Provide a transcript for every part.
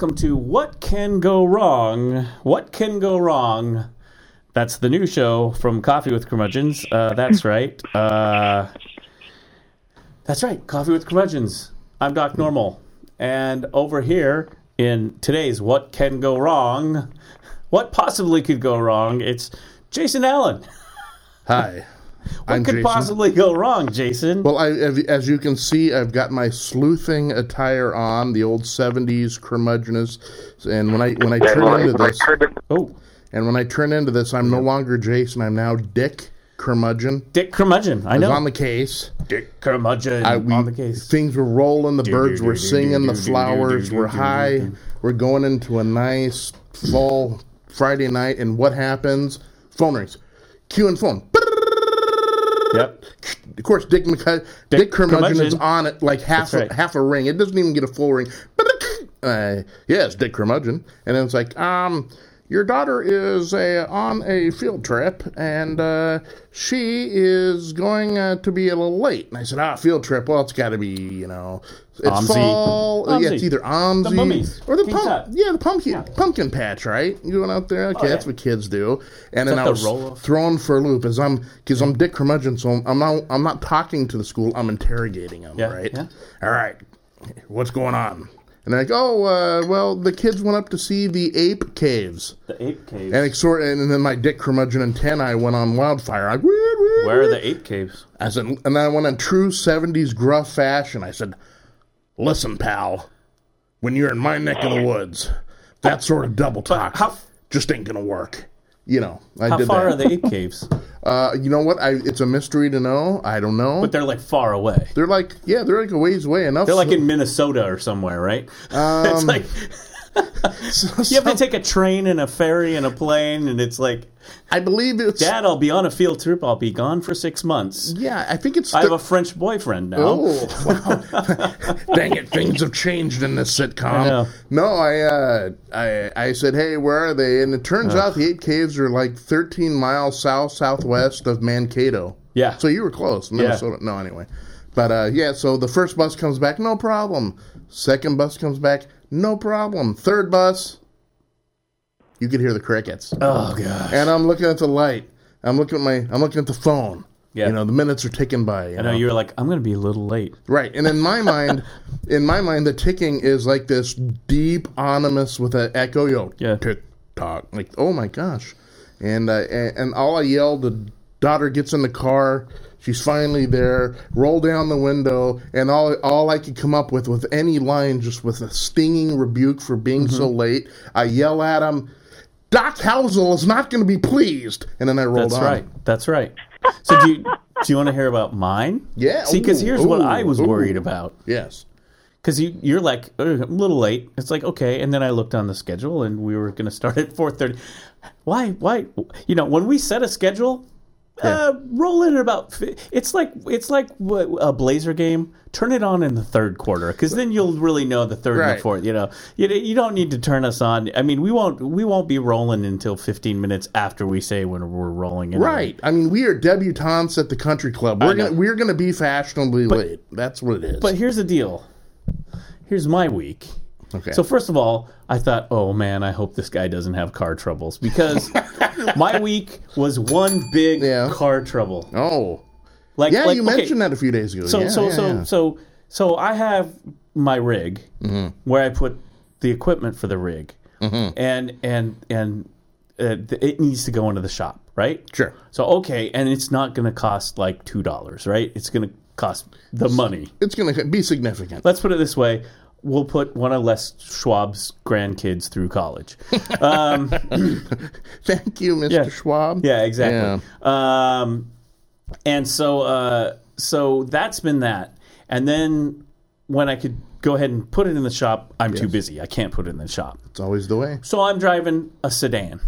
welcome to What Can Go Wrong? What Can Go Wrong? That's the new show from Coffee with Curmudgeons. Uh, that's right. Uh, that's right. Coffee with Curmudgeons. I'm Doc Normal. And over here in today's What Can Go Wrong? What possibly could go wrong? It's Jason Allen. Hi. What I'm could Jason. possibly go wrong, Jason? Well, I, as- as you can see, I've got my sleuthing attire on, the old '70s curmudgeonous. And when I when I turn into this, oh, and when I turn into this, I'm no longer Jason. I'm now Dick Curmudgeon. Dick Curmudgeon. I I know. on the case. Dick Curmudgeon I, we, on the case. Things were rolling. The birds were do, do, singing. The flowers do, do, were do, do, high. We're going into a nice fall Friday night, and what happens? Phone rings. Cue and phone. Yep. Of course, Dick McCu- Dick, Curmudgeon, is on it like half right. a, half a ring. It doesn't even get a full ring. Uh, yes, Dick Curmudgeon, and then it's like, um, your daughter is a, on a field trip, and uh, she is going uh, to be a little late. And I said, ah, field trip. Well, it's got to be, you know, it's OMSI. fall. uh, Yeah, it's either OMSI The mummies. or the King pump. Tut. Yeah, the pumpkin pumpkin patch, right? You going out there? Okay, Oh, that's what kids do. And then I the was roll-off? thrown for a loop as I'm because I'm Dick Curmudgeon, so I'm not I'm not talking to the school. I'm interrogating them. Yeah, right. yeah. All right. What's going on? And they're like, oh, uh, well, the kids went up to see the ape caves. The ape caves. And, it sort and then my Dick Curmudgeon antennae went on wildfire. I, weird, weird, Where are the ape caves? I said, and then I went in true 70s gruff fashion. I said, listen, pal, when you're in my neck of the woods, that sort of double talk how- just ain't going to work. You know, I How did far that. are the ape caves? Uh, you know what? I, it's a mystery to know. I don't know. But they're like far away. they're like, yeah, they're like a ways away enough. They're like so- in Minnesota or somewhere, right? Um, it's like so- you have to take a train and a ferry and a plane, and it's like, I believe it's. Dad, I'll be on a field trip. I'll be gone for six months. Yeah, I think it's. I have a French boyfriend now. Oh, wow. Dang it, things have changed in this sitcom. I. No, I, uh, I I said, hey, where are they? And it turns out the ape caves are like 13 miles south southwest of Mankato. Yeah. So you were close, Minnesota. No, anyway. But uh, yeah, so the first bus comes back, no problem. Second bus comes back, no problem. Third bus, you could hear the crickets. Oh god. And I'm looking at the light. I'm looking at my. I'm looking at the phone. Yeah. You know, the minutes are ticking by. You I know you're like, I'm going to be a little late. Right, and in my mind, in my mind, the ticking is like this deep ominous with an echo. Yo, Yeah. tick tock. Like, oh my gosh, and uh, and, and all I yelled. The daughter gets in the car. She's finally there. Roll down the window, and all all I could come up with with any line, just with a stinging rebuke for being so Mm-hmm. late. I yell at him. Doc Housel is not going to be pleased, and then I rolled That's on. right. That's right. So do you do you want to hear about mine? Yeah. See, because Ooh, here's what I was ooh. worried about. Yes. because you you're like "Uh, a little late. It's like okay, and then I looked on the schedule and we were going to start at four thirty. Why? Why? You know, when we set a schedule, uh, roll in at about. It's like it's like a Blazer game. Turn it on in the third quarter because then you'll really know the third and the fourth. You know, you, you don't need to turn us on. I mean, we won't we won't be rolling until fifteen minutes after we say when we're rolling. anyway. Right. I mean, we are debutantes at the country club. We're gonna we're gonna be fashionably late. That's what it is. But here's the deal. Here's my week. Okay. So first of all, I thought, oh man, I hope this guy doesn't have car troubles because my week was one big Yeah. car trouble. oh, Like, yeah, like, you okay, mentioned that a few days ago. So yeah, so yeah, so so so I have my rig Mm-hmm. where I put the equipment for the rig, Mm-hmm. and and and uh, it needs to go into the shop, right? Sure. So okay, and it's not going to cost like two dollars, right? It's going to cost the money. It's gonna be significant. let's put it this way we'll put one of les schwab's grandkids through college um, Thank you, Mr. Yeah. Schwab. yeah exactly um, and so uh, so that's been that and then when i could go ahead and put it in the shop i'm too busy i can't put it in the shop It's always the way. so i'm driving a sedan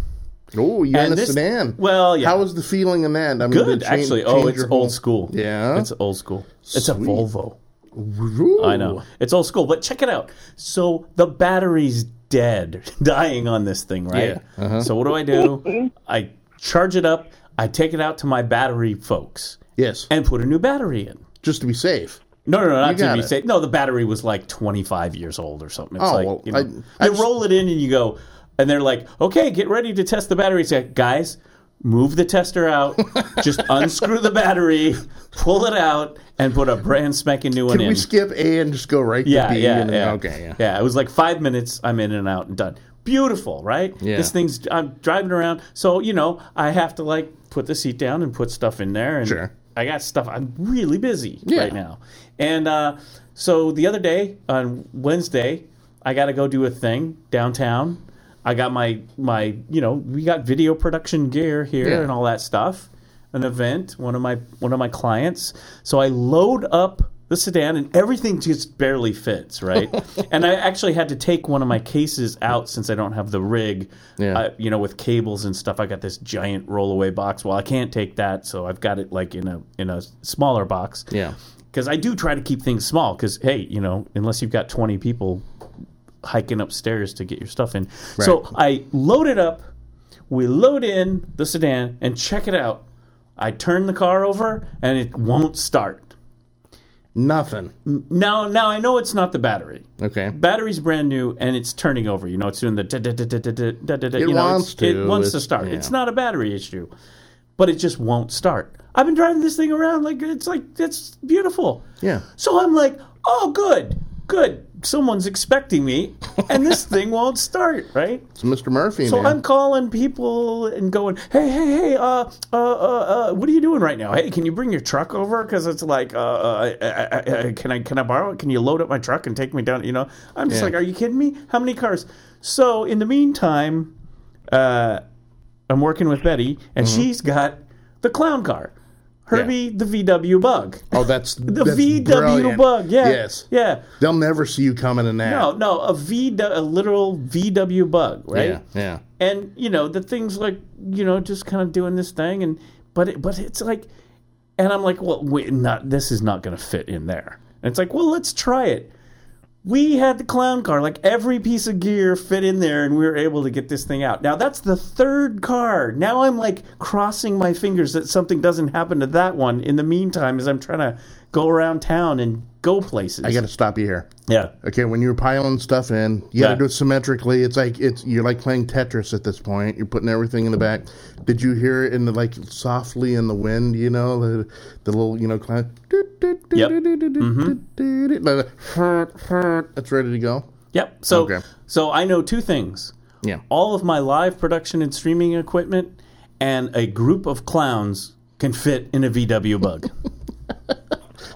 Oh, you're And in a this- sedan. well, yeah. How was the feeling in that? I mean, good change- actually oh it's your whole- old school Yeah? it's old school it's a volvo Ooh. I know. It's old school, but check it out. So the battery's dead, dying on this thing, right? Yeah. Uh-huh. So what do I do? I charge it up, I take it out to my battery folks Yes. and put a new battery in. Just to be safe. No, no, no, not to be it. safe. No, the battery was like 25 years old or something. It's Oh, like, well, you know, I- I've- roll it in and you go, and they're like, okay, get ready to test the battery. Say, guys, move the tester out, just unscrew the battery, pull it out, and put a brand spanking new one Can in. we skip A and just go right to B? yeah, and, yeah. Okay, yeah. It was like five minutes. I'm in and out and done. Beautiful, right? Yeah. This thing's. I'm driving around, so you know I have to like put the seat down and put stuff in there. And Sure. I got stuff. I'm really busy Yeah. right now, and uh, so the other day on Wednesday, I got to go do a thing downtown. I got my my you know we got video production gear here Yeah. and all that stuff. An event, one of my one of my clients. So I load up the sedan and everything just barely fits, right? and I actually had to take one of my cases out since I don't have the rig, Yeah. uh, you know, with cables and stuff. I got this giant rollaway box. Well, I can't take that, so I've got it like in a in a smaller box Yeah. because I do try to keep things small. Because hey, you know, unless you've got twenty people hiking upstairs to get your stuff in, so I load it up. We load in the sedan and check it out. I turn the car over and it won't start. Nothing. Now, now I know it's not the battery. Okay. Battery's brand new and it's turning over. You know, it's doing the da da da da da da da. It you know, wants to. It wants to start. Yeah. It's not a battery issue, but it just won't start. I've been driving this thing around like it's like it's beautiful. Yeah. So I'm like, oh, good, good. Someone's expecting me, and this thing won't start, right? It's Mr. Murphy, So man. I'm calling people and going, hey, hey, hey, uh, uh, uh, uh, what are you doing right now? Hey, can you bring your truck over? Because it's like, uh, uh, uh, uh, uh, can I can I borrow it? Can you load up my truck and take me down? You know, I'm just Yeah. like, are you kidding me? How many cars? So in the meantime, uh, I'm working with Betty, and Mm-hmm. she's got the clown car, Herbie the VW Bug. oh, that's The that's VW brilliant. Bug, yeah, Yes. yeah. They'll never see you coming in that. No, no, a V, a literal VW Bug, right? Yeah. Yeah. and you know the thing's like you know just kind of doing this thing and but it, but it's like and i'm like well wait not this is not going to fit in there and it's like well let's try it we had the clown car. Like every piece of gear fit in there and we were able to get this thing out. Now that's the third car. Now i'm like crossing my fingers that something doesn't happen to that one in the meantime as i'm trying to go around town and go places I got to stop you here. yeah Okay, when you're piling stuff in, you got to Yeah. do it symmetrically. It's like it's you're like playing Tetris at this point. You're putting everything in the back. Did you hear it in the like softly in the wind? You know the the little you know cloud. Yep. Mm-hmm. That's ready to go. yep so Okay. so i know two things Yeah. all of my live production and streaming equipment and a group of clowns can fit in a VW bug.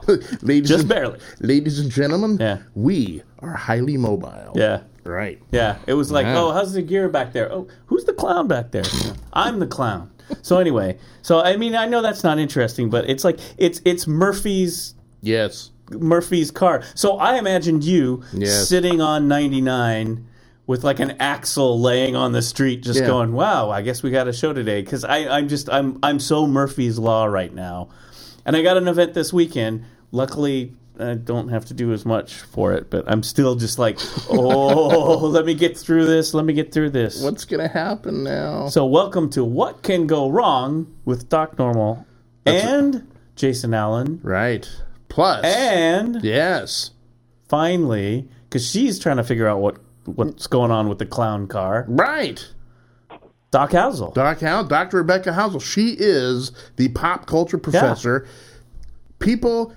ladies, Just and, barely. ladies and gentlemen, Yeah. we are highly mobile. Yeah. Right. Yeah. It was like, Yeah. oh, how's the gear back there? Oh, who's the clown back there? I'm the clown. So anyway, so I mean, I know that's not interesting, but it's like it's it's Murphy's Yes. Murphy's car. So I imagined you Yes. sitting on 99 with like an axle laying on the street, just Yeah. going, "Wow, I guess we got a show today." Because I'm just I'm I'm so Murphy's Law right now, and I got an event this weekend. Luckily, I don't have to do as much for it, but I'm still just like, "Oh, let me get through this. Let me get through this." What's gonna happen now? So, welcome to What Can Go Wrong with Doc Normal and Jason Allen, Right. Plus. and yes. finally, because she's trying to figure out what what's going on with the clown car, Right. Doc Housel. Doc Howe, Dr. Rebecca Housel. She is the pop culture professor. People,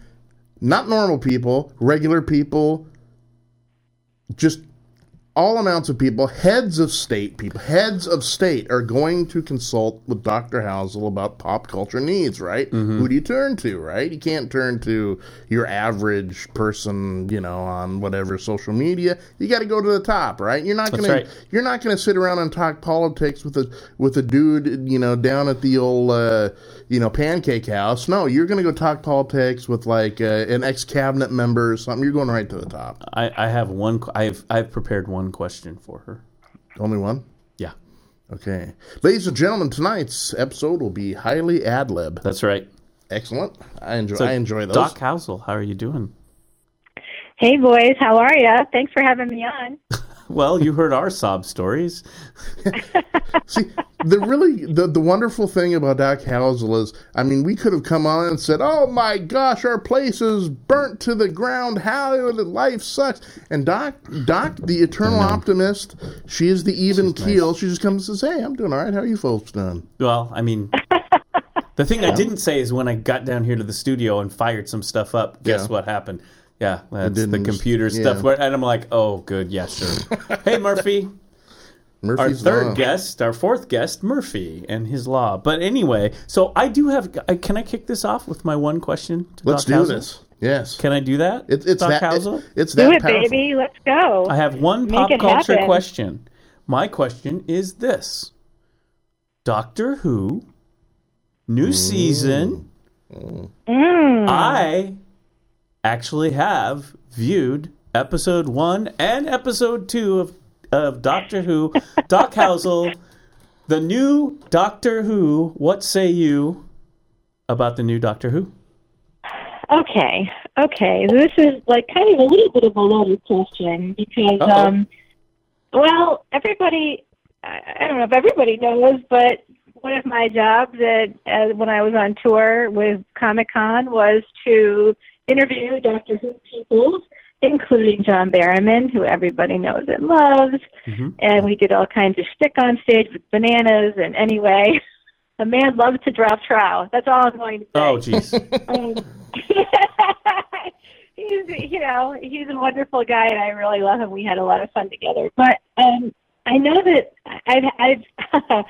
not normal people, regular people, just all amounts of people, heads of state people, heads of state are going to consult with Dr. Housel about pop culture needs, right? Who do you turn to, right? You can't turn to your average person, you know, on whatever social media. You got to go to the top, right? You're not going right. to you're not going to sit around and talk politics with a with a dude, you know, down at the old uh, you know, pancake house. No, you're going to go talk politics with like uh, an ex cabinet member or something. You're going right to the top. I, I have one. I've I've prepared one question for her. Only one. Yeah, Okay. Ladies and gentlemen, tonight's episode will be highly ad lib. that's right. Excellent. I enjoy So, I enjoy those. Doc Housel, how are you doing? Hey, boys, how are ya? Thanks for having me on. Well, you heard our sob stories. See, the really the, the wonderful thing about Doc Housel is, I mean, we could have come on and said, "Oh my gosh, our place is burnt to the ground. How life sucks." And Doc, Doc, the eternal optimist, she is the even keel. She just comes and says, "Hey, I'm doing all right. How are you folks doing?" Well, I mean, the thing I didn't say is when I got down here to the studio and fired some stuff up. Guess Yeah. what happened? Yeah, that's the didn't- computer stuff. yeah. Where, and I'm like, oh, good, yeah, sure. hey, Murphy. Our third Law. guest, our fourth guest, Murphy and his law. But anyway, so I do have. I- Can I kick this off with my one question? To Let's Doc do Housel? this. Yes, Can I do that? it, it's Doc that. It- it's that. Do it, powerful. baby. Let's go. I have one Make pop it culture happen. question. My question is this Doctor Who, new season. Mm. I actually have viewed episode one and episode two of, of Doctor Who. Doc Housel, the new Doctor Who. What say you about the new Doctor Who? Okay, okay. This is like kind of a little bit of a loaded question because, Uh-oh. um, well, everybody, I, I don't know if everybody knows, but one of my jobs at, uh, when I was on tour with Comic Con was to interview Doctor Who people, including John Barrowman, who everybody knows and loves. Mhm. And we did all kinds of shtick on stage with bananas. And anyway, the man loves to drop trow. That's all I'm going to say. Oh, jeez. Um, he's you know he's a wonderful guy and I really love him. We had a lot of fun together. But um, I know that I've I've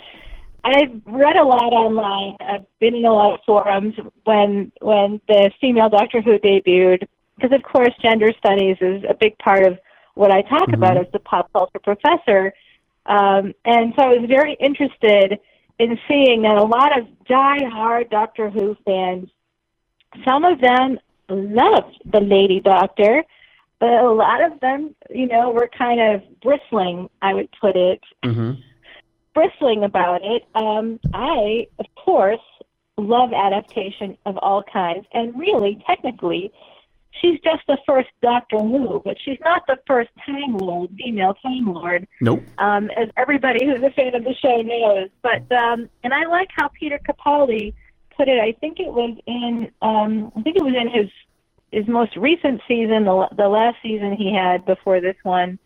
I've read a lot online. I've been in a lot of forums when when the female Doctor Who debuted because of course gender studies is a big part of what I talk about as the pop culture professor. Um, and so I was very interested in seeing that a lot of die-hard Doctor Who fans some of them loved the lady doctor, but a lot of them, you know, were kind of bristling, I would put it, hmm bristling about it. Um, I, of course, love adaptation of all kinds, and really, technically, she's just the first Doctor Who, but she's not the first Time Lord, female Time Lord Nope. um, as everybody who's a fan of the show knows. But um, and I like how Peter Capaldi put it. I think it was in um, I think it was in his his most recent season, the the last season he had before this one.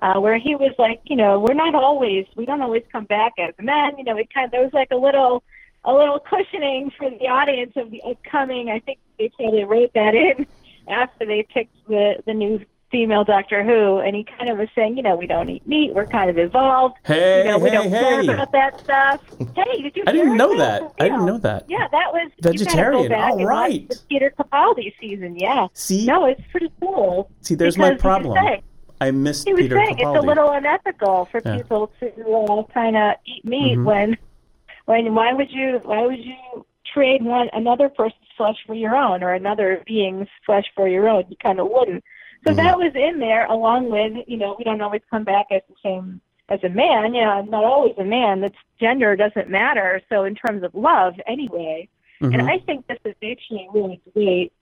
Uh, where he was like, you know, we're not always, we don't always come back as men. You know, it kind of there was like a little, a little cushioning for the audience of the upcoming. I think they probably wrote that in after they picked the the new female Doctor Who, and he kind of was saying, you know, we don't eat meat, we're kind of evolved. Hey, you know, we hey, don't care hey. about that stuff. Hey, did you? I didn't know that? that. I didn't know that. Yeah, that was Vegetarian. go back All right. the Peter Capaldi season. Yeah. See, No, it's pretty cool. see, there's my problem. saying- I missed He was Peter saying Capaldi. it's a little unethical for Yeah. people to uh, kind of eat meat Mhm. when, when why would you why would you trade one another person's flesh for your own or another being's flesh for your own? You kind of wouldn't. So Mm-hmm. that was in there along with you know we don't always come back as the same as a man. Yeah, I'm not always a man. That's gender doesn't matter. So in terms of love, anyway. Mhm. And I think this is actually really great.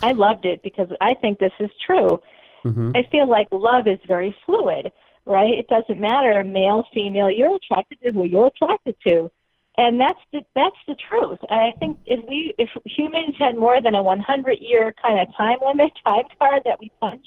I loved it because I think this is true. Mhm. I feel like love is very fluid, right? It doesn't matter male, female. You're attracted to who you're attracted to, and that's the that's the truth. And I think if we if humans had more than a 100 year kind of time limit, time card that we punch,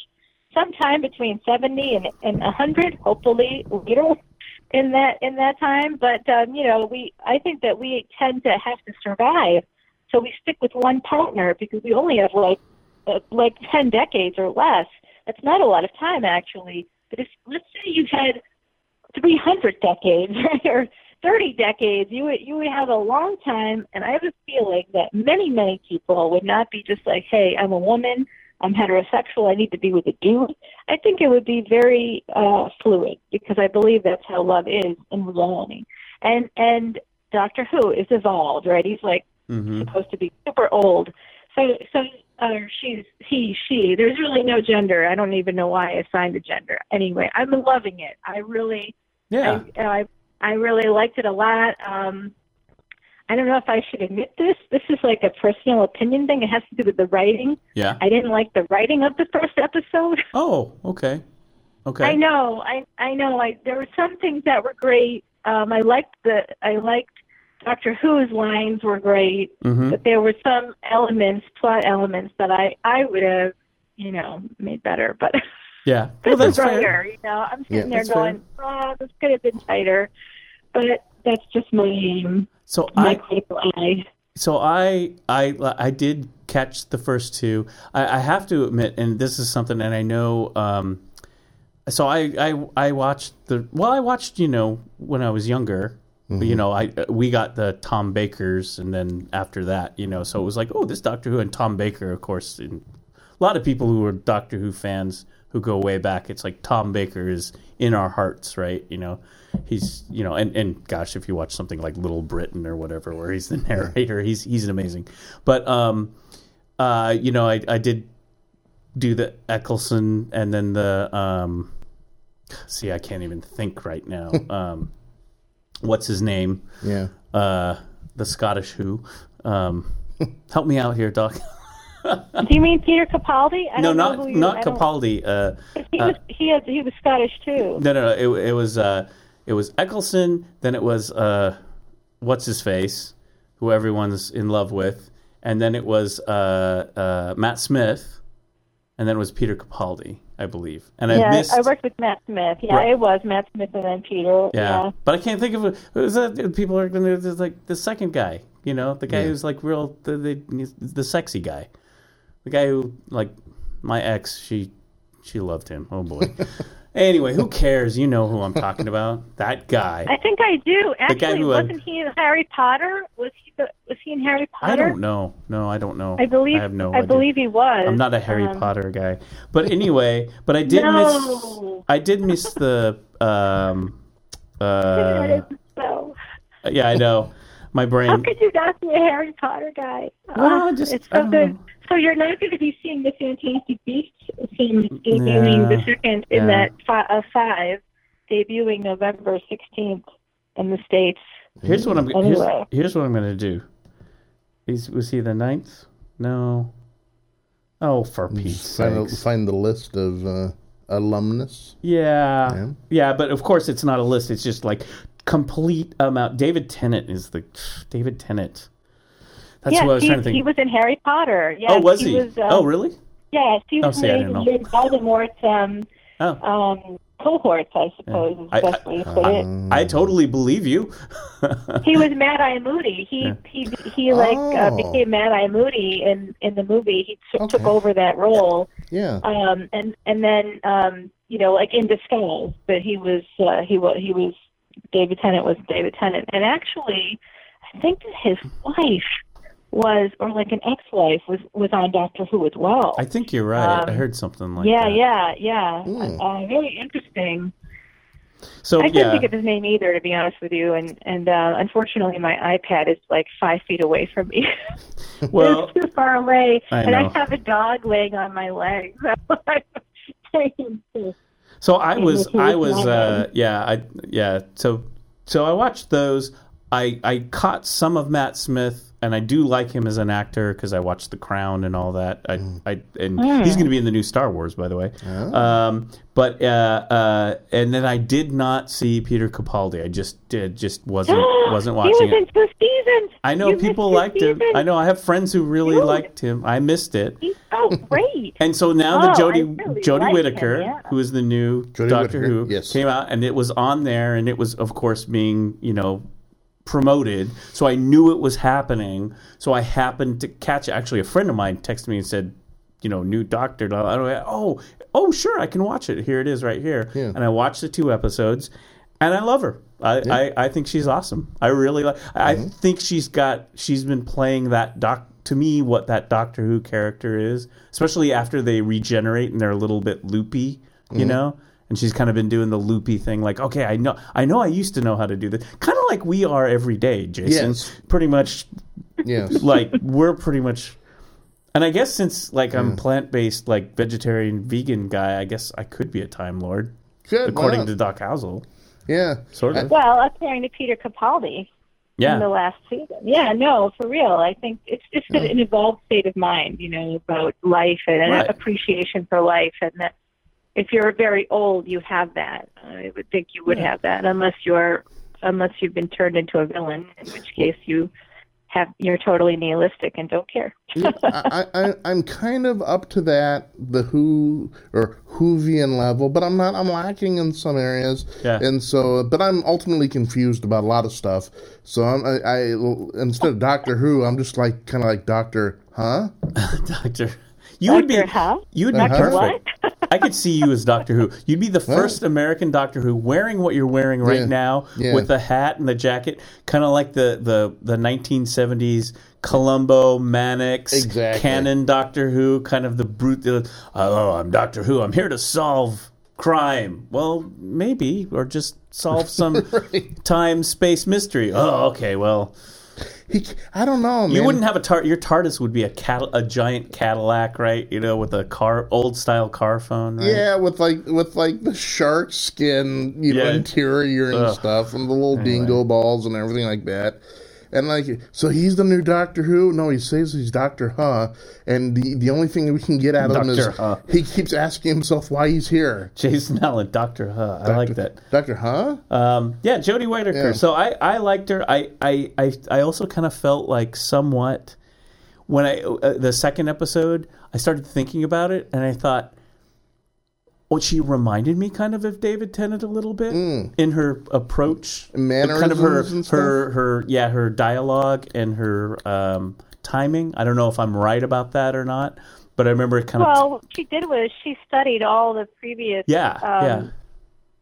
sometime between 70 and and 100, hopefully later in that in that time. But um, you know, we I think that we tend to have to survive, so we stick with one partner because we only have like uh, like 10 decades or less. That's not a lot of time, actually. But if let's say you had 300 decades right, or 30 decades, you would you would have a long time. And I have a feeling that many many people would not be just like, hey, I'm a woman, I'm heterosexual, I need to be with a dude. I think it would be very uh, fluid because I believe that's how love is in reality. And and Doctor Who is evolved, right? He's like Mhm. supposed to be super old. So so uh, she's he she. There's really no gender. I don't even know why I assigned a gender. Anyway, I'm loving it. I really Yeah. I, I I really liked it a lot. Um, I don't know if I should admit this. This is like a personal opinion thing. It has to do with the writing. Yeah. I didn't like the writing of the first episode. Oh, okay. Okay. I know, I I know. I there were some things that were great. Um, I liked the I liked Doctor Who's lines were great, hmm but there were some elements, plot elements that I I would have, you know, made better. But Yeah. this Well, is writer, you know. I'm Yeah, sitting there that's fair. going, oh, this could have been tighter, but that's just my So my I critical eye. so I I I did catch the first two. I, I have to admit, and this is something, and I know. Um, so I, I I watched the well, I watched you know when I was younger. You know, I we got the Tom Bakers, and then after that, you know, so it was like, oh, this Doctor Who and Tom Baker, of course. And a lot of people who are Doctor Who fans who go way back, it's like Tom Baker is in our hearts, right? You know, he's you know, and and gosh, if you watch something like Little Britain or whatever, where he's the narrator, he's he's amazing. But um, uh, you know, I I did do the Eccleston and then the um, see, I can't even think right now. um, what's his name? Yeah. Uh, the Scottish Who. Um, help me out here, Doc. Do you mean Peter Capaldi? I no, don't know not who you, not Capaldi. Uh, He was he had he was Scottish too. no, no, no. It, it was uh, it was Eccleston. Then it was uh, what's his face, who everyone's in love with, and then it was uh, uh, Matt Smith, and then it was Peter Capaldi, I believe. And I yeah, missed. I worked with Matt Smith. Yeah, Right. it was Matt Smith and then Peter. yeah. Yeah. but I can't think of it. Was that people are going to like the second guy? You know, the guy Yeah. who's like real, the, the the sexy guy, the guy who like my ex. She she loved him. Oh boy. anyway, who cares? You know who I'm talking about. That guy. I think I do. guy Actually, who, uh, wasn't he in Harry Potter? Was he the, was he in Harry Potter? I don't know. No, I don't know. I believe I have no I idea. believe he was. I'm not a Harry Um, Potter guy. But anyway, but I did No. miss I did miss the um uh so, yeah, I know. My brain. how could you not be a Harry Potter guy? Well, Uh, just- it's I so don't good. know. So you're not going to be seeing the Fantastic Beasts film debuting Yeah. the second in Yeah. that fi- uh, five, debuting November 16th in the states. Here's what I'm here's, Anyway. here's what I'm gonna do. Is was he the ninth? No. Oh, for Pete's Find, sakes. find the list of uh, alumnus. Yeah. Yeah. yeah. but of course it's not a list. It's just like complete amount. David Tennant is the David Tennant. That's yeah, what I was he, trying to think. he was in Harry Potter. Yes, oh, was he? Was, um, oh, really? Yes, he Oh, was see, I one didn't of know. Lord Voldemort's um, Oh, um, cohorts, I suppose, is I- the best way to put it. Um, I totally believe you. He was Mad Eye Moody. He Yeah. he he like uh, Oh. became Mad Eye Moody in in the movie. He t- took over that role, yeah. um, and and then um, you know like in disguise. But he was uh, he was he was David Tennant was David Tennant, and actually, I think that his wife was or like an ex-wife was was on Doctor Who as well. I think you're right. I Um, heard something like yeah, that. yeah, yeah. Hmm. Uh, very interesting. So I couldn't yeah, think of his name either, to be honest with you. And and uh, unfortunately, my iPad is like five feet away from me. well, it's too far away, I and know. I have a dog laying on my leg. So I'm trying to- So I was, I was, uh, yeah, I, yeah. So, so I watched those. I, I caught some of Matt Smith, and I do like him as an actor because I watched The Crown and all that. I, I, and Hmm. he's going to be in the new Star Wars, by the way. Oh. Um, but uh, uh, and then I did not see Peter Capaldi. I just did, just wasn't wasn't watching. he was watching it. in two seasons. I know You people two liked him. I know I have friends who really Dude. liked him. I missed it. He's so great. And so now Oh, the I Jodie really Jodie like him, Whittaker, yeah. who is the new Jodie Doctor Whittaker, Who, yes. came out, and it was on there, and it was of course being you know promoted. So I knew it was happening. So I happened to catch it. Actually, a friend of mine texted me and said, you know, new Doctor. blah, blah, blah. Oh, oh, sure, I can watch it. Here it is, right here. Yeah. And I watched the two episodes, and I love her. I, I, I think she's awesome. I really like. I Mm-hmm. think she's got. She's been playing that doc to me what that Doctor Who character is, especially after they regenerate and they're a little bit loopy, Mm-hmm. you know. And she's kind of been doing the loopy thing, like, okay, I know, I know, I used to know how to do this, kind of like we are every day, Jason. Yes. Pretty much, Yes. like we're pretty much. And I guess since like Mm. I'm plant based, like vegetarian, vegan guy, I guess I could be a Time Lord, Good. according to Doc Housel, Yeah. sort of. Well, according to Peter Capaldi yeah. in the last season. Yeah, no, for real. I think it's just an an evolved state of mind, you know, about life and an appreciation for life, and that if you're very old, you have that. I would think you would have that, unless you're unless you've been turned into a villain, in which case you have you're totally nihilistic and don't care. I, I, I'm kind of up to that the Who or Whovian level, but I'm not. I'm lacking in some areas, Yeah. and so. But I'm ultimately confused about a lot of stuff. So I'm, I, I instead of Doctor Who, I'm just like kind of like Doctor, huh? Doctor. You would be Doctor Who? you would be Doctor perfect. I could see you as Doctor Who. You'd be the first American Doctor Who wearing what you're wearing right Yeah. now Yeah. with the hat and the jacket, kind of like the the the 1970s Columbo, Mannix, Exactly. Cannon Doctor Who, kind of the brute. The, oh, I'm Doctor Who. I'm here to solve crime. Well, maybe, or just solve some time space mystery. Oh, okay. Well, He, I don't know, man. you wouldn't have a tar- your TARDIS would be a cat a giant Cadillac, right? You know, with a car old style car phone, right? Yeah, with like with like the shark skin, you know, interior and Ugh. stuff, and the little dingo balls and everything like that. And like, so he's the new Doctor Who? No, he says he's Doctor Huh, and the the only thing that we can get out of him is Huh. he keeps asking himself why he's here. Jason Allen, Doctor Huh. I like that. Doctor Huh? Um, yeah, Jodie Whittaker. Yeah. So I, I liked her. I, I, I, I also kind of felt like somewhat when I uh, the second episode, I started thinking about it, and I thought, she reminded me kind of of David Tennant a little bit in her approach, kind of her, and stuff? her, her, yeah, her dialogue and her um, timing. I don't know if I'm right about that or not, but I remember it kind of, Well, what she did was she studied all the previous. yeah, um, yeah,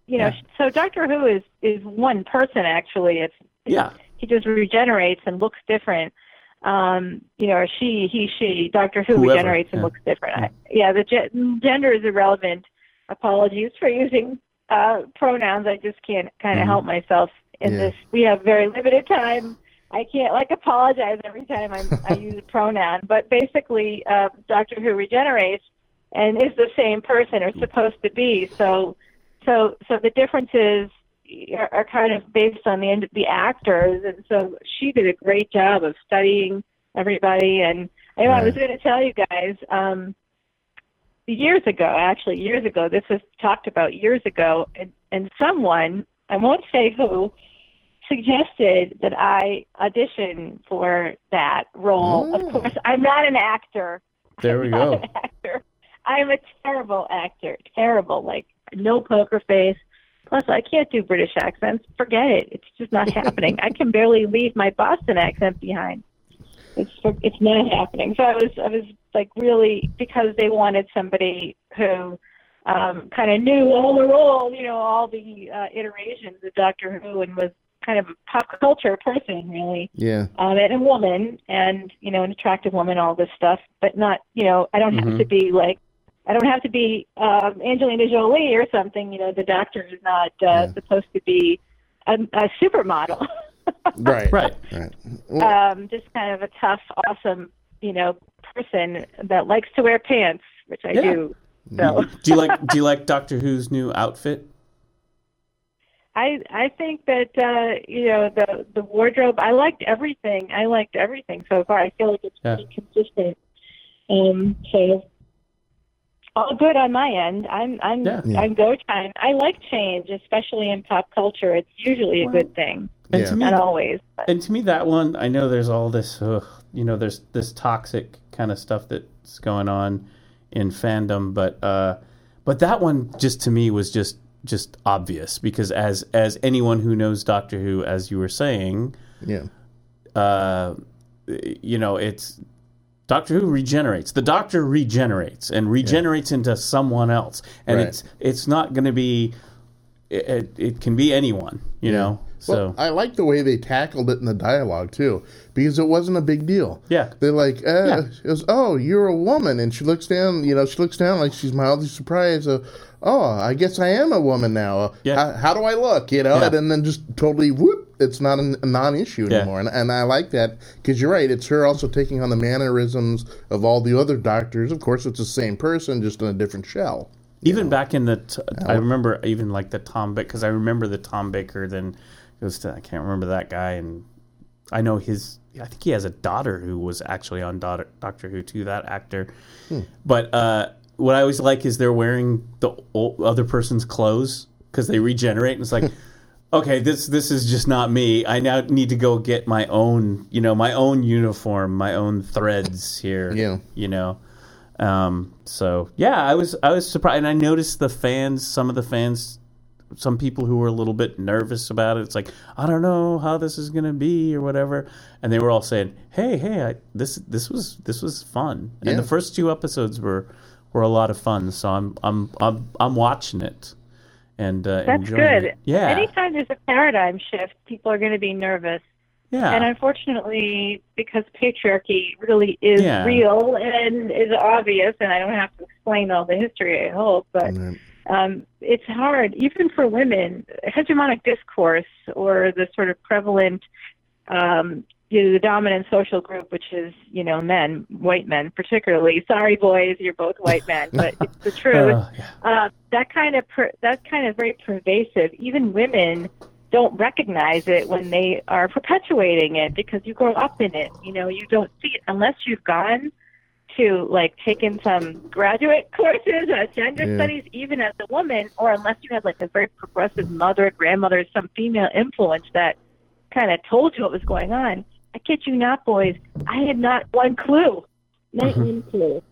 You know, Yeah. so Doctor Who is is one person actually. It's yeah, he just regenerates and looks different. Um, you know, she, he, she. Doctor Who Whoever, regenerates and yeah. looks different. I, yeah, the ge- gender is irrelevant. Apologies for using uh, pronouns. I just can't kind of Mm-hmm. help myself in Yeah. this. We have very limited time. I can't like apologize every time I'm, I use a pronoun. But basically, uh, Doctor Who regenerates and is the same person or supposed to be. So, so, so the differences are, are kind of based on the end of the actors, and so she did a great job of studying everybody. And I know I was going to tell you guys um, years ago, actually years ago, this was talked about years ago, and, and someone I won't say who suggested that I audition for that role. Of oh. course, I'm not an actor. there we I'm not go. an actor. I'm a terrible actor. Terrible. Like no poker face. Plus, I can't do British accents. Forget it. It's just not happening. I can barely leave my Boston accent behind. It's it's not happening. So I was I was like really because they wanted somebody who um, kind of knew all the roles, you know, all the uh, iterations of Doctor Who, and was kind of a pop culture person, really Yeah. um, and a woman, and you know, an attractive woman, all this stuff, but not, you know, I don't have to be like, I don't have to be um, Angelina Jolie or something. You know, the doctor is not uh, supposed to be a, a supermodel. Right. Right. Right. um, just kind of a tough, awesome, you know, person that likes to wear pants, which I Yeah. do. So Do you like Do you like Doctor Who's new outfit? I I think that uh, you know the the wardrobe. I liked everything. I liked everything so far. I feel like it's Yeah. pretty consistent. Um, so all good on my end. I'm I'm Yeah. I'm go time. I like change, especially in pop culture. It's usually a good thing, And Yeah. to me, not always. But and to me, that one, I know there's all this, ugh, you know, there's this toxic kind of stuff that's going on in fandom, but uh, but that one just to me was just just obvious because as as anyone who knows Doctor Who, as you were saying, Yeah. uh, you know, it's Doctor Who regenerates. The Doctor regenerates and regenerates into someone else, and Right. it's it's not going to be. It, it, it can be anyone, you know. So Well, I like the way they tackled it in the dialogue too, because it wasn't a big deal. Yeah. they're like, uh, Yeah. it was, "Oh, you're a woman," and she looks down. You know, she looks down like she's mildly surprised. Uh, oh, I guess I am a woman now. Uh, Yeah. How, how do I look? You know, Yeah. and then just totally whoop, it's not a, a non-issue Yeah. anymore. And, and I like that because you're right. It's her also taking on the mannerisms of all the other doctors. Of course, it's the same person, just in a different shell. Even back in the, t- I remember even like the Tom Baker because I remember the Tom Baker. Then goes to I can't remember that guy, and I know his. I think he has a daughter who was actually on daughter, Doctor Who too. That actor, but uh, what I always like is they're wearing the other person's clothes because they regenerate, and it's like, okay, this this is just not me. I now need to go get my own, you know, my own uniform, my own threads here. Yeah. you know. Um, so yeah, I was I was surprised, and I noticed the fans, some of the fans, some people who were a little bit nervous about it. It's like I don't know how this is gonna be or whatever, and they were all saying, "Hey, hey, I, this this was this was fun." Yeah. And the first two episodes were were a lot of fun, so I'm I'm I'm I'm watching it, and uh, That's enjoying good. It. Yeah, Anytime there's a paradigm shift, people are going to be nervous. yeah, And unfortunately, because patriarchy really is Yeah. real and is obvious, and I don't have to explain all the history, I hope, but Right. Um, it's hard, even for women. Hegemonic discourse or the sort of prevalent, um, you know, the dominant social group, which is, you know, men, white men particularly. Sorry, boys, you're both white men, but it's the truth Uh, yeah. uh, that kind of per, that kind of very pervasive. Even women don't recognize it when they are perpetuating it because you grow up in it. You know, you don't see it unless you've gone to like taken some graduate courses on gender Yeah. studies, even as a woman, or unless you had like a very progressive mother, grandmother, some female influence that kind of told you what was going on. I kid you not, boys. I had not one clue, not uh-huh. one clue.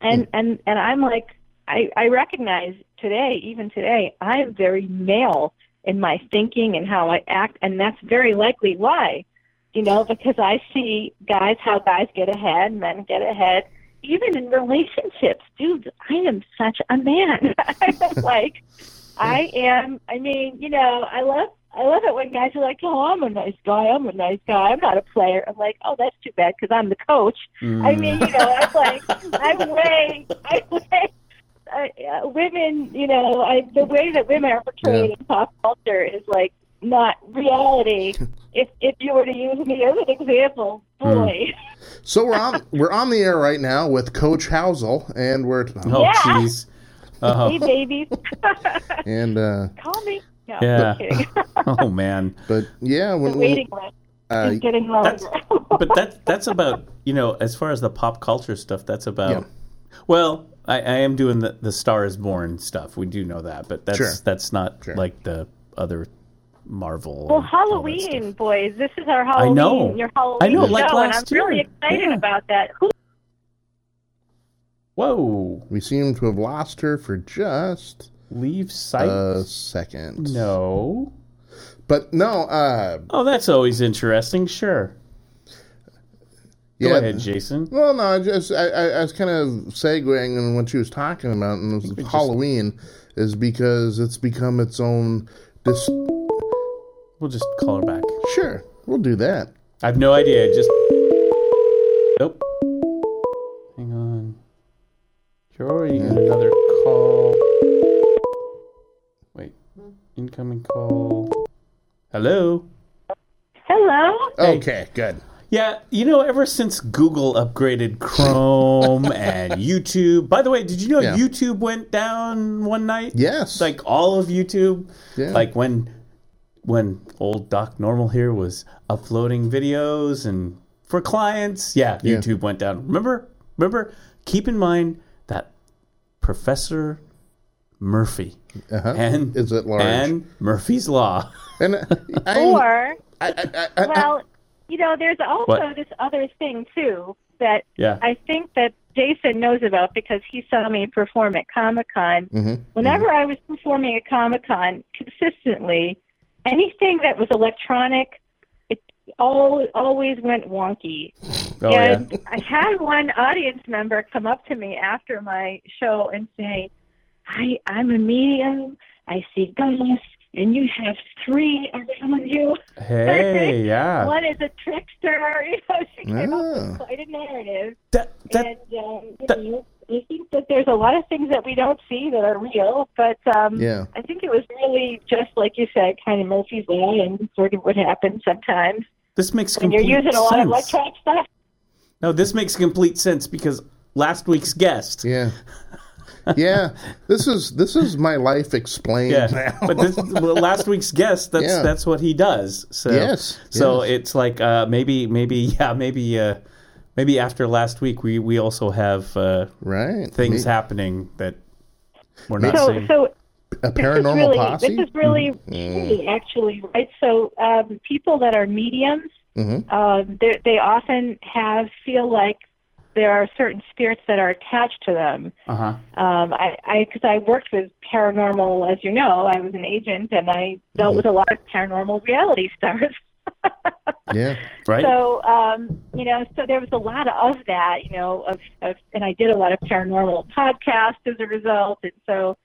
And mm. and and I'm like, I I recognize today, even today, I'm very male in my thinking and how I act, and that's very likely why. You know, because I see guys how guys get ahead, men get ahead, even in relationships. Dude, I am such a man. I'm like, I am. I mean, you know, I love. I love it when guys are like, "Oh, I'm a nice guy. I'm a nice guy. I'm not a player." I'm like, "Oh, that's too bad because I'm the coach." I mean, you know, I'm like, I'm way, I'm way. Uh, uh, women, you know, I, the way that women are portrayed in pop culture is like not reality. if if you were to use me as an example, boy, So we're on we're on the air right now with Coach Housel, and we're Oh, Yeah. jeez. Oh, hey babies, and uh, call me. No, Yeah. I'm oh man. but yeah, the when, when waiting list uh, is getting longer. That's- but that that's about you know as far as the pop culture stuff that's about Yeah. well I, I am doing the the star is born stuff we do know that but that's Sure. that's not Sure. like the other marvel Well, and all that Halloween, boys. This is our Halloween. I know. Your Halloween I know, show, like and I'm last really excited Yeah. about that. Who whoa we seem to have lost her for just leave sight a second. no but no. Uh, oh that's always interesting sure yeah, go ahead jason Well, no, I just I, I, I was kind of segueing on what she was talking about, and it was Halloween is because it's become its own. Dis- we'll just call her back sure, we'll do that. i have no idea just nope hang on Jory, you got another call. Wait, incoming call. Hello. Hello. Hey. Okay, good. Yeah, you know, ever since Google upgraded Chrome and YouTube. By the way, did you know Yeah. YouTube went down one night? Yes, Like all of YouTube. Yeah. Like when when old Doc Normal here was uploading videos and for clients, yeah, Yeah. YouTube went down. Remember? Remember? Keep in mind that Professor Murphy uh-huh. and is it large? and Murphy's Law. And I, Or I, I, I, I, well, you know, there's also What? this other thing too that Yeah. I think that Jason knows about because he saw me perform at Comic Con. Mhm, Whenever I was performing at Comic Con consistently, anything that was electronic, it all always went wonky. Oh yeah. and I had one audience member come up to me after my show and say, "I I'm a medium. I see ghosts, and you have three around you. Hey, yeah. One is a trickster. You know, she came up Ah. with quite a narrative. That that and um, you that- know, I think that there's a lot of things that we don't see that are real, but um, Yeah. I think it was really just like you said, kind of Murphy's law and sort of what happens sometimes this makes when you're using a lot sense. of electronic stuff. No, this makes complete sense because last week's guest. Yeah. Yeah. This is this is my life explained Yeah, now. but this, well, last week's guest, that's Yeah. that's what he does. So, Yes, so yes. it's like uh, maybe, maybe, yeah, maybe, uh, maybe after last week, we we also have uh, Right. things Me- happening that we're not So, seeing. so a this paranormal really, posse. This is really Mm. key, actually, right? So, um, people that are mediums, Mhm. um, they they often have feel like there are certain spirits that are attached to them. Uh huh. Um, I, I, because I worked with paranormal, as you know, I was an agent, and I dealt Mm-hmm. with a lot of paranormal reality stars. Yeah. Right. So, um, you know, so there was a lot of that, you know, of, of, and I did a lot of paranormal podcasts as a result, and so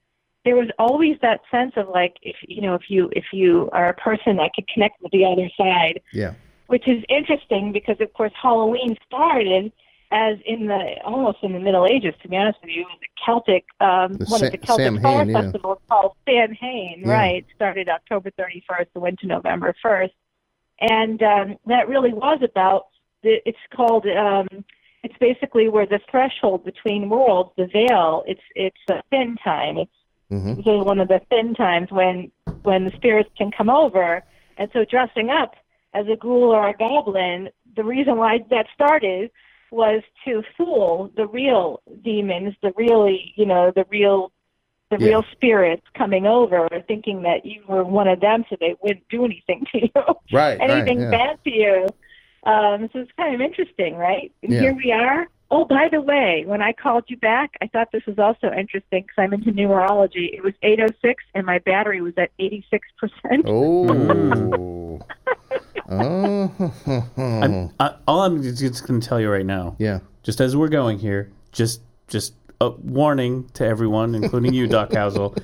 there was always that sense of like, if you know, if you if you are a person that could connect with the other side, Yeah. which is interesting because of course Halloween started as in the almost in the Middle Ages. To be honest with you, it was a Celtic um, The one of the Celtic Samhain, fire yeah. festivals called Samhain. Yeah. Right, started October thirty first and went to November first, and um, that really was about. The, it's called. Um, it's basically where the threshold between worlds, the veil. It's it's a thin time. It's hmm really one of the thin times when when the spirits can come over. And so dressing up as a ghoul or a goblin, the reason why that started was to fool the real demons, the really, you know, the real the Yeah. real spirits coming over, or thinking that you were one of them, so they wouldn't do anything to you, Right. anything right. Yeah. bad to you. Um, so it's kind of interesting, right? And Yeah. here we are. Oh, by the way, when I called you back, I thought this was also interesting because I'm into numerology. It was 806 and my battery was at 86%. Oh. oh. I'm, I, all I'm just going to tell you right now, yeah. just as we're going here, just just a warning to everyone, including you, Doc Housel,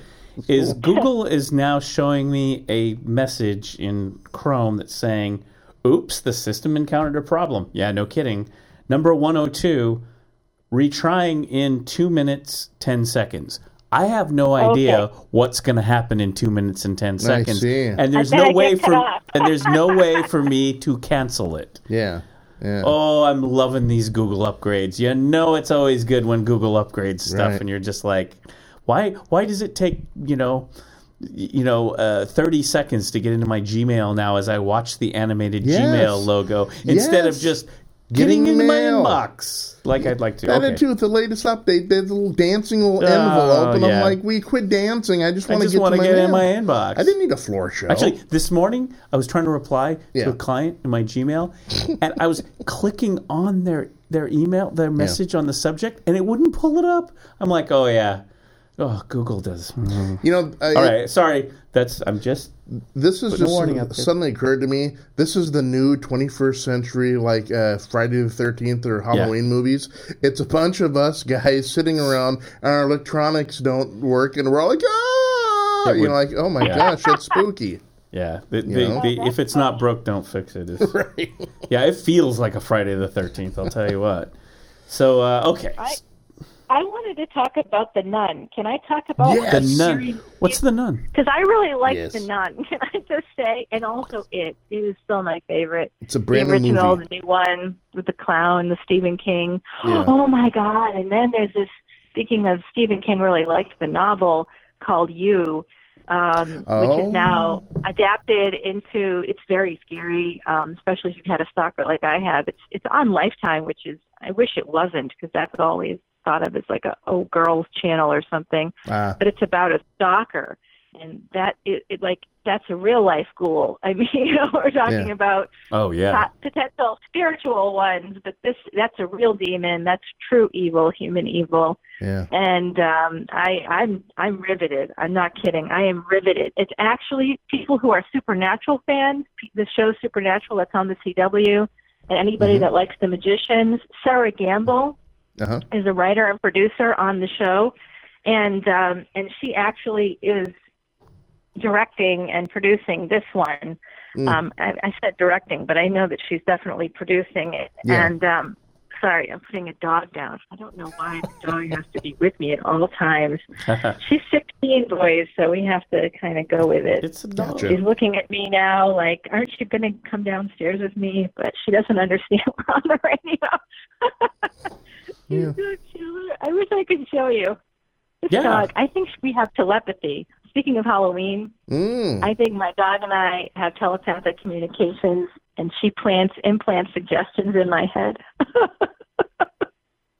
is Google is now showing me a message in Chrome that's saying, "Oops, the system encountered a problem." Yeah, no kidding. Number 102, retrying in two minutes ten seconds. I have no idea Okay. what's going to happen in two minutes and ten seconds, and there's no way for and there's no way for me to cancel it. Yeah. Yeah. Oh, I'm loving these Google upgrades. You know, it's always good when Google upgrades stuff, Right. and you're just like, why? Why does it take you know, you know, uh, 30 seconds to get into my Gmail now as I watch the animated Yes. Gmail logo instead of just getting, Getting into mail. my inbox like I'd like to? That Okay. too with the latest update. There's a little dancing little Oh, envelope, and yeah. I'm like, "We quit dancing. I just want to get to get in my inbox. I didn't need a floor show. Actually, this morning I was trying to reply Yeah. to a client in my Gmail, and I was clicking on their their email, their message on the subject, and it wouldn't pull it up. I'm like, oh yeah, oh Google does. Mhm. you know, uh, All right, sorry. That's I'm just this is just warning out there. suddenly occurred to me. This is the new 21st century, like uh, Friday the 13th or Halloween movies. It's a bunch of us guys sitting around, and our electronics don't work, and we're all like, ah, It you know, like, oh my Yeah. gosh, it's spooky. yeah. The, the, the, if it's not broke, don't fix it. Right? yeah, it feels like a Friday the Thirteenth. I'll tell you what. So uh, okay, I- I wanted to talk about the nun. Can I talk about Yes. the nun. What's the nun? Because I really like Yes. the nun. Can I just say? And also, it it is still my favorite. It's a brand the new original, movie. the new one with the clown, the Stephen King. Yeah. Oh my God! And then there's this. Speaking of Stephen King, really liked the novel called You, um, which Oh. is now adapted into. It's very scary, um, especially if you've had a stalker like I have. It's it's on Lifetime, which is I wish it wasn't because that's always thought of as like a oh girls channel or something. Ah, but it's about a stalker. And that it, it like that's a real life ghoul. I mean you know we're talking Yeah. about Oh yeah. pot- potential spiritual ones but this that's a real demon. That's true evil human evil. Yeah. and um i i'm i'm riveted. I'm not kidding. I am riveted. It's actually people who are supernatural fans the show supernatural that's on the cw and anybody Mhm. that likes the magicians Sera Gamble Uh-huh. is a writer and producer on the show, and um, and she actually is directing and producing this one. Mm. Um, I, I said directing, but I know that she's definitely producing it. Yeah. And um, sorry, I'm putting a dog down. I don't know why the dog has to be with me at all times. She's 16, boys, so we have to kind of go with it. it's a dog. She's looking at me now like, aren't you going to come downstairs with me? But she doesn't understand we're on the radio. Yeah. So cute. I wish I could show you. This Yeah. dog, I think we have telepathy. Speaking of Halloween, Mm. I think my dog and I have telepathic communications, and she plants implant suggestions in my head.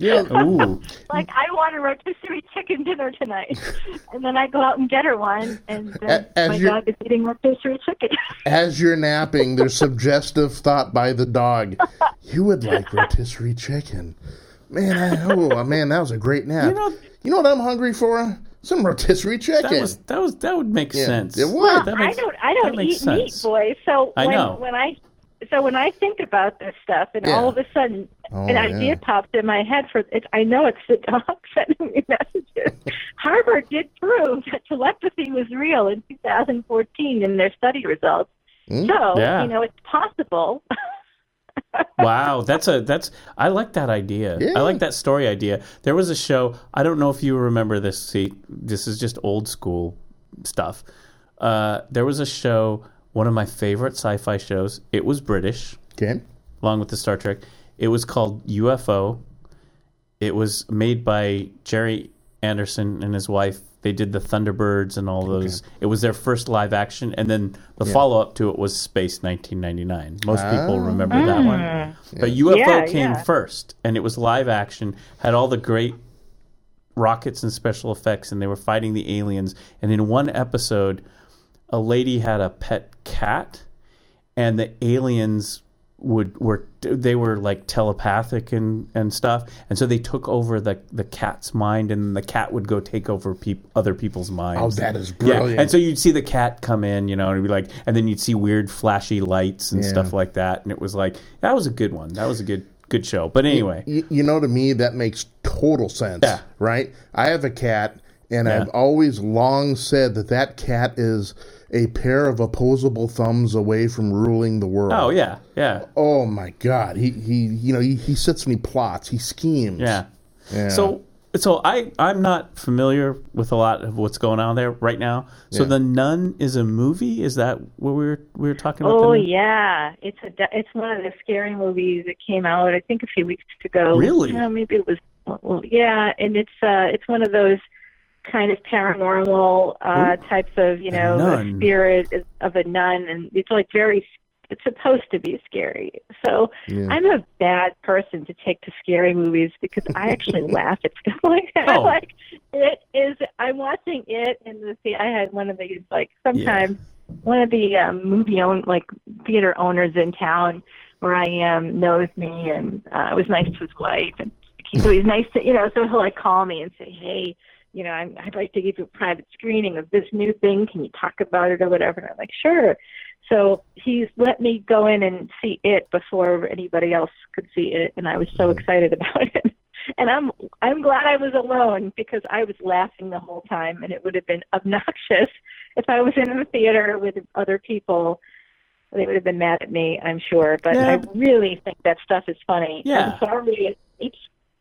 Yeah. Ooh. like I want a rotisserie chicken dinner tonight, and then I go out and get her one, and then as my dog is eating rotisserie chicken. As you're napping, there's suggestive thought by the dog. You would like rotisserie chicken. Man, I, oh man, that was a great nap. You know- you know what I'm hungry for? Some rotisserie chicken. That was that was that would make Yeah, sense. it would. That I don't I don't makes eat meat, sense. boy. So I when know. when I so when I think about this stuff, and Yeah. all of a sudden Oh, an idea yeah. pops in my head for it. I know it's the dog sending me messages. Harvard did prove that telepathy was real in 2014 in their study results. Hmm? So Yeah. you know it's possible. Wow, that's a that's I like that idea. Yeah. I like that story idea. There was a show. I don't know if you remember this. See, this is just old school stuff. Uh, there was a show. One of my favorite sci-fi shows. It was British, Okay. along with the Star Trek. It was called UFO. It was made by Gerry Anderson and his wife. They did the Thunderbirds and all those. It was their first live action, and then the follow up to it was Space 1999. Most people Ah. remember that one, but UFO Yeah, came yeah. first, and it was live action. Had all the great rockets and special effects, and they were fighting the aliens. And in one episode, a lady had a pet cat, and the aliens would were they were like telepathic and and stuff, and so they took over the the cat's mind, and the cat would go take over peop, other people's minds. Oh, that is brilliant Yeah, and so you'd see the cat come in, you know, and it'd be like, and then you'd see weird flashy lights and Yeah. stuff like that, and it was like that was a good one. That was a good good show. But anyway, You, you know, to me, that makes total sense. Yeah. Right? I have a cat, and Yeah. I've always long said that that cat is a pair of opposable thumbs away from ruling the world. oh yeah, yeah, Oh my God. He, he you know, he, he sits and he plots, he schemes. yeah. Yeah. So so I I'm not familiar with a lot of what's going on there right now. So Yeah. the Nun is a movie. Is that what we were we were talking about? Oh the yeah, it's a it's one of the scary movies that came out I think a few weeks ago. Really? Uh, maybe it was. Well, yeah, and it's uh it's one of those kind of paranormal uh types of you know a spirit of a nun, and it's like very. It's supposed to be scary. So Yeah. I'm a bad person to take to scary movies because I actually laugh at stuff like that. Oh. Like it is. I'm watching it in the. the- I had one of these like sometimes one of the um, movie own like theater owners in town where I am knows me and uh, was nice to his wife and so he's nice to you know so he'll like call me and say hey you know I'm, I'd like to give you a private screening of this new thing can you talk about it or whatever and I'm like sure so he's let me go in and see it before anybody else could see it and I was so mm-hmm. excited about it and I'm I'm glad I was alone because I was laughing the whole time and it would have been obnoxious if I was in the theater with other people, they would have been mad at me, I'm sure. But Yeah. I really think that stuff is funny. Yeah. I'm sorry, it, it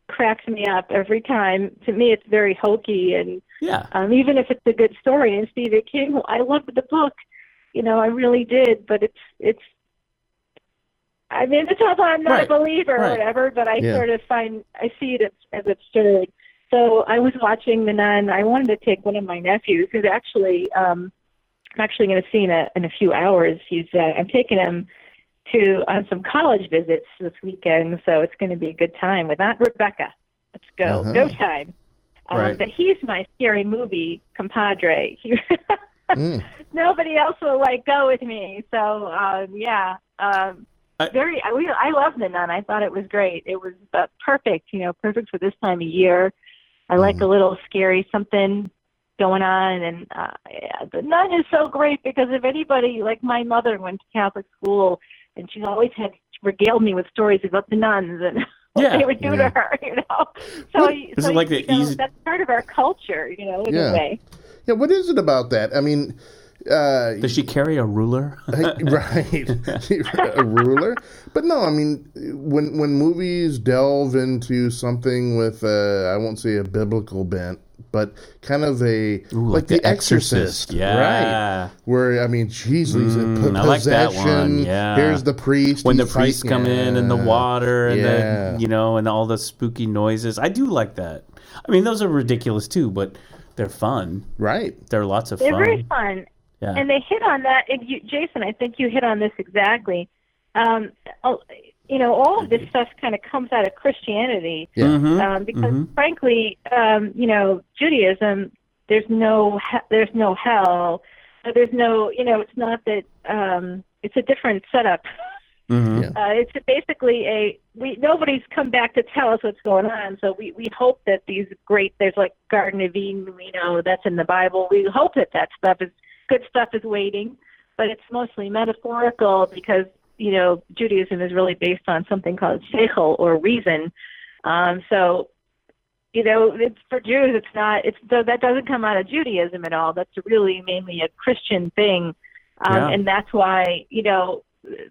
cracks me up every time. To me, it's very hokey, and Yeah. um, even if it's a good story. And Stephen King, I loved the book, you know, I really did. But it's it's. I mean, it's not that I'm not Right. a believer Right. or whatever, but I Yeah. sort of find I see it as, as absurd. So I was watching The Nun. I wanted to take one of my nephews, who's actually, um, I'm actually going to see in a in a few hours. He's, uh, I'm taking him to on some college visits this weekend, so it's going to be a good time with Aunt Rebecca. Let's go, Uh-huh. go time. Um, Right. But he's my scary movie compadre. Mm. nobody else will like go with me. So um, yeah, um, I- very. I, we, I love the nun. I thought it was great. It was uh, perfect. You know, perfect for this time of year. I like a little scary something going on, and uh, yeah, the nun is so great because if anybody like my mother went to Catholic school, and she always had regaled me with stories about the nuns and. What Yeah. they would do Yeah. to her, you know. So, you- Is so it like you the know, easy- that's part of our culture, you know, in Yeah. a way. Yeah, what is it about that? I mean, uh, Does she carry a ruler? right, a ruler. But no, I mean, when when movies delve into something with, uh, I won't say a biblical bent, but kind of a Ooh, like, The Exorcist, Yeah. right? Where I mean, Jesus, Mm, p- I like that possession. one, yeah. Here's the priest. when the he's priests fighting- come in and the water and Yeah. the you know and all the spooky noises. I do like that. I mean, those are ridiculous too, but they're fun. Right. They're lots of They're fun. very fun. Yeah. And they hit on that. And you, Jason, I think you hit on this exactly. Um, you know, all of this stuff kind of comes out of Christianity. Yeah. Mhm, Um, because mhm. frankly, um, you know, Judaism, there's no he- there's no hell. Uh, There's no, you know, it's not that um, it's a different setup. Mhm. Yeah. Uh, it's basically a we nobody's come back to tell us what's going on. So we we hope that these great there's like Garden of Eden, you know, that's in the Bible. We hope that that stuff is good stuff is waiting, but it's mostly metaphorical because you know Judaism is really based on something called seichel or reason. Um, so you know, it's for Jews, it's not. It's so that doesn't come out of Judaism at all. That's really mainly a Christian thing, um, Yeah. and that's why you know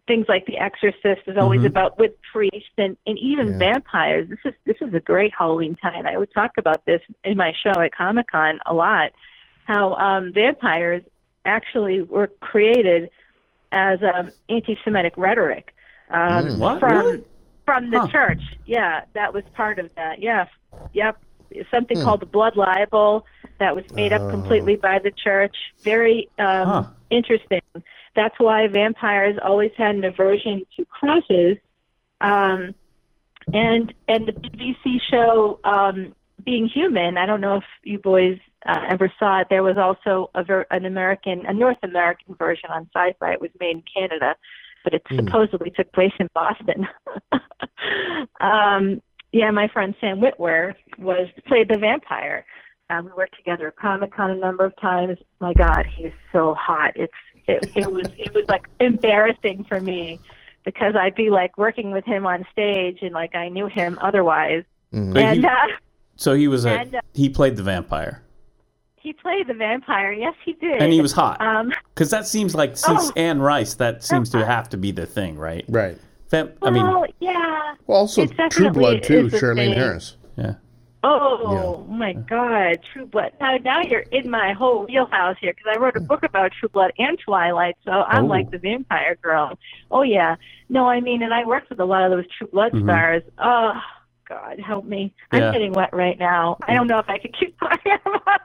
things like The Exorcist is always Mhm. about with priests and and even Yeah. vampires. This is this is a great Halloween time. I would talk about this in my show at Comic Con a lot. How um, vampires actually were created as um, anti-Semitic rhetoric um, Mm. From Really? from the Huh. church. Yeah, that was part of that. Yeah, yep. Something Hmm. called the blood libel that was made Oh. up completely by the church. Very um, Huh. interesting. That's why vampires always had an aversion to crosses. Um, and and the BBC show um, Being Human. I don't know if you boys uh, ever saw it. There was also a ver- an American, a North American version on Sci-Fi. It was made in Canada, but it Hmm. supposedly took place in Boston. um, yeah, my friend Sam Witwer was played the vampire. Um, we worked together at Comic Con a number of times. My God, he's so hot. It's it, it was it was like embarrassing for me because I'd be like working with him on stage and like I knew him otherwise. Mhm. And uh, So he was a And, uh, he played the vampire, he played the vampire. Yes, he did. and he was hot. Um, Because that seems like since Oh. Anne Rice, that seems to have to be the thing, right? Right. Vamp- I mean, well, yeah. Well, also True Blood too. is Charlaine. Harris. yeah. Oh my God, True Blood! Now, now you're in my whole wheelhouse here because I wrote a book about True Blood and Twilight, so I'm Oh. like the vampire girl. Oh yeah, no, I mean, and I worked with a lot of those True Blood Mhm. stars. Oh God, help me! I'm getting wet right now. I don't know if I could keep quiet about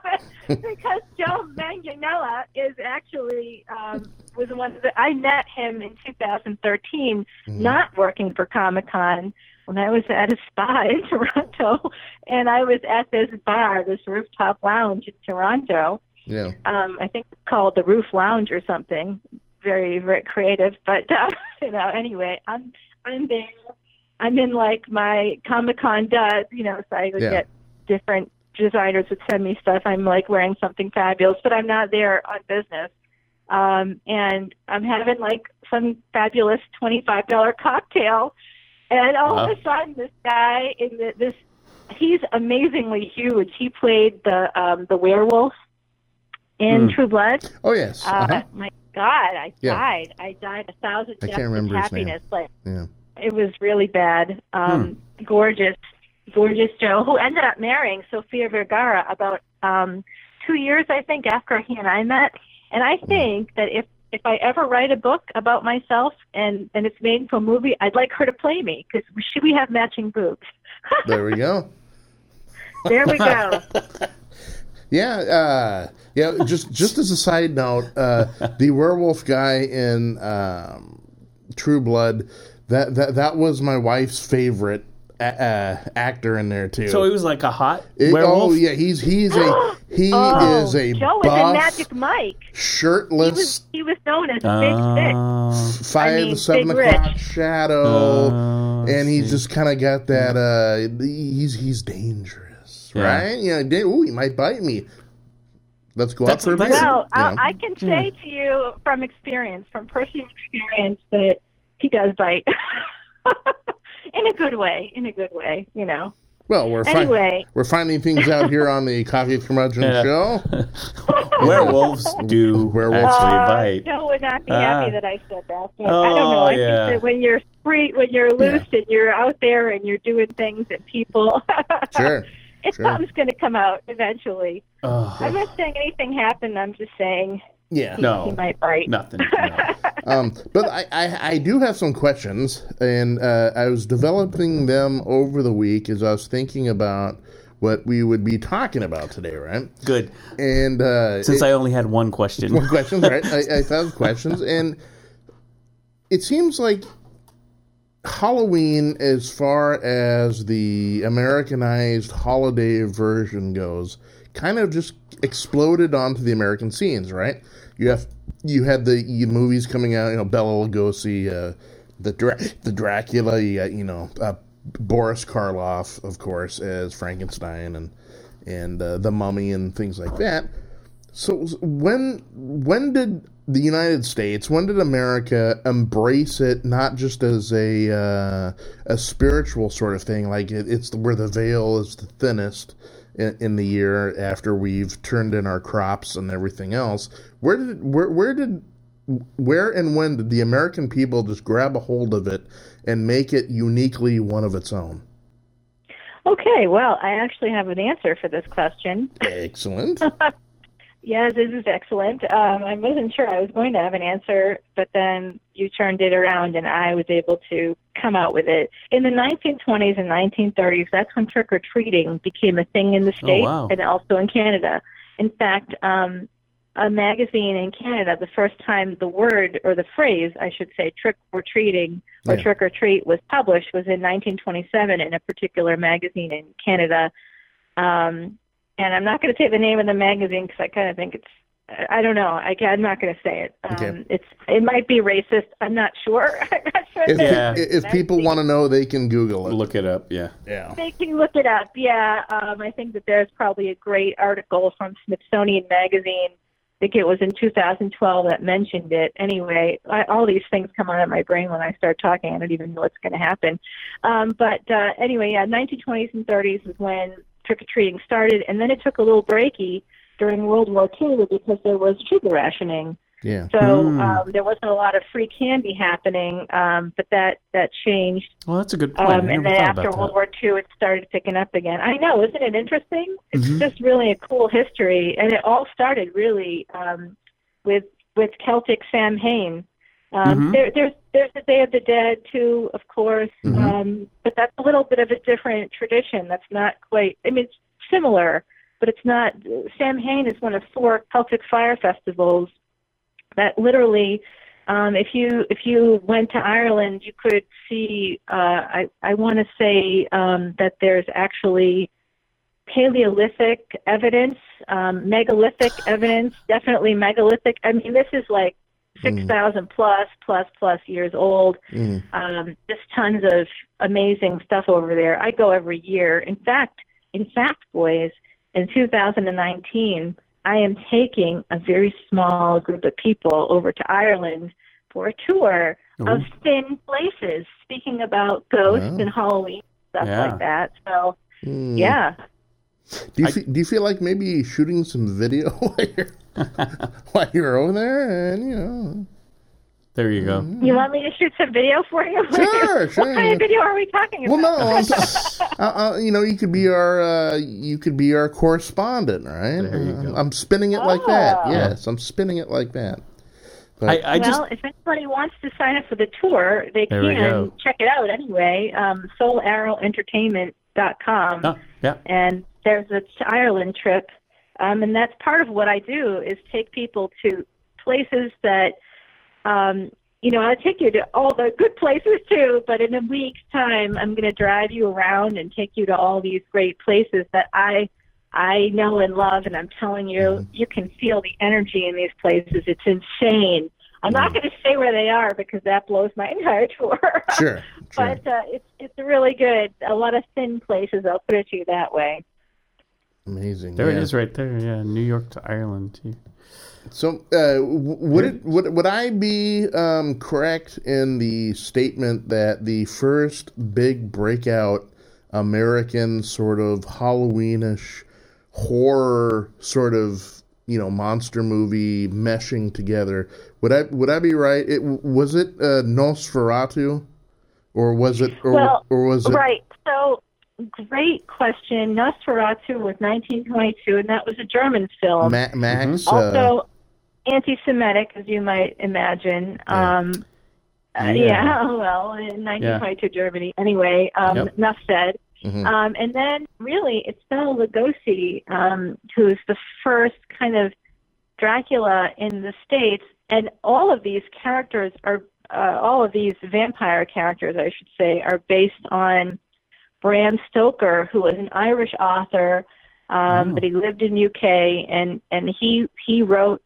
it because Joe Manganiello is actually um, was the one that I met him in 2013, Mm-hmm. not working for Comic Con when I was at a spa in Toronto, and I was at this bar, this rooftop lounge in Toronto. Yeah. Um, I think it's called the Roof Lounge or something. Very, very creative. But uh, you know, anyway, I'm I'm there. I'm in like my Comic Con does, you know, so I would Yeah. get different designers would send me stuff. I'm like wearing something fabulous, but I'm not there on business. Um, and I'm having like some fabulous twenty-five dollar cocktail, and all Wow. of a sudden, this guy in the, this he's amazingly huge. He played the um, the werewolf in Hmm. True Blood. Oh yes. Uh, Uh-huh. My God, I Yeah. died. I died a thousand I deaths can't of remember his name. happiness. Like Yeah. It was really bad. Um, Gorgeous, gorgeous Joe, who ended up marrying Sofia Vergara about um, two years, I think, after he and I met. And I think that if if I ever write a book about myself and and it's made into a movie, I'd like her to play me because should we have matching boobs? There we go. There we go. Yeah, uh, yeah. Just just as a side note, uh, the werewolf guy in um, True Blood, that that that was my wife's favorite a- uh, actor in there too. So he was like a hot It- werewolf. oh yeah, he's he's a he oh, is a Joe was buff, in Magic Mike. He shirtless, was he was known as Big Stick. Oh. five I mean, seven Big o'clock Rich. shadow, Oh, I and he's see. just kind of got that. Uh, he's he's dangerous, Yeah. right? Yeah. da- Ooh, he might bite me. Let's go That's- out for a beer. Well, you? I, I can say to you from experience, from personal experience, that he does bite. in a good way, in a good way, you know. Well, we're fi- Anyway. we're finding things out here on the Coffee with Curmudgeon Yeah. show. werewolves do Werewolves. actually Uh, bite. Joe would not be Ah. happy that I said that. But I don't know. Oh, I yeah. think that when you're free, when you're loose and you're out there and you're doing things and people, Sure. it's sure. something's going to come out eventually. Oh, I'm not saying anything happened. I'm just saying Yeah. he, No. he might bite. nothing. No. Um, but I, I, I do have some questions, and uh, I was developing them over the week as I was thinking about what we would be talking about today, right? Good. And uh, Since it- I only had one question. More questions, right? I, I thought questions, and it seems like Halloween, as far as the Americanized holiday version goes, kind of just exploded onto the American scenes, right? You have you had the you, movies coming out, you know, Bela Lugosi, uh, the Dra- the Dracula, you, got, you know, uh, Boris Karloff, of course, as Frankenstein, and and uh, the Mummy and things like that. So when when did the United States, when did America embrace it not just as a uh, a spiritual sort of thing, like it, it's where the veil is the thinnest in, in, the year after we've turned in our crops and everything else? Where did where where did where and when did the American people just grab a hold of it and make it uniquely one of its own? Okay, well, I actually have an answer for this question. Excellent. Yeah, this is excellent. Um, I wasn't sure I was going to have an answer, but then you turned it around and I was able to come out with it. In the 1920s and 1930s, that's when trick or treating became a thing in the Oh, States wow. and also in Canada. In fact, um, a magazine in Canada, the first time the word or the phrase, I should say, trick or treating or Yeah. trick or treat was published was in 1927 in a particular magazine in Canada. Um, and I'm not going to say the name of the magazine because I kind of think it's I don't know. I, I'm not going to say it. Um, Okay. It's it might be racist. I'm not sure. I'm not sure. If, Yeah. it's if people want to know, they can Google it. Look it up. Yeah. Yeah. they can look it up. Yeah, um, I think that there's probably a great article from Smithsonian Magazine. I think it was in 2012 that mentioned it. Anyway, I, all these things come out of my brain when I start talking. I don't even know what's going to happen. Um, but uh, anyway, yeah, 1920s and 30s is when trick or treating started, and then it took a little breaky during World War II because there was sugar rationing. Yeah. So Hmm. um, there wasn't a lot of free candy happening, um, but that that changed. Well, that's a good point. Um, and then after World that. War II, it started picking up again. I know, isn't it interesting? It's Mhm. just really a cool history, and it all started really um, with with Celtic Samhain. Um, Mhm. there, there's there's the Day of the Dead too, of course, Mhm. um, but that's a little bit of a different tradition. That's not quite. I mean, it's similar, but it's not. Samhain is one of four Celtic fire festivals that literally um, if you if you went to Ireland, you could see. Uh, I I want to say um, that there's actually Paleolithic evidence, um, megalithic evidence, definitely megalithic. I mean, this is like six thousand plus plus plus years old. Mm. Um, just tons of amazing stuff over there. I go every year. In fact, in fact, boys, in 2019, I am taking a very small group of people over to Ireland for a tour of thin places. Speaking about ghosts Wow. and Halloween stuff Yeah. like that. So Mm. yeah, Do you I- fe- do you feel like maybe shooting some video while you're while you're over there and you know? There you go. you want me to shoot some video for you? Sure, what sure. kind of video are we talking about? Well, about? no, I'm, uh, uh, you know, you could be our uh, you could be our correspondent, right? There you Uh, go. I'm spinning it like that. Oh. Yes, I'm spinning it like that. But I, I just well, if anybody wants to sign up for the tour, they can check it out anyway. Um, SoulArrowEntertainment.com. oh yeah and there's a Ireland trip, um, and that's part of what I do is take people to places that, um, you know, I take you to all the good places too. But in a week's time, I'm going to drive you around and take you to all these great places that I. I know and love, and I'm telling you, Mm-hmm. you can feel the energy in these places. It's insane. I'm not going to say where they are because that blows my entire tour. sure, sure. but uh, it's it's really good. A lot of thin places. I'll put it to you that way. Amazing. there yeah. it is right there yeah New York to Ireland too. So, uh, would it would would I be um, correct in the statement that the first big breakout American sort of Halloweenish horror sort of you know monster movie meshing together would I would I be right? It was it uh, Nosferatu, or was it or, Well, or was it Right. So, great question. Nosferatu was 1922, and that was a German film. Ma- Max? uh, also, anti-Semitic, as you might imagine. Yeah. Um, uh, Yeah. yeah. Well, in 1922 Germany. Anyway, um, Yep. enough said. mhm. Um, and then really, it's Bela Lugosi, um, who's the first kind of Dracula in the states, and all of these characters are uh, all of these vampire characters, I should say, are based on Bram Stoker, who was an Irish author, um, Oh. but he lived in UK, and and he he wrote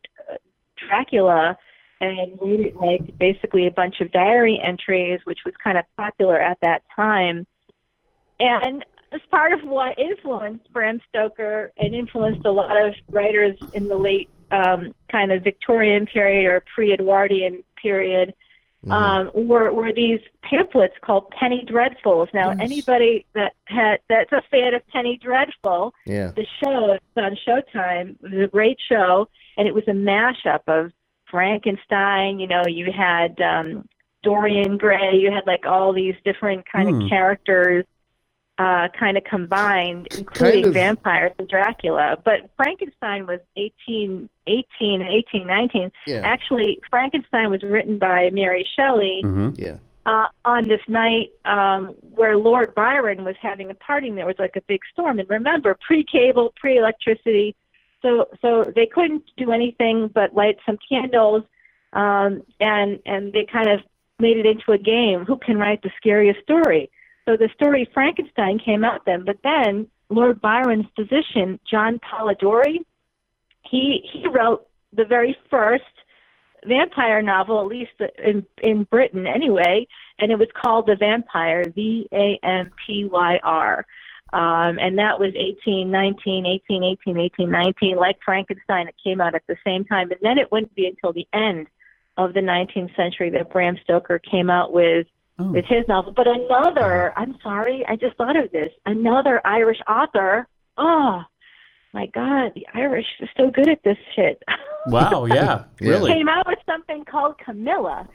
Dracula and wrote it like basically a bunch of diary entries, which was kind of popular at that time. And as part of what influenced Bram Stoker and influenced a lot of writers in the late um, kind of Victorian period or pre-Edwardian period, um, were were these pamphlets called Penny Dreadfuls. Now, Yes. anybody that had that's a fan of Penny Dreadful, Yeah. the show on Showtime it was a great show, and it was a mashup of Frankenstein. You know, you had um, Dorian Gray. You had like all these different kind Hmm. of characters. Uh, kind of combined, including of- vampires and Dracula. But Frankenstein was 1818 and 1819. Yeah. Actually, Frankenstein was written by Mary Shelley hmm Yeah. uh, on this night um, where Lord Byron was having a party. and There was like a big storm, and remember, pre-cable, pre-electricity, so so they couldn't do anything but light some candles, um, and and they kind of made it into a game. Who can write the scariest story? So the story Frankenstein came out then, but then Lord Byron's physician John Polidori, he he wrote the very first vampire novel, at least in in Britain anyway, and it was called The Vampyre, V A M P Y R. Um, and that was 1819, 1818, 1819. Like Frankenstein, it came out at the same time. And then it wouldn't be until the end of the 19th century that Bram Stoker came out with Oh. with his novel. But another, I'm sorry, I just thought of this. Another Irish author. Oh, my God, the Irish are so good at this shit. Wow, yeah, Yeah. really. Came out with something called Camilla,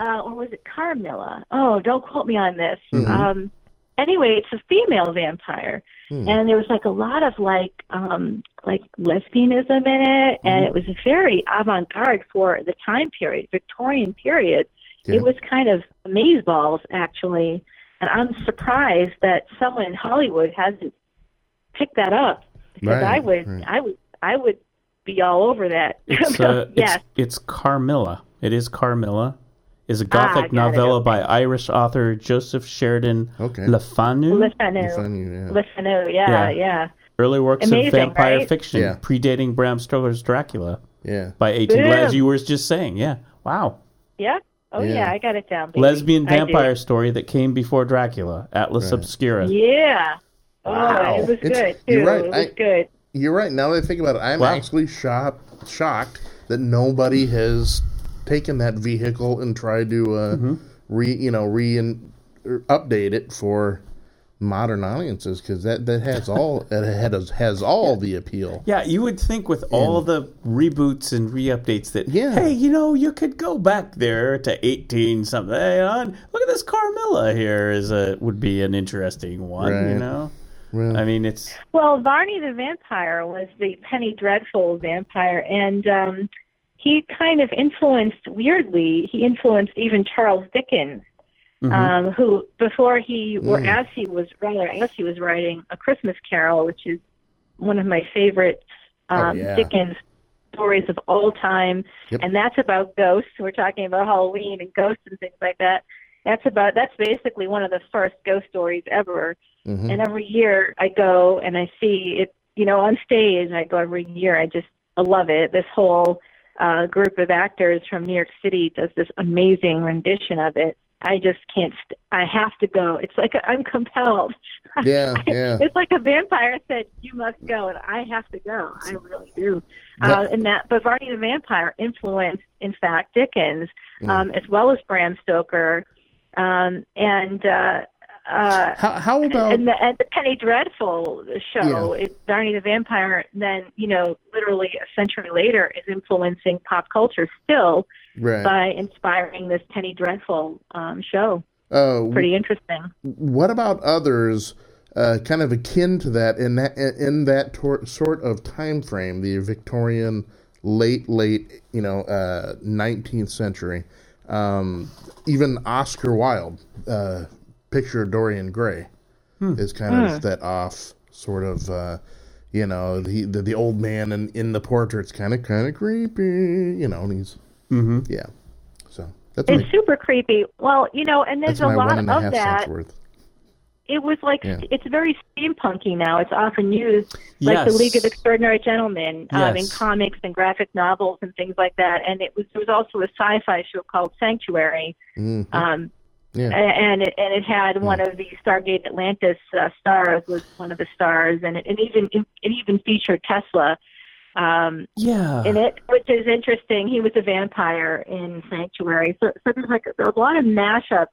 uh, or was it Carmilla? Oh, don't quote me on this. Mhm. Um, anyway, it's a female vampire, Hmm. and there was like a lot of like um, like lesbianism in it, and it was very avant-garde for the time period, Victorian period. Yeah. It was kind of amazeballs actually, and I'm surprised that someone in Hollywood hasn't picked that up because Right, I would, right. I would, I would be all over that. It's uh, yes. it's, it's Carmilla. It is Carmilla. Is a Ah, gothic got it, novella okay. by Irish author Joseph Sheridan Okay. Le Fanu. Listen, Funny, yeah. listen, yeah, Yeah. yeah. Early works Amazing, of vampire right? fiction, Yeah. predating Bram Stoker's Dracula Yeah. by 18. Boom. As you were just saying, yeah. Wow. Yeah. Oh Yeah. yeah, I got it down. Baby. Lesbian vampire story that came before Dracula, Atlas Right. Obscura. Yeah. Wow. Oh, it was It's- good too. you're right. It was I- good. You're right. Now that I think about it, I'm Wow. actually shocked, shocked that nobody has taken that vehicle and tried to uh, Mm-hmm. re, you know, re and update it for modern audiences because that that has all it has has all the appeal. Yeah, you would think with all the reboots and re-updates that, Yeah. hey, you know, you could go back there to 18 something. Hey, on, look at this Carmilla here is a would be an interesting one, you know. Well, I mean, it's Well, Varney the vampire was the Penny Dreadful vampire, and um, he kind of influenced weirdly. He influenced even Charles Dickens, mhm. um, who before he or Mm. as he was rather as he was writing A Christmas Carol, which is one of my favorite Oh, um, yeah. Dickens stories of all time, Yep. and that's about ghosts. We're talking about Halloween and ghosts and things like that. That's about that's basically one of the first ghost stories ever. mhm. And every year I go and I see it, you know, on stage. I go every year. I just I love it. This whole uh, group of actors from New York City does this amazing rendition of it. I just can't. St- I have to go. It's like I'm compelled. yeah, yeah. It's like a vampire said, "You must go," and I have to go. I really do. Uh, and that, but Varney the Vampire influenced, in fact, Dickens, Mm. um, as well as Bram Stoker, um, and uh, uh, How how about and the, and the Penny Dreadful show, it, Varney the Vampire, then, you know, literally a century later is influencing pop culture still right? by inspiring this Penny Dreadful um, show. Uh, Pretty interesting. what about others uh, kind of akin to that in that in that tor- sort of time frame the victorian late late you know uh, 19th century um, even oscar wilde uh, picture of dorian gray is kind of that off sort of uh, you know the, the the old man in, in the portrait's kind of kind of creepy you know and he's hmm yeah so That's It's only, super creepy. Well, you know, and there's a lot one and a of half that. worth. It was like Yeah. it's very steampunky now. It's often used like the League of Extraordinary Gentlemen um, in comics and graphic novels and things like that. And it was there was also a sci-fi show called Sanctuary, Mhm. um, Yeah. and it, and it had one of the Stargate Atlantis uh, stars was one of the stars, and it, it even it even featured Tesla um, Yeah. in it, which is interesting. He was a vampire in Sanctuary, so, so there's like there's a lot of mashups,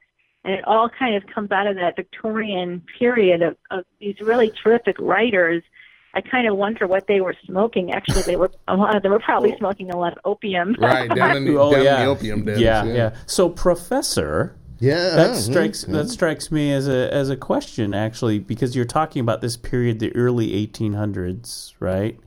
and it all kind of comes out of that Victorian period of, of these really terrific writers. I kind of wonder what they were smoking. Actually, they were a lot of them were probably smoking a lot of opium. Right down in the, oh down yeah. in the opium dens. yeah, yeah. yeah. So professor, Yeah, that strikes that strikes me as a as a question actually because you're talking about this period, the early 1800s, right?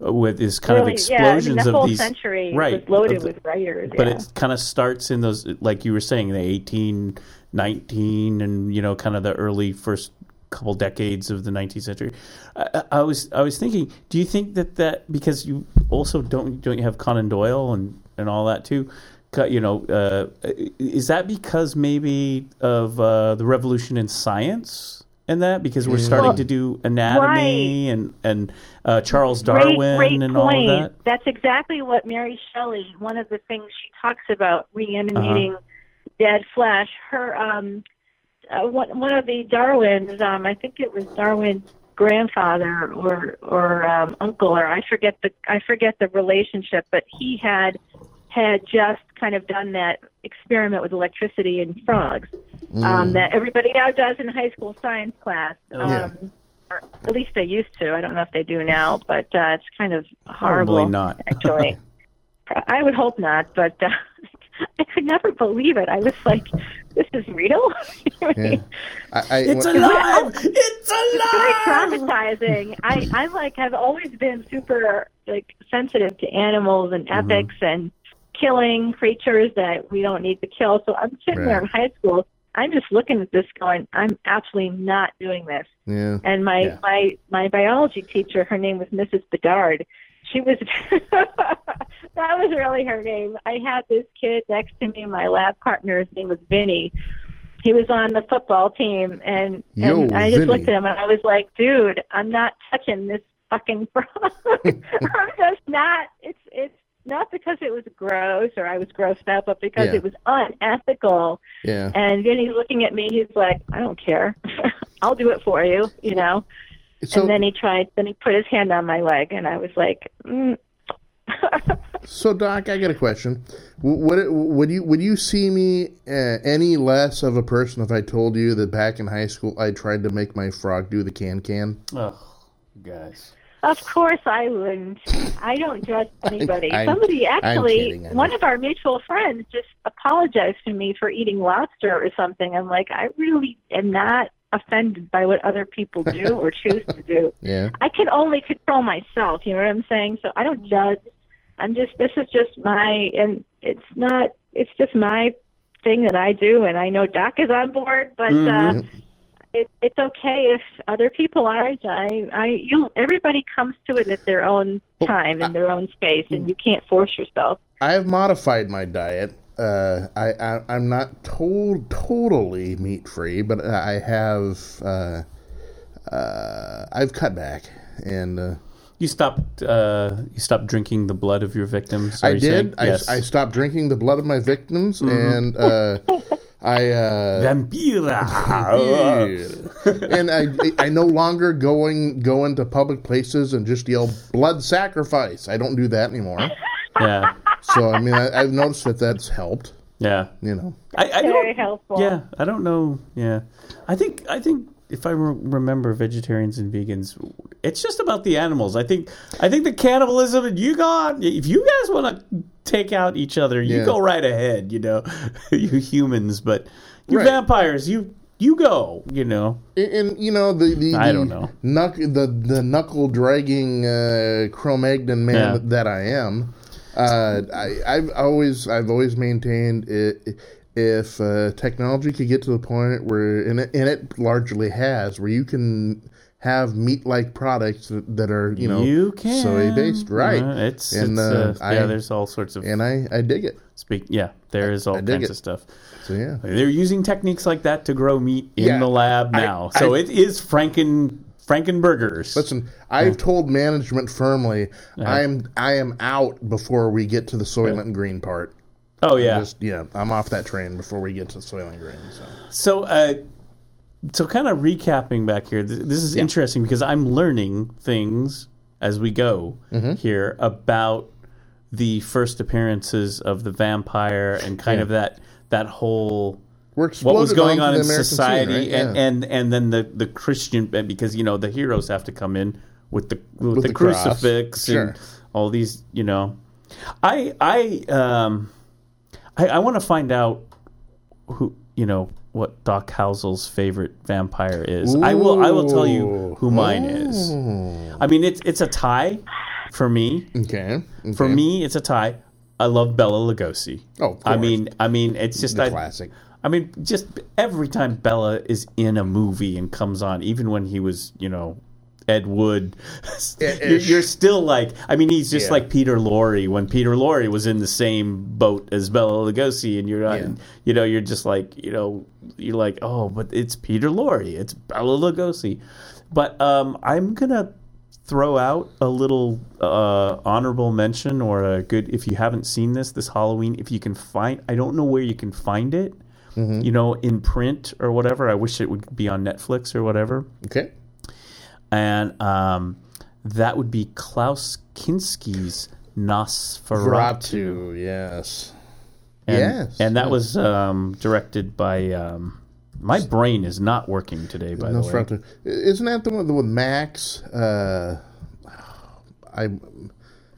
With this kind Really, of yeah, I mean, explosions the whole of these, century right? was loaded the- with writers. but yeah. it kind of starts in those like you were saying the 18 19 and you know kind of the early first couple decades of the 19th century I, I I was i was thinking do you think that that because you also don't don't you have conan doyle and and all that too Co- you know uh, is that because maybe of uh, the revolution in science and that because we're starting Well, to do anatomy and and uh, charles darwin great, great and point. all of that That's exactly what Mary Shelley. One of the things she talks about reanimating Uh-huh. dead flesh. Her um, uh, one one of the Darwins. Um, I think it was Darwin's grandfather or or um, uncle, or I forget the I forget the relationship, but he had had just kind of done that experiment with electricity and frogs um, that everybody now does in high school science class. Um, Yeah. or at least they used to. I don't know if they do now, but uh, it's kind of horrible. Probably not. Actually, I would hope not, but uh, I could never believe it. I was like, "This is real." Yeah. I, I, it's when- alive it's very alive traumatizing. I, I like have always been super like sensitive to animals and Mm-hmm. ethics and killing creatures that we don't need to kill. So I'm sitting there in high school. I'm just looking at this, going, I'm absolutely not doing this. yeah. And my Yeah. my my biology teacher, her name was Mrs. Bedard. She was that was really her name. I had this kid next to me, my lab partner. His name was Vinny. He was on the football team, and, Yo, and I just Vinny. looked at him and I was like, "Dude, I'm not touching this fucking frog. I'm just not. It's it's not because it was gross or I was grossed out, but because Yeah. it was unethical." Yeah. And then he's looking at me. He's like, "I don't care. I'll do it for you," you know. So, and then he tried. Then he put his hand on my leg, and I was like, mm. so Doc, I got a question. W- Would it, would you would you see me uh, any less of a person if I told you that back in high school I tried to make my frog do the can can? Oh, guys. "Of course I wouldn't. I don't judge anybody." I'm- Somebody actually, kidding, one of our mutual friends, just apologized to me for eating lobster or something. I'm like, I really am not offended by what other people do or choose to do. Yeah. I can only control myself. You know what I'm saying? So I don't judge. I'm just. This is just my, and it's not. It's just my thing that I do, and I know Doc is on board, but Mhm. uh, it, it's okay if other people aren't. I, I, you. Everybody comes to it at their own time in their own space, and you can't force yourself. I have modified my diet. Uh, I, I I'm not to- totally meat free, but I have uh, uh, I've cut back, and uh, You stopped. Uh, you stopped drinking the blood of your victims. I you did. I, Yes. I stopped drinking the blood of my victims, and uh, I uh, Vampira. and I I no longer going go into public places and just yell blood sacrifice. I don't do that anymore. yeah. So I mean, I, I've noticed that that's helped. Yeah. You know. I, I Very don't. helpful. Yeah. I don't know. Yeah. I think. I think if I re- remember vegetarians and vegans, it's just about the animals. I think. I think the cannibalism and you got. If you guys want to take out each other, you Yeah. go right ahead. You know, you humans, but you Right. vampires, you you go. You know. And, and, you know the the, I the don't know. knuck, the the knuckle dragging uh, Cro-Magnon man Yeah. that I am. Uh, I, I've always I've always maintained it, if uh, technology could get to the point where and it, and it largely has where you can have meat-like products that, are you know you can soy based, right? Uh, it's, And, it's uh, uh, I- yeah. There's all sorts of and I I dig it. speak. Yeah, there is all I kinds of stuff. So yeah, They're using techniques like that to grow meat in Yeah, the lab I- now. so I- it is Franken Frankenburgers. Listen, I've told management firmly I am I am out before we get to the Soylent and Green part. Oh yeah. Just yeah, I'm off that train before we get to Soylent and Green. So. So, uh, so kind of recapping back here, th- this is interesting because I'm learning things as we go Mm-hmm. here about the first appearances of the vampire and kind Yeah. of that that whole what was going on in society scene, right? and, Yeah. and and then the the Christian because you know the heroes have to come in with the with, the, the crucifix Sure. and all these you know I I um I, I want to find out who you know what Doc Housel's favorite vampire is. I will I will tell you who mine is. I mean it's it's a tie for me. okay, okay. For me it's a tie. I love Bela Lugosi. Oh, I mean I mean it's just the I, classic. I mean, just every time Bela is in a movie and comes on, even when he was, you know, Ed Wood, you're, you're still like, I mean, he's just Yeah. like Peter Lorre. When Peter Lorre was in the same boat as Bela Lugosi, and you're, not, Yeah. you know, you're just like, you know, you're like, oh, but it's Peter Lorre, it's Bela Lugosi, but um, I'm gonna throw out a little uh, honorable mention or a good if you haven't seen this this Halloween if you can find I don't know where you can find it you know in print or whatever. I wish it would be on Netflix or whatever. Okay, and um, that would be Klaus Kinski's Nosferatu Veratu, yes, and, yes, and that yes. was um, directed by um, my brain is not working today by the way Isn't that the one with Max? Uh, I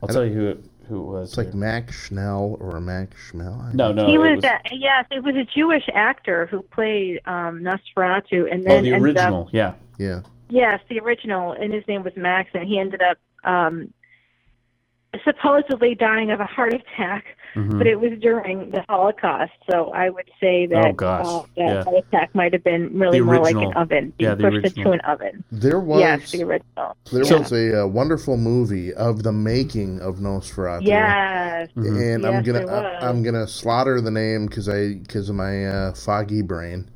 I'll tell you who it, who it was it's like. Max Schnell or Max Schmel. I- no no he it was, was a, yes, it was a Jewish actor who played um, Nosferatu, and oh then the ended up original yeah Yeah, Yes, the original, and his name was Max, and he ended up um, supposedly dying of a heart attack, Mhm. but it was during the Holocaust. So I would say that Oh, gosh. uh, that Yeah. heart attack might have been really more like an oven, Yeah, being the pushed original. into an oven. there was yes, the original. there So- was a uh, wonderful movie of the making of Nosferatu. Yes, and I'm Yes, gonna. I, I'm gonna slaughter the name because I because of my uh, foggy brain.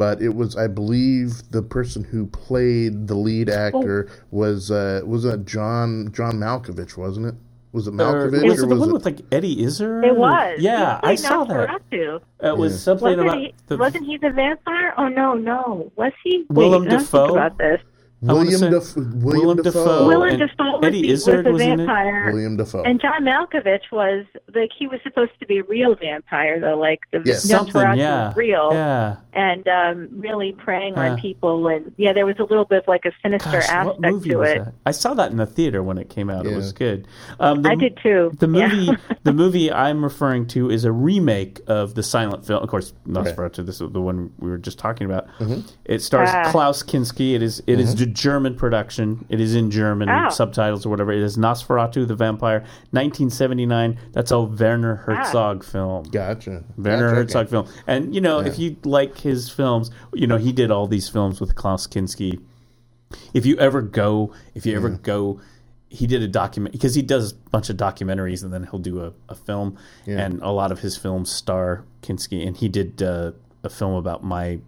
But it was, I believe, the person who played the lead actor Oh. was uh, was it John John Malkovich, wasn't it? Was it Or- Malkovich was or it the was one it? with like Eddie Izzard? it was. Yeah, He I played saw that. It was something Wasn't about he? the Wasn't he the vampire? Oh no, no. Was he? Willem Wait, let's Dafoe? Think about this. I wanna William, say- Def- William, Willem Dafoe. Dafoe. Willem and Dafoe was Eddie the, was Izzard the was vampire. William Dafoe. And John Malkovich was like he was supposed to be a real vampire though, like the Yes. something, Nosferatu yeah, was real yeah. and um really preying Yeah. on people and yeah, there was a little bit of like a sinister Gosh, what aspect movie to was it. that? I saw that in the theater when it came out. It was good. Um, the, I did too. The Yeah. movie, the movie I'm referring to is a remake of the silent film. Of course, Nosferatu. This is the one we were just talking about. It stars Ah. Klaus Kinski. It is it is a German production. It is in German Oh. subtitles or whatever. It is Nosferatu the Vampire, 1979. That's a Werner Herzog film. Gotcha. Werner Gotcha, Herzog okay. film. And you know, if you like his films, you know, he did all these films with Klaus Kinski. If you ever go, if you ever go, he did a document because he does a bunch of documentaries and then he'll do a, a film. Yeah. And a lot of his films star Kinski, and he did uh, a film about my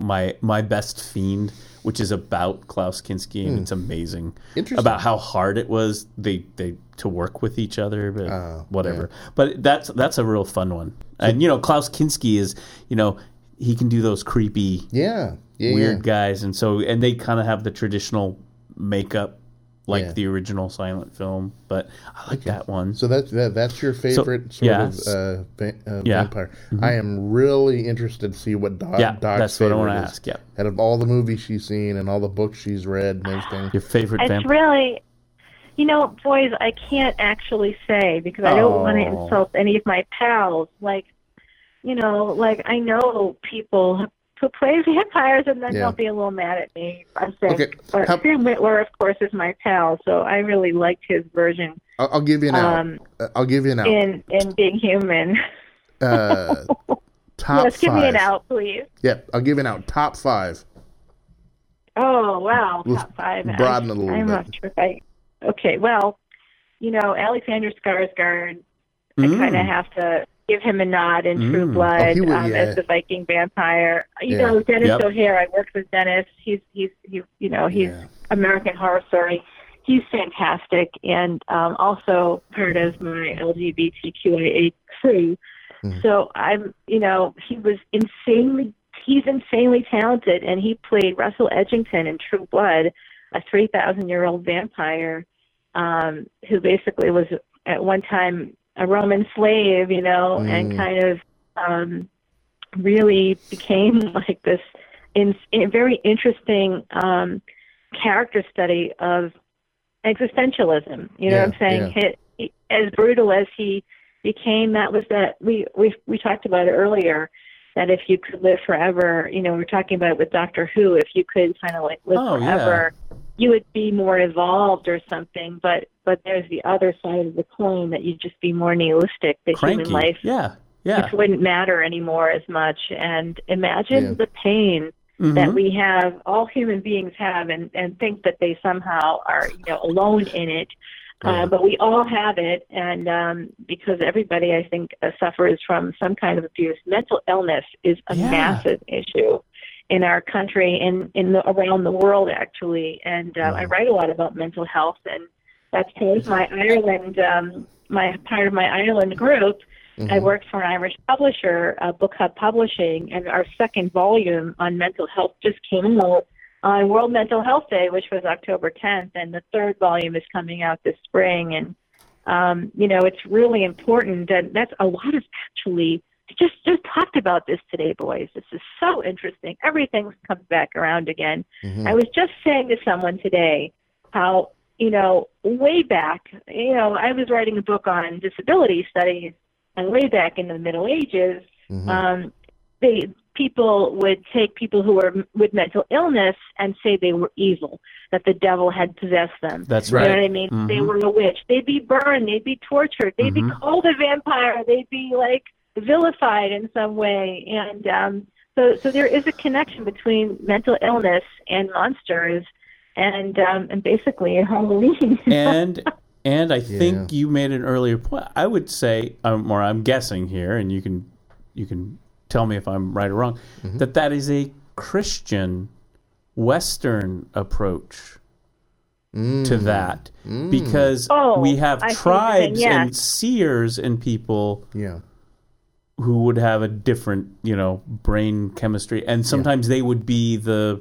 my my best fiend, which is about Klaus Kinski, and it's amazing. Hmm. Interesting. About how hard it was they they to work with each other, but Oh, whatever. But that's that's a real fun one. And you know, Klaus Kinski is you know he can do those creepy Yeah. Yeah. weird yeah. guys, and so and they kind of have the traditional makeup like Yeah. the original silent film. But I like that one. So that's that, that's your favorite sort yes. of uh, va- uh, Yeah. vampire. I am really interested to see what Doc, yeah, Doc's that's what I want favorite to ask. Yeah, Out of all the movies she's seen and all the books she's read and everything. your favorite It's vampire. really you know, boys, I can't actually say because I don't want to Oh. insult any of my pals. Like, you know, like I know people who plays vampires, and then Yeah. they'll be a little mad at me. I think, Okay, but how- Sam Witwer, of course, is my pal, so I really liked his version I'll, I'll give you an out. um, Uh, I'll give you an out. in in being human. Uh, top yes, give me an out, please. Yep, I'll give you an out. Top five. Oh wow, top five. broaden it a little I'm bit. not sure if I. Okay, well, you know, Alexander Skarsgård. I Mm. kind of have to give him a nod in True Mm. Blood Oh, was- um, yeah. as the Viking vampire. You Yeah. know, Denis Yep. O'Hare. I worked with Denis. He's he's he, you know he's Yeah. American Horror Story. He's fantastic, and um, also part of my LGBTQIA crew. Mhm. So I'm, you know, he was insanely, he's insanely talented, and he played Russell Edgington in True Blood, a 3,000 year old vampire um, who basically was at one time a Roman slave, you know, and Mm. kind of um, really became like this in, in very interesting um, character study of existentialism. You know Yeah, what I'm saying? He- he- as brutal as he became, that was that we we we talked about it earlier. That if you could live forever, you know, we are talking about it with Doctor Who. If you could kind of like live Oh, yeah. forever, you would be more evolved or something. But but there's the other side of the coin that you'd just be more nihilistic. The Cranky. human life Yeah. Yeah. just wouldn't matter anymore as much. And imagine Yeah. the pain Mhm. that we have, all human beings have, and, and think that they somehow are, you know, alone in it. Yeah. Uh, but we all have it, and um, because everybody, I think, uh, suffers from some kind of abuse. Mental illness is a Yeah. massive issue in our country and in the, around the world, actually. And uh, I write a lot about mental health, and that's of my Ireland, um, my part of my Ireland group. I Mhm. worked for an Irish publisher, uh, Book Hub Publishing, and our second volume on mental health just came out on World Mental Health Day, which was October 10th, and the third volume is coming out this spring. And um, you know, it's really important, and that's a lot of actually just just talked about this today, boys. This is so interesting. Everything comes back around again. Mhm. I was just saying to someone today how, you know, way back, you know, I was writing a book on disability studies, and way back in the Middle Ages, Mhm. um, they people would take people who were with mental illness and say they were evil, that the devil had possessed them. That's right. You know what I mean? They Mhm. were a witch. They'd be burned. They'd be tortured. They'd be Mhm. called a vampire. They'd be like vilified in some way. And um, so, so there is a connection between mental illness and monsters, and um, and basically Halloween. and and I Yeah. think you made an earlier point. I would say, um, or I'm guessing here, and you can you can tell me if I'm right or wrong, Mm-hmm. that that is a Christian Western approach to that, because Oh, we have I see saying, tribes yes. and seers and people Yeah. who would have a different, you know, brain chemistry, and sometimes they would be the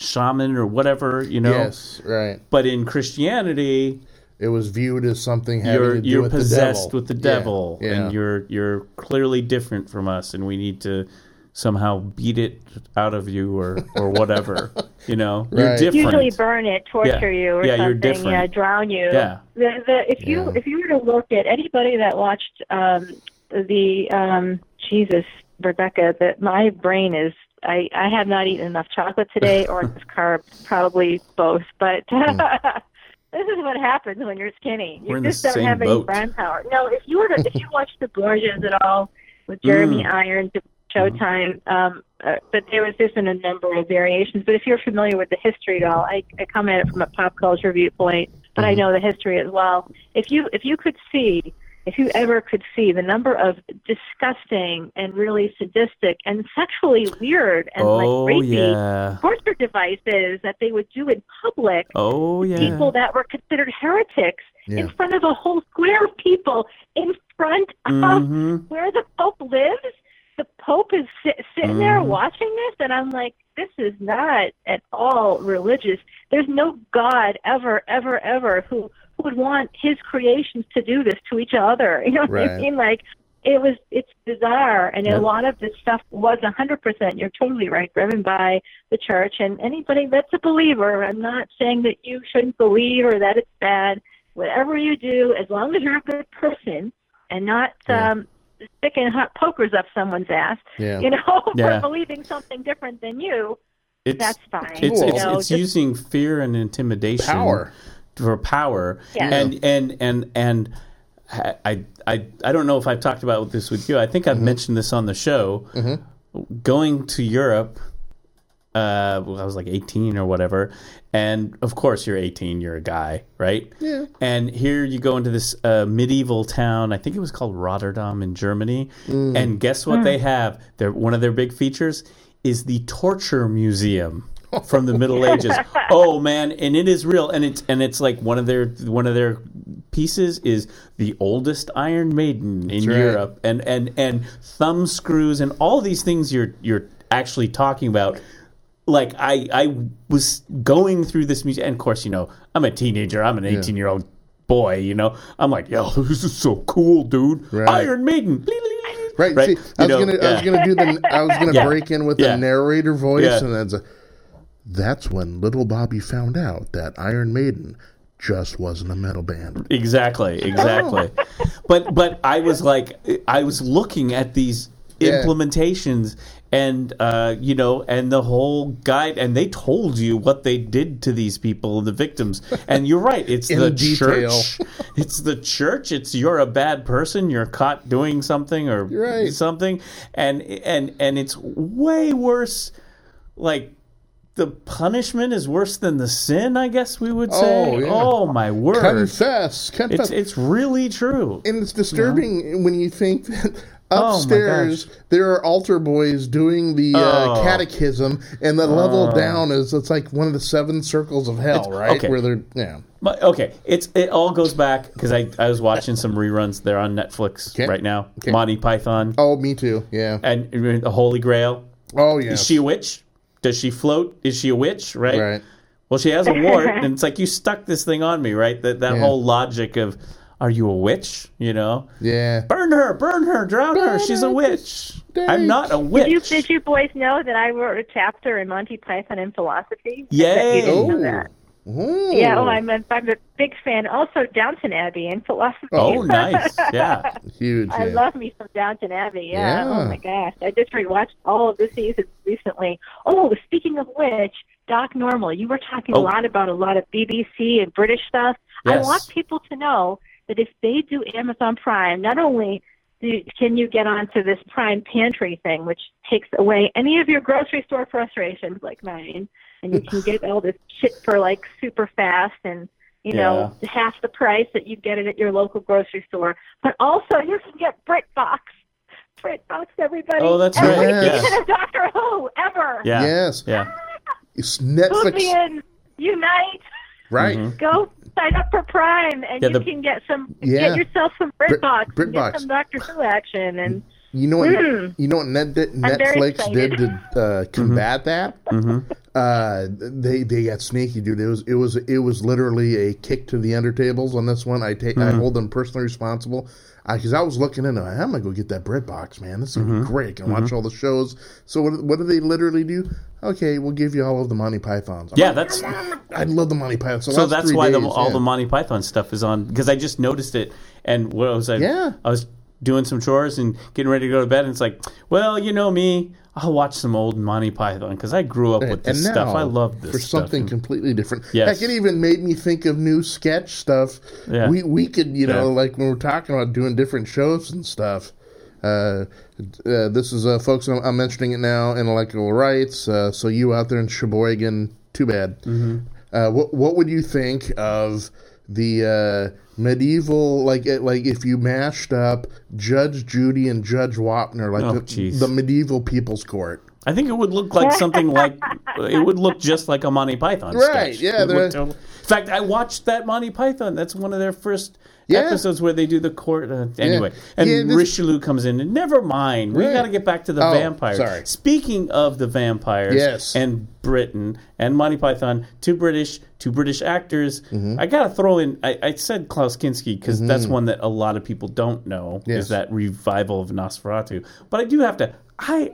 shaman or whatever, you know. Yes. Right. But in Christianity, It was viewed as something having you're to do you're with possessed the devil. with the devil, Yeah. and you're you're clearly different from us, and we need to somehow beat it out of you or or whatever. you know, you're different. Usually burn it, torture Yeah. you, or Yeah, you're something. different. Yeah, drown you. Yeah. The, the, if you Yeah. if you were to look at anybody that watched um, the um, Jesus Rebecca, that my brain is. I, I have not eaten enough chocolate today, or carbs, probably both. But this is what happens when you're skinny. You We're just don't have any boat. brain power. No, if you were to if you watch the Borgias at all with Jeremy Mm. Irons, Showtime, um, uh, but there was just in a number of variations. But if you're familiar with the history at all, I, I come at it from a pop culture viewpoint, but I know the history as well. If you if you could see, if you ever could see the number of disgusting and really sadistic and sexually weird and oh like rapey yeah, torture devices that they would do in public, oh yeah. people that were considered heretics Yeah. in front of a whole square of people in front of hmm where the Pope lives. The Pope is sit, sitting there Mhm. watching this, and I'm like, this is not at all religious. There's no God ever, ever, ever who would want his creations to do this to each other. You know what I mean? Like, it was, it's bizarre, and Yep. a lot of this stuff was a 100%. You're totally right, driven by the church, and anybody that's a believer. I'm not saying that you shouldn't believe or that it's bad. Whatever you do, as long as you're a good person and not Yeah. um, sticking hot pokers up someone's ass, Yeah. you know, Yeah. for believing something different than you, It's that's fine. it's you it's, know, it's just- using fear and intimidation Power. For power Yeah. and and and and I, I I don't know if I've talked about this with you. I think I've Mm-hmm. mentioned this on the show. Going to Europe Uh, well, I was like 18 or whatever, and of course you're 18, you're a guy, right? Yeah. And here you go into this uh, medieval town. I think it was called Rotterdam in Germany. And guess what they have? Their one of their big features is the torture museum from the Middle Ages. Oh man, and it is real, and it's and it's like one of their one of their pieces is the oldest Iron Maiden in right. Europe, and and and thumb screws and all these things you're you're actually talking about. Like I I was going through this music, and of course you know I'm a teenager. I'm an 18 year old boy. You know I'm like yo, this is so cool, dude. Right. Iron Maiden. Right. Right. See, I was know, gonna, I was gonna do the, I was gonna Yeah. break in with Yeah. the narrator voice, Yeah. and then it's a, that's when little Bobby found out that Iron Maiden just wasn't a metal band. Exactly, exactly. but but I was like, I was looking at these Yeah. implementations, and uh, you know, and the whole guide, and they told you what they did to these people, the victims. And you're right, it's the detail. church. It's the church. It's you're a bad person. You're caught doing something or Right. something, and and and it's way worse. Like the punishment is worse than the sin. I guess we would say. Oh, yeah. Oh my word! Confess, confess. It's it's really true. and it's disturbing when you think that Oh, upstairs there are altar boys doing the uh, Oh. catechism, and the level down is it's like one of the seven circles of hell, right? okay. Where they're yeah. But, okay, it's it all goes back because I, I was watching some reruns. They're on Netflix Okay. right now. Okay. Monty Python Oh, me too. Yeah. and uh, the Holy Grail. Oh yeah. Is she a witch? Does she float? Is she a witch? Right. right? Well, she has a wart, and it's like you stuck this thing on me, right? That that Yeah. whole logic of, are you a witch? You know, Yeah. burn her, burn her, drown her. She's a witch. stake. I'm not a witch. Did you, did you boys know that I wrote a chapter in Monty Python and philosophy? I bet Yay. you didn't know Oh. Ooh. Yeah, oh, I'm a, I'm a big fan. Also, Downton Abbey and philosophy. oh, nice. Yeah. huge. I yeah. love me some Downton Abbey. Yeah. Oh, yeah. Oh my gosh, I just rewatched all of the seasons recently. Oh, speaking of which, Doc Normal, you were talking Oh. a lot about a lot of BBC and British stuff. I want people to know that if they do Amazon Prime, not only do, can you get onto this Prime Pantry thing, which takes away any of your grocery store frustrations like mine, and you can get all this shit for like super fast and you know half the price that you get it at your local grocery store. But also you can get BritBox. BritBox, everybody. Oh, that's Every right, yes. season of Doctor Who ever. Yeah. Yes. Yeah. It's Netflix. Luthean, Unite. Right. Mm-hmm. Go sign up for Prime, and Yeah, you the- can get some. Yeah. Get yourself some BritBox. Brit- and BritBox. Get some Doctor Who action, and You know what? Mm. You know what Net, Netflix did to uh, combat that? Uh, they they got sneaky, dude. It was it was it was literally a kick to the undertables on this one. I take I hold them personally responsible because I was looking into. it. I'm gonna go get that bread box, man. This is gonna be great. Can watch all the shows. So what what do they literally do? Okay, we'll give you all of the Monty Pythons. I'm Yeah, like, that's I love the Monty Pythons. so last that's three why the, all yeah. the Monty Python stuff is on because I just noticed it and what was I? Yeah. I was doing some chores and getting ready to go to bed and it's like, well, you know me, I'll watch some old Monty Python because I grew up with this and stuff. I love this stuff. for stuff. something And- completely different. Yes. Heck, it even made me think of new sketch stuff. Yeah. We we could you know Yeah. like when we're talking about doing different shows and stuff. Uh, uh, this is uh, folks. I'm, I'm mentioning it now. Intellectual rights. Uh, so you out there in Sheboygan, too bad. Mm-hmm. Uh, what what would you think of the uh, medieval like uh, like if you mashed up Judge Judy and Judge Wapner like Oh, the, the medieval people's court? I think it would look like something like it would look just like a Monty Python Right, sketch. yeah, would totally- in fact, I watched that Monty Python. That's one of their first Yeah. episodes where they do the court. Uh, anyway, and Yeah, this- Richelieu comes in. And never mind, we Right. got to get back to the Oh, vampires. sorry. Speaking of the vampires, Yes. and Britain and Monty Python, two British, two British actors. Mm-hmm. I got to throw in. I, I said Klaus Kinski because that's one that a lot of people don't know. Yes. Is that revival of Nosferatu? But I do have to. I.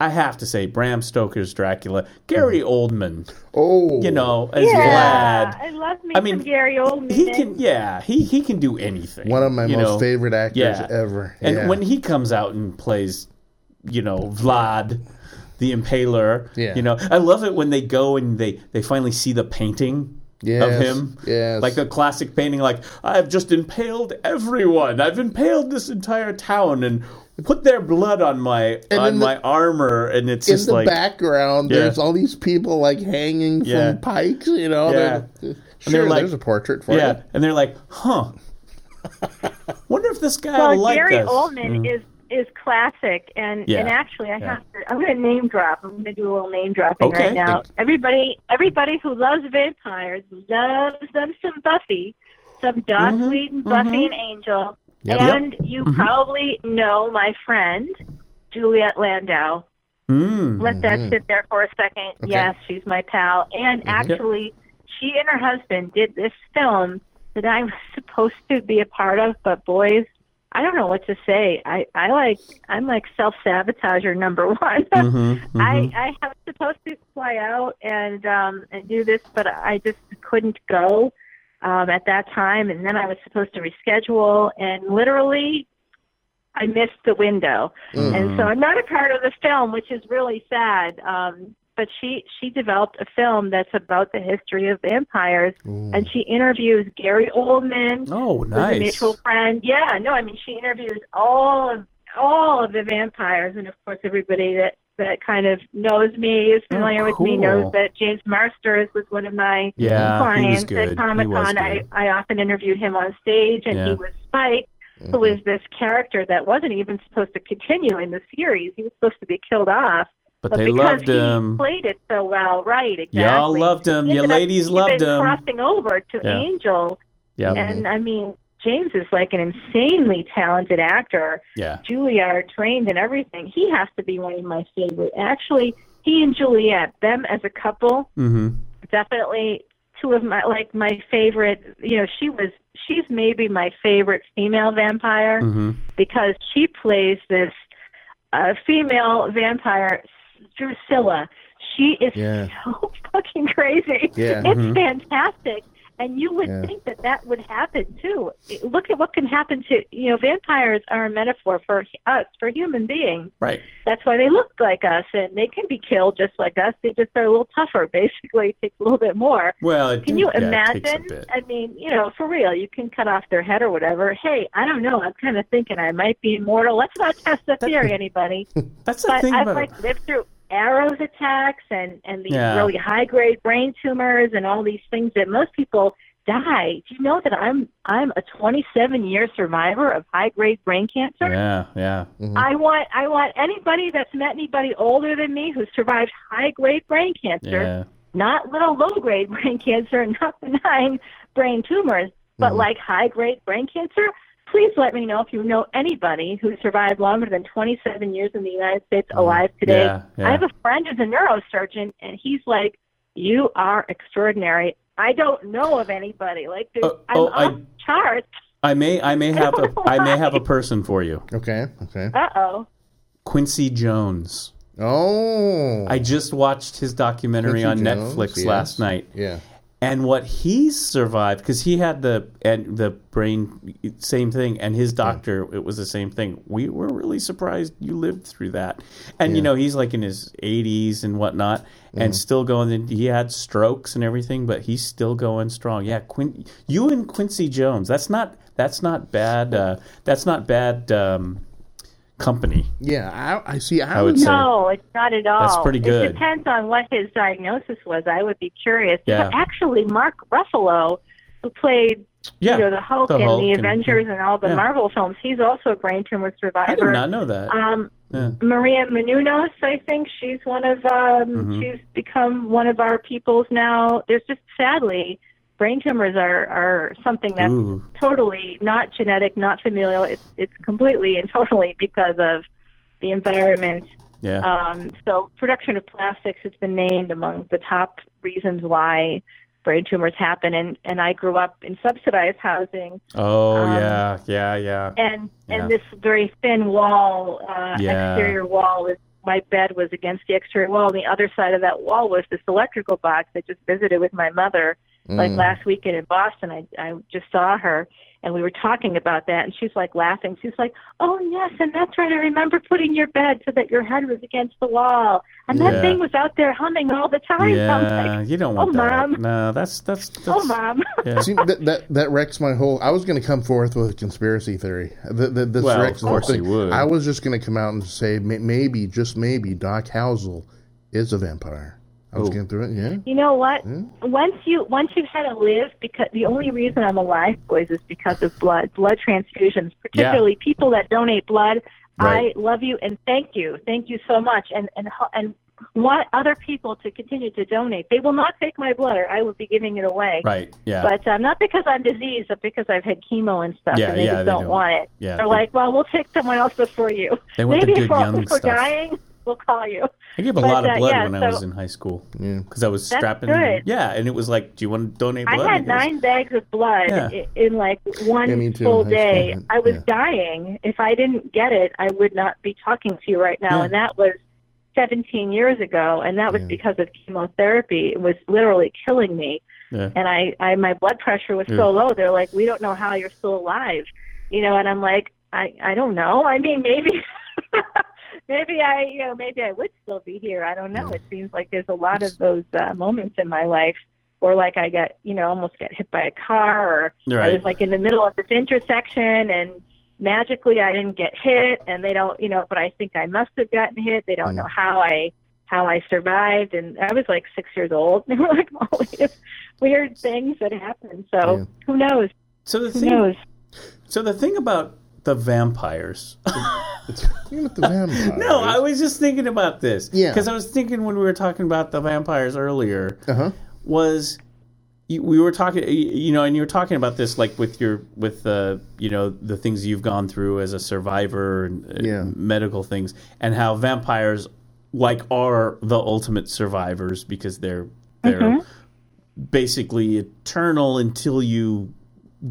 I have to say, Bram Stoker's Dracula, Gary mm-hmm. Oldman, Oh, you know, as yeah, Vlad. I love me I mean, some Gary Oldman. He can, yeah, he he can do anything. one of my most know? favorite actors Yeah. ever. And yeah. when he comes out and plays, you know, Vlad, the Impaler, Yeah. you know, I love it when they go and they they finally see the painting of Yes, him, yes. like the classic painting, like I've just impaled everyone, I've impaled this entire town, and put their blood on my And on the- my armor, and it's In just the like background, Yeah. there's all these people like hanging Yeah. from pikes. You know, Yeah. They're- And they're sure, like- there's a portrait for yeah, you. and they're like, huh. Wonder if this guy well, will like Gary us. Oldman Mm. is is classic, and Yeah. and actually, I Yeah. have to. I'm going to name drop. I'm going to do a little name dropping Okay. right now. Everybody, everybody who loves vampires loves them some Buffy, some Joss Mhm, Whedon, Buffy mhm. and Angel, Yep. and you Mhm. probably know my friend Juliet Landau. Mm. Let that Mhm. sit there for a second. Okay. Yes, she's my pal. And actually, she and her husband did this film that I was supposed to be a part of, but boys, I don't know what to say. I, I like I'm like self sabotager number one. Mhm, mhm. I, I was supposed to fly out and um and do this but I just couldn't go um at that time and then I was supposed to reschedule and literally I missed the window. Mm. And so I'm not a part of the film, which is really sad. Um, but she she developed a film that's about the history of vampires, Ooh. and she interviews Gary Oldman, oh, who's a nice. mutual friend. Yeah, no, I mean she interviews all of all of the vampires, and of course everybody that that kind of knows me is Oh, familiar with me knows that James Marsters was one of my Yeah, clients at Comic Con. I. I often interviewed him on stage, and Yeah. he was Spike Mm-hmm. who is this character that wasn't even supposed to continue in the series. He was supposed to be killed off. But, But they because loved he him. played it so well, right? Exactly. Y'all loved him. He You ended ladies loved him. Crossing over to Yeah. Angel, Yeah, and I mean, James is like an insanely talented actor. yeah. Julia are trained and everything. He has to be one of my favorite. Actually, he and Juliet, them as a couple, Mm-hmm. definitely two of my like my favorite. You know, she was she's maybe my favorite female vampire Mm-hmm. because she plays this uh, female vampire, Drusilla. She is Yeah. so fucking crazy. Yeah. It's Mhm. fantastic. And you would Yeah. think that that would happen too. Look at what can happen to, you know, vampires are a metaphor for us, for human beings. Right. That's why they look like us and they can be killed just like us. They just are a little tougher, basically. It takes a little bit more. Well, Can you yeah, it takes a imagine? I mean, you know, for real, you can cut off their head or whatever. Hey, I don't know. I'm kind of thinking I might be immortal. Let's not test the theory, anybody. That's the but thing I've about like lived through arrows attacks and and these Yeah. really high grade brain tumors and all these things that most people die. Do you know that I'm I'm a 27 year survivor of high grade brain cancer? Yeah, yeah. I want I want anybody that's met anybody older than me who survived high grade brain cancer Yeah. not little low grade brain cancer, and not benign brain tumors, but Mm-hmm. like high grade brain cancer, please let me know if you know anybody who survived longer than 27 years in the United States alive today. Mm-hmm. Yeah, yeah. I have a friend who's a neurosurgeon, and he's like, You are extraordinary. I don't know of anybody. Like, there's, Oh, I'm oh, I- off charts. I may I may have a don't I may have a person for you. Okay. Okay. Uh oh. Quincy Jones. Oh. I just watched his documentary Quincy on Jones, Netflix yes. last night. Yeah. And what he survived because he had the and the brain same thing, and his doctor it was the same thing. We were really surprised you lived through that. And you know he's like in his 80s and whatnot, and still going. He had strokes and everything, but he's still going strong. Yeah, Quin- you and Quincy Jones. That's not that's not bad. Uh, that's not bad um, company. Yeah. I, I see. I, I would was. say. No, it's not at all. That's pretty good. It depends on what his diagnosis was. I would be curious. Yeah. Actually, Mark Ruffalo, who played Yeah, you know the Hulk the and Hulk the and- Avengers and, all the yeah. Marvel films, he's also a brain tumor survivor. I did not know that. Um, Yeah. Maria Menounos, I think she's one of um, Mhm. she's become one of our peoples now. There's just sadly, brain tumors are are something that's Ooh. totally not genetic, not familial. It's it's completely and totally because of the environment Yeah. um, so production of plastics has been named among the top reasons why brain tumors happen. And, and I grew up in subsidized housing oh um, yeah, yeah, yeah. and, Yeah. and this very thin wall, uh, Yeah. exterior wall was, my bed was against the exterior wall. And the other side of that wall was this electrical box I just visited with my mother. Like mm. last weekend in Boston, I I just saw her and we were talking about that and she's like laughing. She's like, "Oh yes, and that's right. I remember putting your bed so that your head was against the wall, and that Yeah. thing was out there humming all the time." Yeah, like, you don't want "Oh, that. Mom." No, that's that's. Oh, that's "Oh, mom." Yeah. See, that, that that wrecks my whole. I was going to come forth with a conspiracy theory. The, the, this Well, wrecks of course you thing. would. I was just going to come out and say maybe, just maybe, Doc Housel is a vampire. I was Oh. going through it. Yeah. You know what? Hmm? Once you once you've had to live, because the only reason I'm alive, boys, is because of blood, blood transfusions. Particularly people that donate blood. Right. I love you and thank you, thank you so much, and and and want other people to continue to donate. They will not take my blood, or I will be giving it away. Right. Yeah. But um, not because I'm diseased, but because I've had chemo and stuff, Yeah, and they yeah, just they don't don't. want it. Yeah, They're they- like, well, we'll take someone else before you. They want the good if young if stuff. dying, we'll call you. I gave a but, lot of uh, blood yeah, when I was in high school Yeah. because I was That's strapping. good. Yeah, and it was like, "Do you want to donate blood?" I had Because- nine bags of blood Yeah. in like one Yeah, too, full day. school, I was yeah. dying. If I didn't get it, I would not be talking to you right now. Yeah. And that was 17 years ago, and that was Yeah. because of chemotherapy. It was literally killing me. Yeah. And I, I my blood pressure was so low. They're like, we don't know how you're still alive, you know. And I'm like, I, I don't know. I mean, maybe. Maybe I, you know, maybe I would still be here. I don't know. It seems like there's a lot of those uh, moments in my life or like I got, you know, almost got hit by a car, or I was like in the middle of this intersection and magically I didn't get hit, and they don't, you know, but I think I must have gotten hit. They don't Mm. know how I how I survived, and I was like six years old. They were like all these weird things that happen. So Yeah. who knows? So the Who thing, knows? so the thing about the vampires. Even with the vampire. no, I was just thinking about this. Yeah. because I was thinking when we were talking about the vampires earlier. Uh huh. was you, we were talking you know and you were talking about this like with your with the you know the things you've gone through as a survivor and uh, Yeah. medical things and how vampires like are the ultimate survivors because they're they're basically eternal until you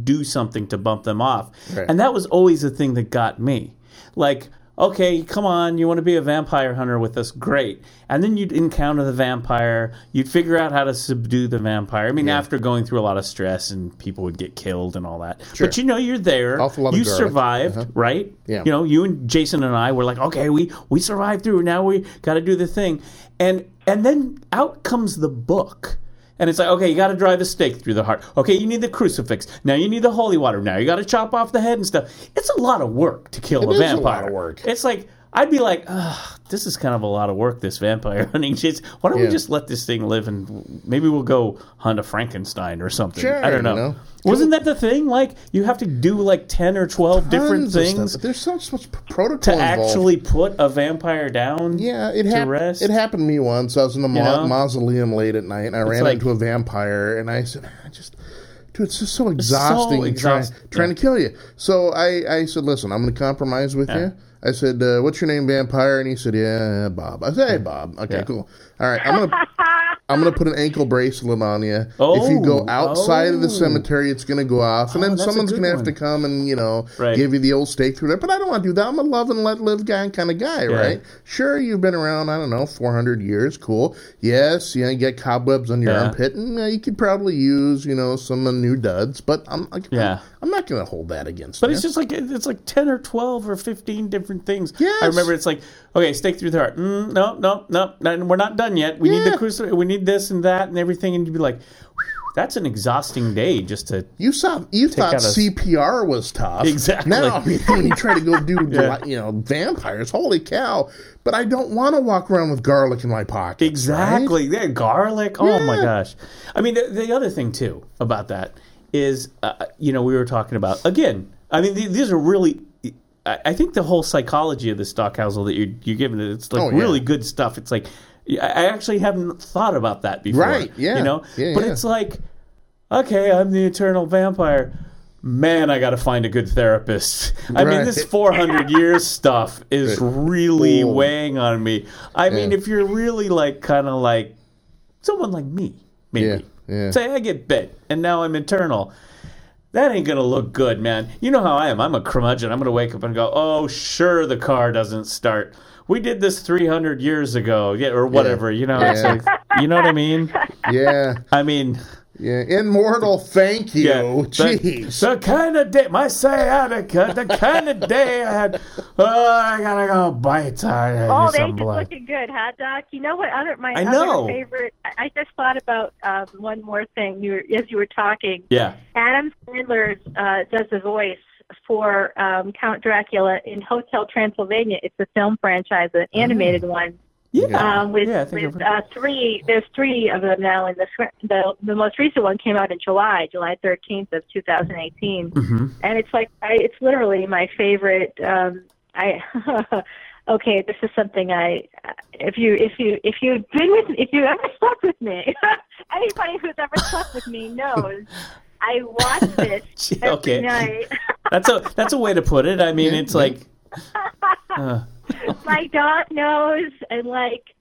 do something to bump them off. Right. and that was always the thing that got me. Like okay come on you want to be a vampire hunter with us? Great. And then you'd encounter the vampire you'd figure out how to subdue the vampire. I mean after going through a lot of stress and people would get killed and all that. But you know you're there. Awful lot you garlic. survived Uh-huh. right? Yeah. you know you and jason and i were like okay we we survived through now we got to do the thing. And and then out comes the book and it's like, okay, you got to drive a stake through the heart. Okay, you need the crucifix. Now you need the holy water. Now you got to chop off the head and stuff. It's a lot of work to kill It a is a vampire. lot of work. It's like I'd be like, Ugh, this is kind of a lot of work. This vampire hunting shit. Why don't we just let this thing live and maybe we'll go hunt a Frankenstein or something? Sure, I don't know. you know. Wasn't that the thing? Like you have to do like ten or twelve different things stuff. There's so much protocol to involved. actually put a vampire down. Yeah, it happened. It happened to me once. I was in know? mausoleum late at night, and I ran like- into a vampire, and I said, "I just." Dude, it's just so exhausting, trying, exhaust- trying yeah. to kill you. So I, I said, listen, I'm going to compromise with you. I said, uh, what's your name, vampire? And he said, yeah, Bob. I said, hey, Bob. Okay, Yeah. cool. All right, I'm to I'm gonna put an ankle bracelet on you. if you go Oh, outside of the oh. cemetery, it's gonna go off, and Oh, then someone's gonna have to come and you know Right. give you the old stake through there. But I don't want to do that. I'm a love and let live guy kind of guy, right? Sure, you've been around. I don't know, 400 years. Cool. Yes, yeah, you get cobwebs on your Yeah. armpit, and uh, you could probably use you know some uh, new duds. But I'm like, Yeah. I'm, not gonna hold that against. But you. it's just like it's like ten or twelve or fifteen different things. Yes. I remember it's like okay, stake through the heart. Mm, no, no, no, no, we're not done yet. We need the crucifix. We need this and that and everything. And you'd be like, that's an exhausting day just to. You saw you thought a- CPR was tough. Exactly. Now I mean, when you try to go do Yeah. you know vampires, holy cow! But I don't want to walk around with garlic in my pocket. Exactly. Yeah, garlic. Oh my gosh. I mean, the, the other thing too about that is, uh, you know, we were talking about again. I mean, th- these are really. I I think the whole psychology of the Doc Housel that you're, you're giving it, it's like Oh, yeah. really good stuff. It's like, I actually haven't thought about that before. Right, yeah. You know? Yeah, but yeah. it's like, okay, I'm the eternal vampire. Man, I got to find a good therapist. I mean, this 400 years stuff is really Ooh. weighing on me. I mean, if you're really like kind of like someone like me, maybe. Yeah, yeah. Say I get bit and now I'm eternal. That ain't gonna look good, man. You know how I am. I'm a curmudgeon. I'm gonna wake up and go, "Oh, sure, the car doesn't start. We did this 300 years ago, yeah, or whatever." You know, Yeah. like, you know what I mean? Yeah, I mean, Yeah, immortal. Thank you. Yeah, Jeez. the kind of day, my sciatica, the kind of day I had. Oh, I gotta go bite. I Oh, they some just blood. looking good, huh, Doc? You know what? Other my I know. other favorite. I I just thought about um, one more thing. You were, as you were talking. Yeah. Adam Sandler uh, does the voice for um, Count Dracula in Hotel Transylvania. It's a film franchise, an animated one. Yeah. Um, with yeah, with uh, three, there's three of them now. And the the the most recent one came out in July, July 13th of 2018 Mhm. and it's like I, it's literally my favorite. Um, I okay, this is something I if you if you if you've been with if you ever slept with me, anybody who's ever slept with me knows I watch this Gee, every okay. night. That's a that's a way to put it. I mean, it's like. Uh, my dog knows, and like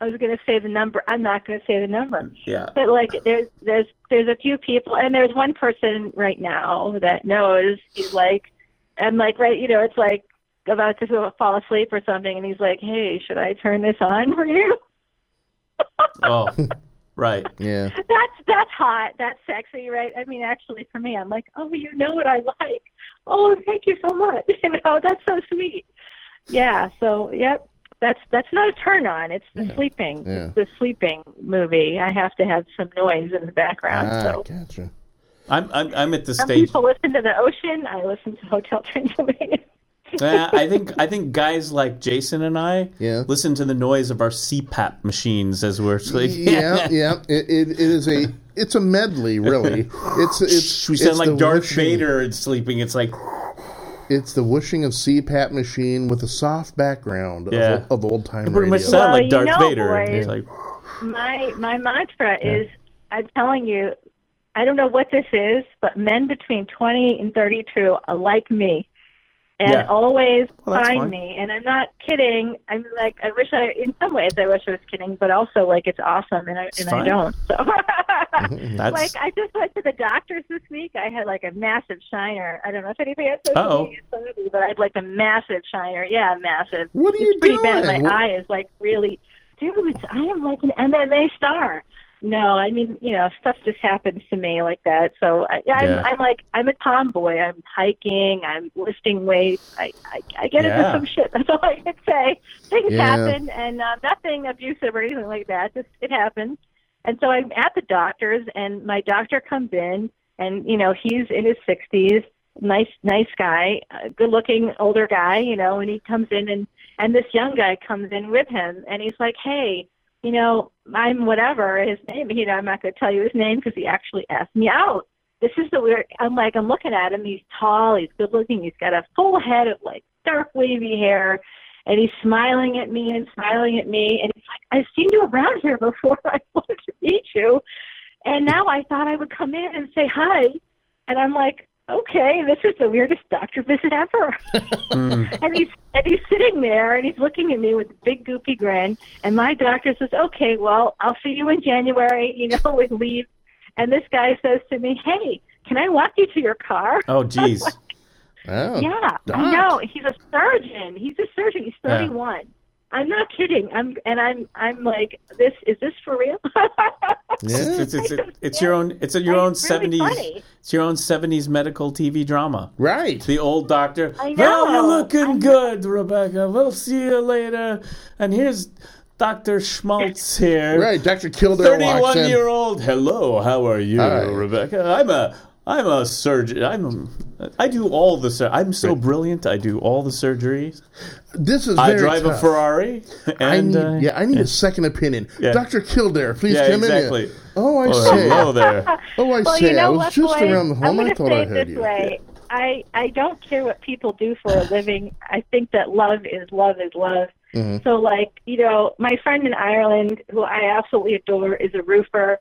I was gonna say the number. I'm not gonna say the number. yeah. But like there's there's there's a few people and there's one person right now that knows he's like and like right you know it's like about to fall asleep or something and he's like hey should I turn this on for you Oh, right. Yeah. that's that's hot that's sexy right I mean actually for me I'm like oh you know what I like oh thank you so much you know that's so sweet yeah so yep that's that's not a turn on it's the sleeping Yeah. it's the sleeping movie I have to have some noise in the background Ah, so gotcha. I'm I'm I'm at the Some stage. people listen to the ocean. I listen to Hotel Transylvania. Uh, I think I think guys like Jason and I Yeah. listen to the noise of our CPAP machines as we're sleeping. Yeah, yeah. It, it, it is a it's a medley, really. It's it's we sound it's like the Darth whooshing- Vader and sleeping. It's like It's the whooshing of CPAP machine with a soft background Yeah. of, of old time you pretty radio. much sound Well, like you Darth know, Vader. boys. It's like My my mantra is, I'm telling you, I don't know what this is, but men between 20 and 32 are like me, and Yeah. always Well, find fine. me. And I'm not kidding. I'm like, I wish I, in some ways, I wish I was kidding, but also like it's awesome, and I and fine. I don't. So. Mm-hmm. that's Like I just went to the doctor's this week. I had like a massive shiner. I don't know if anybody else has Uh-oh. social media, somebody, but I had like a massive shiner. Yeah, massive. What are it's you pretty bad. My What- eye is like really, dude. I am like an MMA star. No, I mean you know stuff just happens to me like that. So I, I'm, Yeah. I'm like I'm a tomboy. I'm hiking. I'm lifting weights. I I, I get into some shit. That's all I can say. Things Yeah. happen, and uh, nothing abusive or anything like that. Just it happens. And so I'm at the doctor's, and my doctor comes in, and you know he's in his 60s, nice, nice guy, good-looking older guy, you know, and he comes in, and and this young guy comes in with him, and he's like, hey, you know, I'm whatever his name. You know, I'm not going to tell you his name because he actually asked me out. This is the weird. I'm like, I'm looking at him. He's tall. He's good-looking. He's got a full head of like dark wavy hair and he's smiling at me and smiling at me and he's like i've seen you around here before i wanted to meet you and now i thought i would come in and say hi and i'm like okay this is the weirdest doctor visit ever mm, and he's and he's sitting there and he's looking at me with a big goopy grin and my doctor says okay well i'll see you in january you know with leave and this guy says to me hey can i walk you to your car oh geez. Oh, yeah, Doc. I know. He's a surgeon. He's a surgeon. He's Yeah. 31. I'm not kidding. I'm and I'm I'm like this. Is this for real? Yeah. It's, it's, it's, it's your own. It's a, your own It's really seventies. It's your own seventies medical TV drama. Right. The old doctor. I know. Well, you're looking I- good, Rebecca. We'll see you later. And here's Doctor Schmaltz here. Right. Dr. Kildare Thirty-one year old. Hello, how are you, Hi. Rebecca? I'm a. I'm a surgeon. I'm. I do all the. Sur- I'm so brilliant. I do all the surgeries. This is I very drive a. Ferrari. And, I need, uh, yeah, I need a second opinion. Yeah. Dr. Kildare, please Yeah, come exactly. in. here. Oh, I Oh, say. hello there. Oh, I well, say. you know I was what, just boys? around the I'm home. gonna I thought say I it heard this you. way. I I don't care what people do for a living. I think that love is love is love. Mhm. So like you know, my friend in Ireland, who I absolutely adore, is a roofer.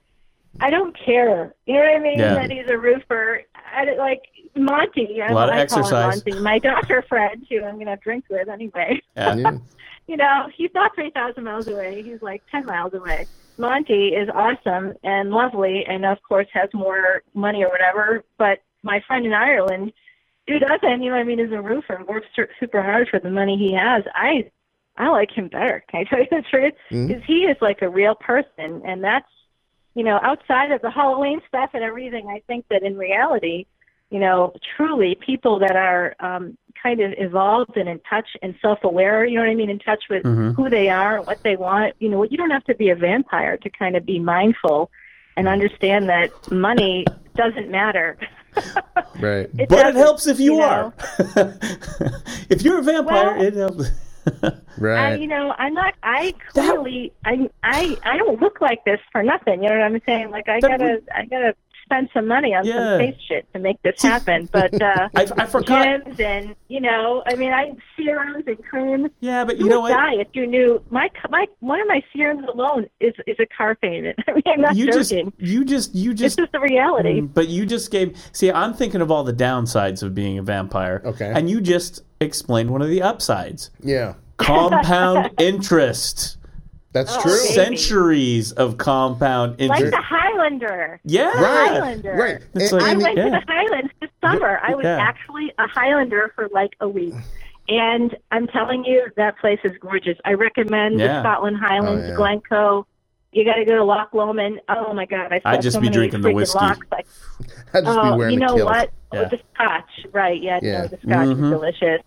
I don't care. You know what I mean? Yeah. That he's a roofer. I like Monty. A lot of I call him exercise. Monty, my doctor friend, who I'm gonna drink with anyway. Yeah. Yeah. you know, he's not 3,000 miles away. He's like 10 miles away. Monty is awesome and lovely, and of course has more money or whatever. But my friend in Ireland, who doesn't, you know, what I mean, is a roofer, and works super hard for the money he has. I, I like him better. Can I tell you the truth? Mm-hmm. Because he is like a real person, and that's you know, outside of the Halloween stuff and everything, I think that in reality, you know, truly people that are um, kind of evolved and in touch and self-aware, you know what I mean, in touch with Mhm. who they are, what they want. You know, you don't have to be a vampire to kind of be mindful and understand that money doesn't matter. Right. It but it doesn't, helps if you, you are. if you're a vampire, Well- it helps. I, Right. you know, I'm not. I clearly, I, I, I don't look like this for nothing. You know what I'm saying? Like I That gotta, I gotta spend some money on Yeah. some face shit to make this happen. But uh, I, I forgot. gyms and you know, I mean, I serums and creams. Yeah, but You, you know would what? die if you knew. My, my, one of my serums alone is is a car payment. I mean, I'm not You just, joking. you just, you just This is the reality. But you just gave. See, I'm thinking of all the downsides of being a vampire. Okay. And you just explained one of the upsides. yeah. Compound interest. That's Oh, true. okay. Centuries of compound Like interest. the Highlander. yeah. Right. Highlander. Right. It's like- I and- went Yeah. to the Highlands this summer. I was Yeah. actually a Highlander for like a week. And I'm telling you, that place is gorgeous. I recommend Yeah. the Scotland Highlands, Oh, yeah. Glencoe. You got to go to Loch Lomond. Oh my God! I I'd just so be many drinking the freaking whiskey. Lochs. Like, I'd just be oh, wearing you the know kilts. what? Yeah. Oh, the Scotch, right? Yeah, Yeah. no, the Scotch Mhm. is delicious.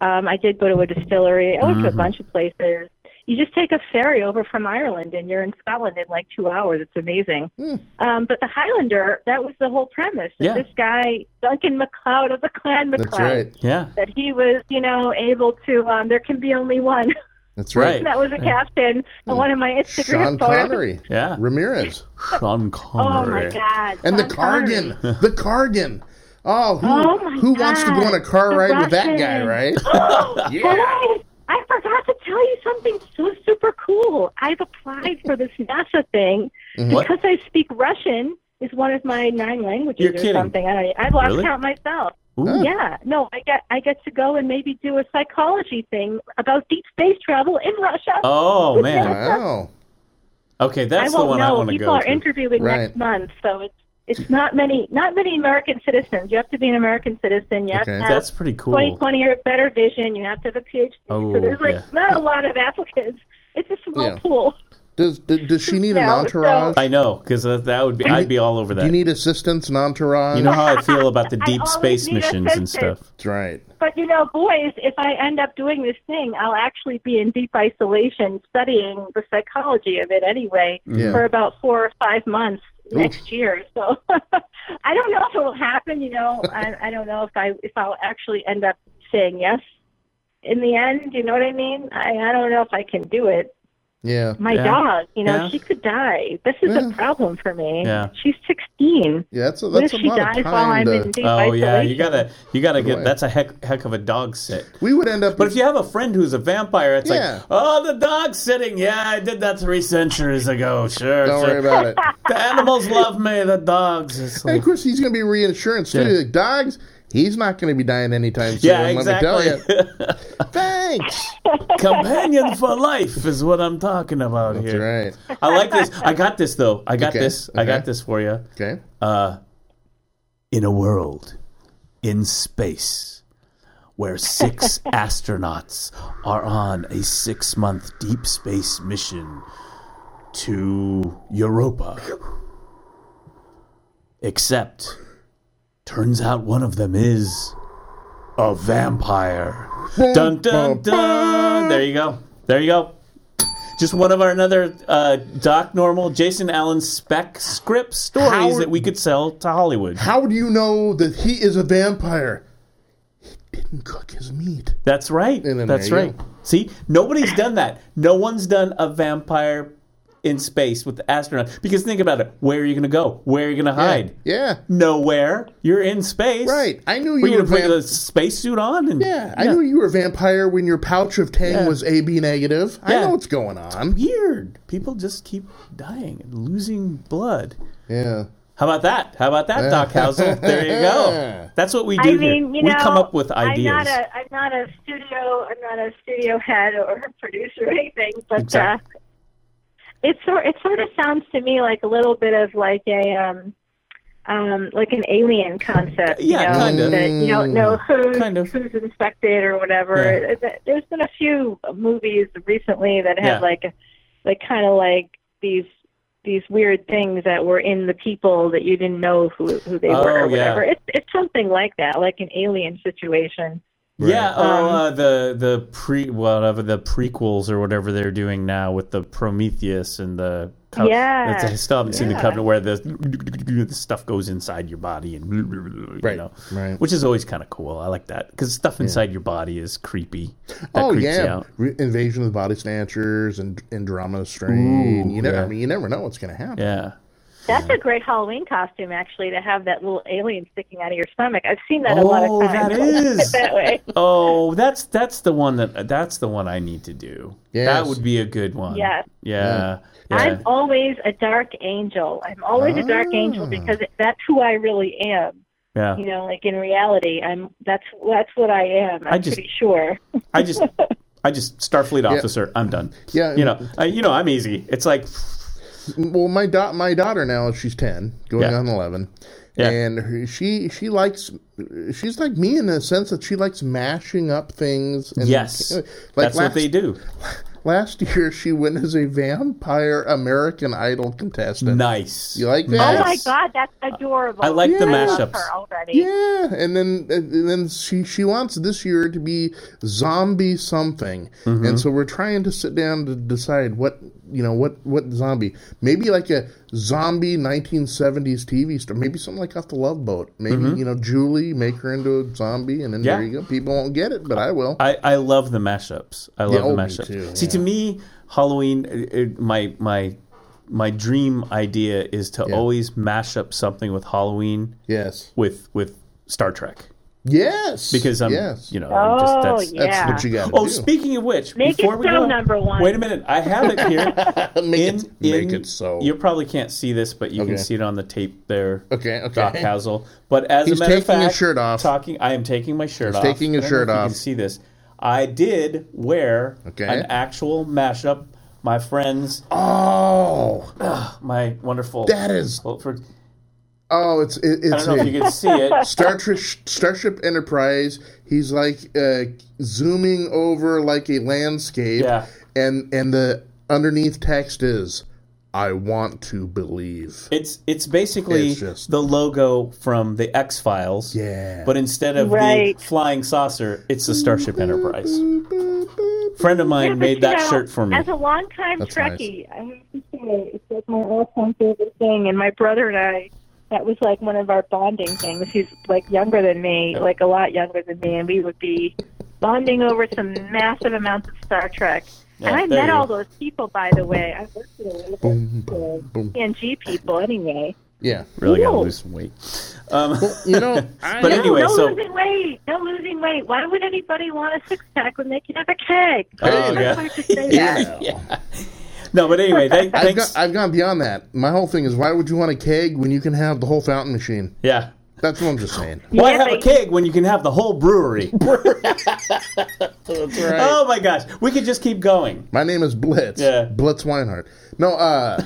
Um, I did go to a distillery. I went to a Mhm. bunch of places. You just take a ferry over from Ireland, and you're in Scotland in like two hours. It's amazing. Hmm. Um, but the Highlander, that was the whole premise. Yeah. This guy, Duncan MacLeod of the Clan MacLeod. That's MacLeod, right. Yeah. that he was, you know, able to. Um, there can be only one. That's right. Right. that was a captain on one of my Instagram Sean photos. Connery. Yeah. Ramirez. Sean Connery. Oh my God! And the Sean Connery. Kurgan. the Kurgan. Oh, who, Oh, my who wants to go on a car The ride with that guy, Russian. right? Yeah. Boys, I forgot to tell you something so super cool. I've applied for this NASA thing. What? because I speak Russian. Is one of my nine languages You're or kidding. something. I don't, I've lost Really? count myself. Ooh. Yeah, no, I get I get to go and maybe do a psychology thing about deep space travel in Russia. Oh man. Wow. Okay, that's I the won't one I know. want to go. People are to. interviewing Right. next month, so it's it's not many not many American citizens. You have to be an American citizen. You have Okay. to have That's pretty cool. 2020 or better vision. You have to have a PhD. Oh, so there's like yeah. not a lot of applicants. It's a small Yeah. pool. Does, does does she need an No, entourage? I know, because that would be. I'd be all over that. Do you need assistance, an entourage? You know how I feel about the deep space need missions and stuff. That's right. But you know, boys, if I end up doing this thing, I'll actually be in deep isolation studying the psychology of it anyway Yeah. for about four or five months next year. So I don't know if it will happen. You know, I, I don't know if I if I'll actually end up saying yes in the end. You know what I mean? I I don't know if I can do it. Yeah. My Yeah. dog, you know, Yeah. she could die. This is Yeah. a problem for me. Yeah. She's 16. Yeah, that's a, What that's if a she lot dies of while time I'm to. in deep Oh isolation? yeah, you gotta, you gotta Boy. get. That's a heck, heck of a dog sit. We would end up. But if you have a friend who's a vampire, it's Yeah. like, oh, the dog's sitting. Yeah, I did that three centuries ago. Sure, don't sure. worry about it. The animals love me. The dogs. It's And of course, he's going to be reinsurance too. Yeah. Like, dogs, he's not going to be dying anytime soon. yeah, Let me tell exactly. you. Thanks. Companion for life is what I'm talking about here. That's here. right. I like this. I got this though. I got Okay, this. I got this for you. Okay. Uh, in a world in space where six astronauts are on a six month deep space mission to Europa. Except, turns out one of them is a vampire. Dun dun dun! There you go. There you go. Just one of our another uh, Doc Normal, Jason Allen spec script stories How- that we could sell to Hollywood. How do you know that he is a vampire? He didn't cook his meat. That's right. And then That's there you right. See, nobody's done that. No one's done a vampire in space with the astronaut. Because think about it. Where are you going to go? Where are you going to hide? Yeah. Nowhere. You're in space. Right. I knew you Were you were going to put vamp- a spacesuit on? And, Yeah, I knew you were a vampire when your pouch of Tang Yeah. was AB negative. I know what's going on. Weird. People just keep dying and losing blood. Yeah. How about that? How about that, Doc Housel? There you go. That's what we do I mean, here. you we come up with ideas. I'm not a, I'm not a studio, I'm not a studio head or producer or anything, but Exactly. uh, it sort, it sort of sounds to me like a little bit of like a, um, um, like an alien concept. Yeah, you know, kind of. That you don't know who's, Kind of. who's infected or whatever. Yeah. It- it- There's been a few movies recently that Yeah. have like, like kind of like these these weird things that were in the people that you didn't know who who they Oh, were or yeah. whatever. It's it's something like that, like an alien situation. Yeah, oh, Um, uh, the the pre whatever the prequels or whatever they're doing now with the Prometheus and the Co- Yeah. I still haven't seen the Covenant where the, the stuff goes inside your body and you Right, know, right. which is always kind of cool. I like that because stuff inside your body is creepy. That oh creeps you yeah, out. Re- Invasion of the Body Snatchers and Andromeda Strain. Ooh, you never, yeah. I mean, you never know what's going to happen. yeah. That's a great Halloween costume, actually, to have that little alien sticking out of your stomach. I've seen that a lot Oh, of times. that is. that way. Oh, that's that's the one that that's the one I need to do. Yes. That would be a good one. Yes. Yeah. Yeah. I'm always a dark angel. I'm always a dark angel Ah. because that's who I really am. yeah. You know, like in reality, I'm that's that's what I am. I'm I just- pretty sure. I just, I just Starfleet officer. I'm done. Yeah. you know, I, you know, I'm easy. It's like, Well, my da- my daughter now she's ten, going Yeah. on eleven, Yeah. and she she likes she's like me in the sense that she likes mashing up things. And, yes, like that's last, what they do. Last year, she went as a vampire American Idol contestant. Nice. You like Oh my God, that's adorable. I like the I love mashups. her already. Yeah, and then and then she she wants this year to be zombie something, Mm-hmm. and so we're trying to sit down to decide what you know what what zombie maybe like a zombie 1970s TV star, maybe something like off the Love Boat, maybe you know Julie make her into a zombie, and then Mm-hmm. Yeah. there you go. People won't get it, but I will. I, I love the mashups. I love Yeah, the oh, mashups. too, See, to me, Halloween, uh, uh, my my my dream idea is to always mash up something with Halloween yes, with with Star Trek yes, because I'm yes, you know I'm just Oh, that's. yeah. that's what you got Oh, do. speaking of which, Make before it we so, go, number one. wait a minute, I have it here. make in, it make in- it so. You probably can't see this, but you Okay. can see it on the tape there. Okay, okay. Doc Housel. But as He's a matter taking of fact, his shirt off. Talking, I am taking my shirt He's off. taking his I don't know shirt if You off. can see this. I did wear Okay. an actual mashup. My friends, Oh, my wonderful. that is. well, for, Oh, it's it, I it's don't know if a- you can see it. Star Trek Starship Enterprise. He's like uh, zooming over like a landscape, Yeah. and and the underneath text is, "I want to believe." It's it's basically It's just- the logo from the X Files. Yeah. But instead of Right. the flying saucer, it's the Starship Enterprise. friend of mine Yeah, made that know, shirt for me. As a longtime That's Trekkie, I have to say, it's like my all-time favorite thing. And my brother and I, that was like one of our bonding things. He's like younger than me, like a lot younger than me, and we would be bonding over some massive amounts of Star Trek. Yeah, and I met you all go. those people, by the way. I worked with a lot of Boom, boom. TNG people, anyway. Yeah, really got to lose some weight. Um, you know, I, But no, anyway, no so- losing weight. No losing weight. Why would anybody want a six pack when they can have a keg? Oh, I'm yeah. sorry to say that. yeah. no, but anyway, thank, I've, thanks. got, I've gone beyond that. My whole thing is, why would you want a keg when you can have the whole fountain machine? yeah. That's what I'm just saying. Why have a but- keg when you can have the whole brewery? That's right. oh my gosh, we could just keep going. My name is Blitz. Yeah. Blitz Weinhardt. No, uh,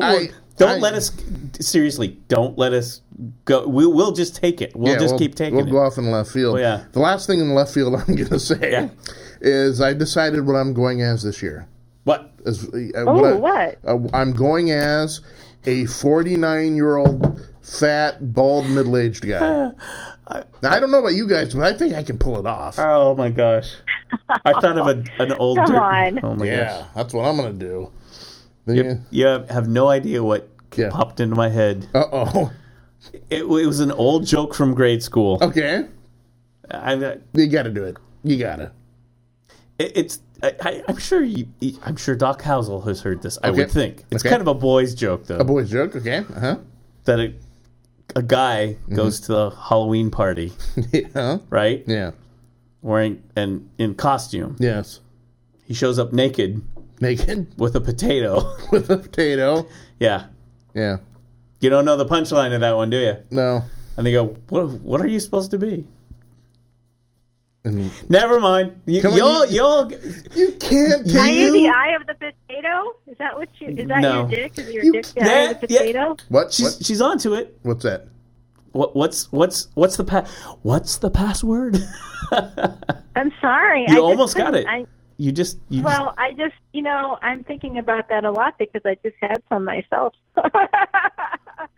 I don't I- let us seriously. Don't let us go. We, we'll just take it. We'll Yeah, just we'll- keep taking it. We'll it. go off in left field. Oh, yeah. The last thing in left field I'm going to say Yeah. is I decided what I'm going as this year. What? As, uh, Oh, I- what? uh, I'm going as a 49 year old fat, bald, middle aged guy. now, I don't know about you guys, but I think I can pull it off. Oh my gosh! I thought of a, an old. Come dirt- on. Oh my yeah, gosh! that's what I'm going to do. Then You have no idea what Yeah. popped into my head. Uh oh. It, it was an old joke from grade school. Okay. I, I- You got to do it. You got to. it, it's. I, I'm sure. You, I'm sure Doc Housel has heard this. I Okay. would think it's Okay. kind of a boy's joke though. A boy's joke. Okay. Uh huh. that a, a guy Mm-hmm. goes to the Halloween party, yeah. right? Yeah. Wearing and in costume. Yes. He shows up naked Naked with a potato. with a potato. yeah. Yeah. You don't know the punchline of that one, do you? No. And they go, "What? What are you supposed to be?" And Never mind. You, Come on, you'll, you- you'll. you can't. Are Can you the eye of the potato? Is that what you? Is that No. your dick? Is your You- dick the eye of the Yeah, yeah. potato? What? She's what? she's onto it. What's that? What, what's what's what's the pa- What's the password? I'm sorry. You I almost got it. I, you just you just, Well, I just, you know, I'm thinking about that a lot because I just had some myself.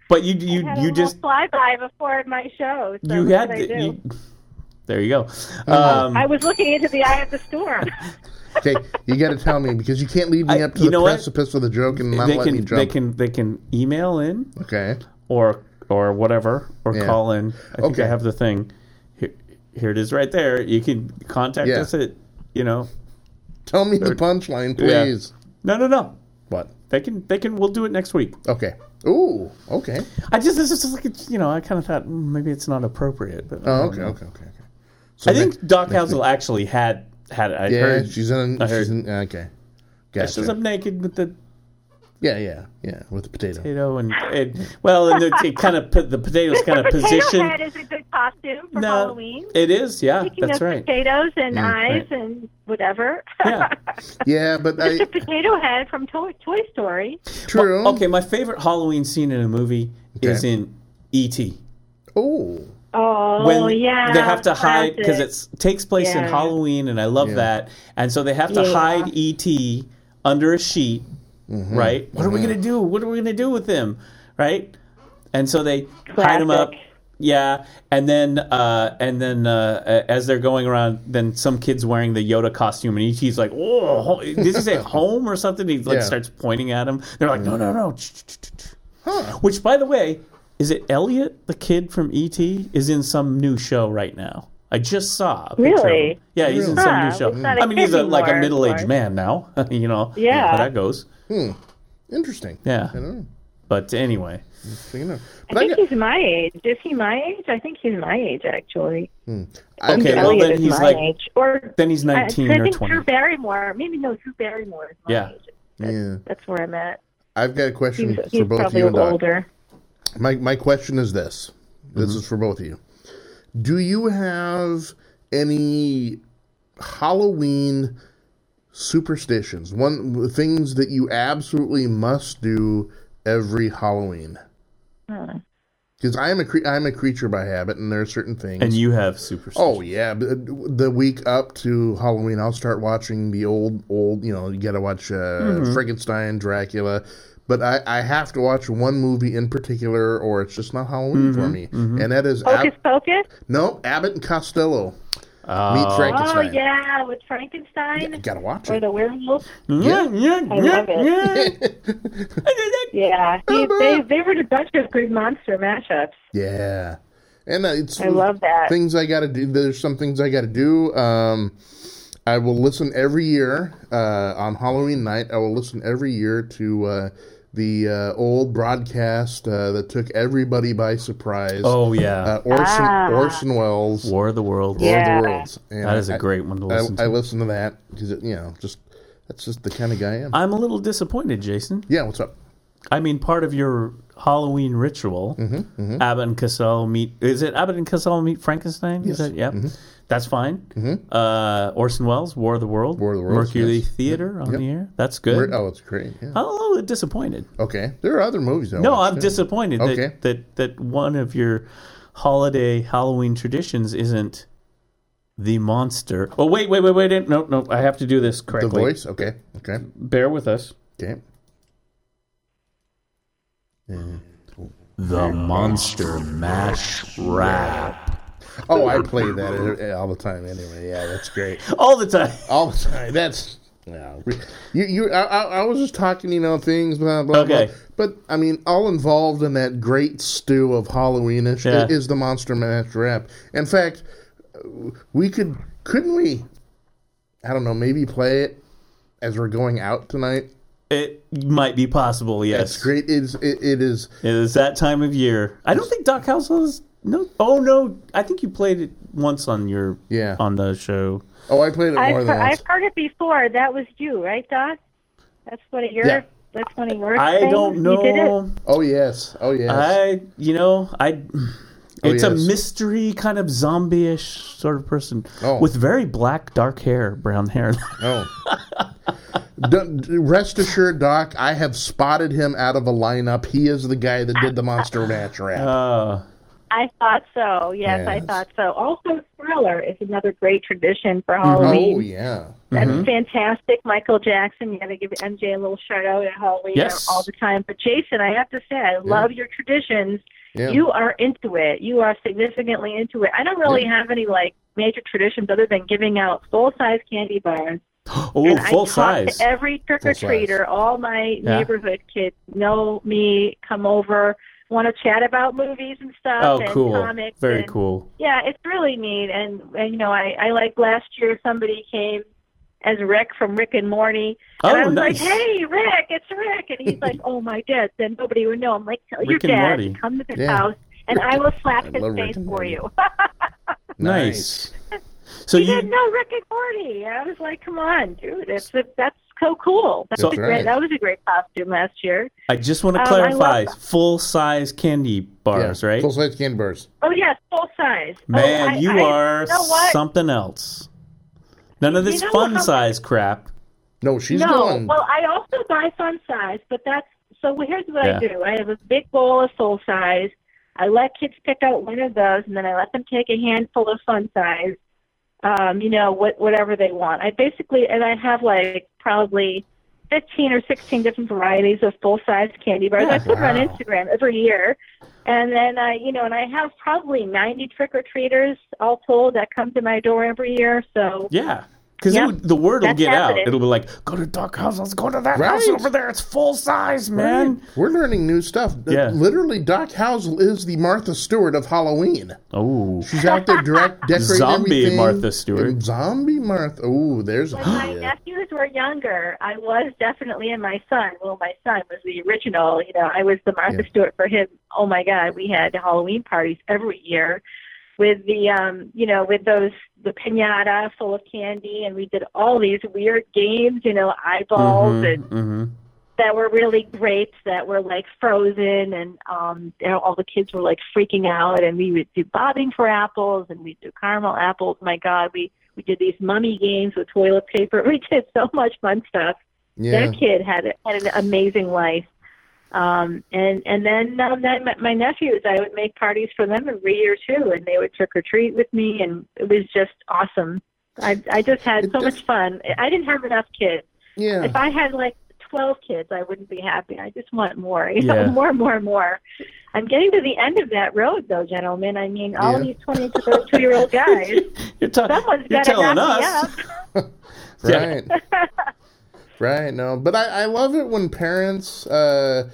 but you you had a you little just flyby before my show. So you what had could I do? you, there you go. Um, I was looking into the eye of the storm. Okay, you got to tell me because you can't lead me I- up to you the know what? precipice of the joke and not they let me can jump. they can they can email in Okay. or or whatever or Yeah. call in. I think Okay. I have the thing. Here, here it is right there. You can contact Yeah. us at you know. Tell me the punchline, Yeah. please. No, no, no. What? They can they can. We'll do it next week. Okay. Ooh. Okay. I just this is just like a- you know. I kind of thought mm, maybe it's not appropriate, but Oh, okay. Okay. Okay. Okay. So I think Doc Housel actually had had it. I Yeah, heard she's in. I She's heard. in. Uh, okay. she was Gotcha. up naked with the Yeah, yeah, yeah. With the potato. potato and, and well, and the, it kind of put the potatoes kind of position. Potato head is a good costume for No, Halloween. it is. Yeah, Speaking that's of right. potatoes and mm, eyes right. and whatever. Yeah. Yeah, but I, the potato head from Toy, Toy Story. true. Okay, my favorite Halloween scene in a movie is in E.T. Oh. Oh, when yeah. they have to hide because it takes place in Halloween, and I love Yeah. that. And so they have to Yeah. hide ET under a sheet, Mm-hmm. right? What are we gonna do? What are we gonna do with him, right? And so they hide him up. Yeah, and then uh, and then uh, as they're going around, then some kid's wearing the Yoda costume, and ET's like, "Oh, ho- did he say home or something?" He like Yeah. starts pointing at him. They're like, "No, no, no!" Which, by the way, is it Elliot, the kid from ET, is in some new show right now? I just saw. A picture of Really? him. Yeah, he's in Huh, some new show. he's not mean, he's a, kid like a middle-aged man now. you know. Yeah. How that goes. Hmm. Interesting. Yeah. I know. But anyway, Interesting enough. I But I, think got, he's my age. Is he my age? I think he's my age, actually. I, Okay, well, Elliot then is he's my like- age. Or then he's I, 19 I or think 20. Drew Barrymore. Maybe no, Drew Barrymore is my Yeah. age. That's, Yeah. that's where I'm at. I've got a question He's, for he's both probably you a and little Doc. older. My my question is this. This is for both of you. Do you have any Halloween superstitions? One things that you absolutely must do every Halloween. Because I am a cre- I am a creature by habit, and there are certain things. and you have super. Oh yeah, the week up to Halloween, I'll start watching the old, old. You know, you got to watch uh, Mm-hmm. Frankenstein, Dracula. But I, I have to watch one movie in particular, or it's just not Halloween Mm-hmm. for me. And that is Hocus Ab- Pocus? no Abbott and Costello. Meet Frankenstein. Oh, yeah, with Frankenstein? You gotta watch it. Or the werewolf? yeah, yeah, I yeah, love it. yeah. Yeah. He, they, they were a bunch of good monster mashups. Yeah, and uh, it's I love that. things I got to do. There's some things I got to do. Um, I will listen every year uh, on Halloween night. I will listen every year to uh, the uh, old broadcast uh, that took everybody by surprise. Oh yeah, uh, Orson Ah. Orson Welles, War War of the Worlds. Yeah. of the Worlds. And That is a I- great one to I, listen I to. listen to that because you know just that's just the kind of guy I am. I'm a little disappointed, Jason. yeah, what's up? I mean, part of your Halloween ritual, Mm-hmm, Abbott and Costello meet. Is it Abbott and Costello meet Frankenstein? Is that yeah? That's fine. Uh, Orson Welles, War of the World, Mm-hmm. War of the Worlds, Mercury yes. Theater on Yep. the air. That's good. Oh, it's great. Yeah. I'm a little disappointed. Okay, there are other movies. I No, watched, I'm too. disappointed Okay. that, that that one of your holiday Halloween traditions isn't the monster. Oh wait, wait, wait, wait! No, no, I have to do this correctly. The voice. Okay, okay, Bear with us. okay. The Monster Mash Rap. Oh, I play that eh, all the time. Anyway, yeah, that's great. All the time. All the time. That's yeah. You, you. I, I was just talking, you know, things, blah blah. Okay. blah. But I mean, all involved in that great stew of Halloweenish Yeah. is the Monster Mash rap. In fact, we could, couldn't we? I don't know. Maybe play it as we're going out tonight. It might be possible, It's yes. great. It's it, it is. It is that time of year. I don't think Doc Housel is no. Oh no, I think you played it once on your Yeah. on the show. Oh, I played it more I've, than heard, once. I've heard it before. That was you, right, Doc? That's one of your. Yeah. That's one of your. I things? don't You did it? know. Oh yes. Oh yes. I you know I. Oh, It's a mystery kind of zombie-ish sort of person Oh. with very black, dark hair, brown hair. Oh. D- rest assured, Doc, I have spotted him out of a lineup. He is the guy that did the Monster Mash rap. Uh, I thought so. Yes, I thought so. Also, Thriller is another great tradition for Halloween. Oh yeah. That's Mhm. fantastic. Michael Jackson, you got to give MJ a little shout out at Halloween Yes. all the time. But Jason, I have to say, I love your traditions. Yeah. You are into it. You are significantly into it. I don't really have any like major traditions other than giving out full size candy bars. Oh, and full I talk size. to every trick or treater. All my Yeah. neighborhood kids know me, come over, want to chat about movies and stuff. Oh, and cool. Comics Very and, cool. Yeah, it's really neat. And, and you know, I, I like last year somebody came as Rick from Rick and Morty. And Oh, I was nice. like, hey, Rick, it's Rick. And he's like, oh, my dad. Then nobody would know. I'm like, tell your Rick and dad Morty. to come to the Yeah. house and I will slap I his love Rick face for you. Nice. So he you didn't know Rick and Morty. I was like, come on, dude. It's that's so cool. That's So- a great, right. That was a great costume last year. I just want to Um, clarify love- full size candy bars, right? Full size candy bars. Oh, yes, full size. Man, oh, I- you I- are you know something else. None of this You know fun how- size crap. No, she's no, going. well, I also buy fun size, but that's so. Here's what Yeah. I do: I have a big bowl of full size. I let kids pick out one of those, and then I let them take a handful of fun size. Um, you know, what whatever they want. I basically, and I have like probably fifteen or sixteen different varieties of full size candy bars. I put it on Instagram every year. And then I, you know, and I have probably 90 trick or treaters all told that come to my door every year. So Yeah. Because Yep. the word will That's get out. It'll be like, go to Duck House. Let's go to that Right. house over there. It's full size, man. We're learning new stuff. Uh, yeah. Literally, Doc Housel is the Martha Stewart of Halloween. Oh. She's out there direct decorating Zombie everything. Martha Stewart. And Zombie Martha. Oh, there's a When my yeah. nephews were younger, I was definitely in my son. Well, my son was the original. You know, I was the Martha Yeah. Stewart for him. Oh my God, we had Halloween parties every year with the, um, you know, with those the pinata full of candy, and we did all these weird games. You know, eyeballs and hmm that were really great that were like frozen and um you know, all the kids were like freaking out and we would do bobbing for apples and we'd do caramel apples my god we we did these mummy games with toilet paper we did so much fun stuff Yeah. that kid had had an amazing life um and and then um, then my- my nephews i would make parties for them every year too and they would trick or treat with me and it was just awesome i i just had so much fun i didn't have enough kids Yeah. if I had like 12 kids, I wouldn't be happy. I just want more, you Yeah. know, more, more, more. I'm getting to the end of that road, though, gentlemen. I mean, all Yeah. these 22 year old guys, You're, ta- someone's you're got to telling knock us. me up. Right. right. No, but I, I love it when parents uh,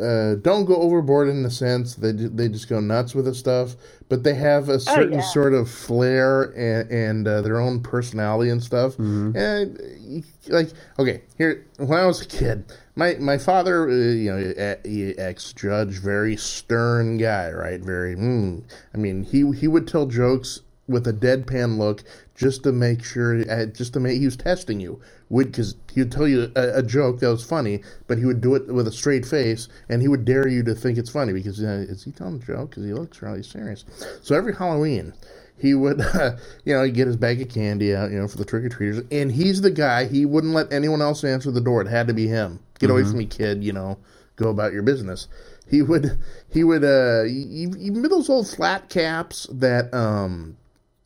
uh, don't go overboard in the sense they they just go nuts with the stuff, but they have a certain yeah. sort of flair and, and uh, their own personality and stuff. And uh, like, okay, here when I was a kid, my my father, uh, you know, ex judge, very stern guy, right? Very. Mm, I mean, he he would tell jokes with a deadpan look just to make sure, uh, just to make he was testing you. Would because he would tell you a, a joke that was funny, but he would do it with a straight face, and he would dare you to think it's funny because uh, is he telling a joke? Because he looks really serious. So every Halloween, he would, uh, you know, get his bag of candy out, you know, for the trick or treaters, and he's the guy. He wouldn't let anyone else answer the door. It had to be him. Get away from me, kid. You know, go about your business. He would, he would, uh, you, you remember those old flat caps that, um,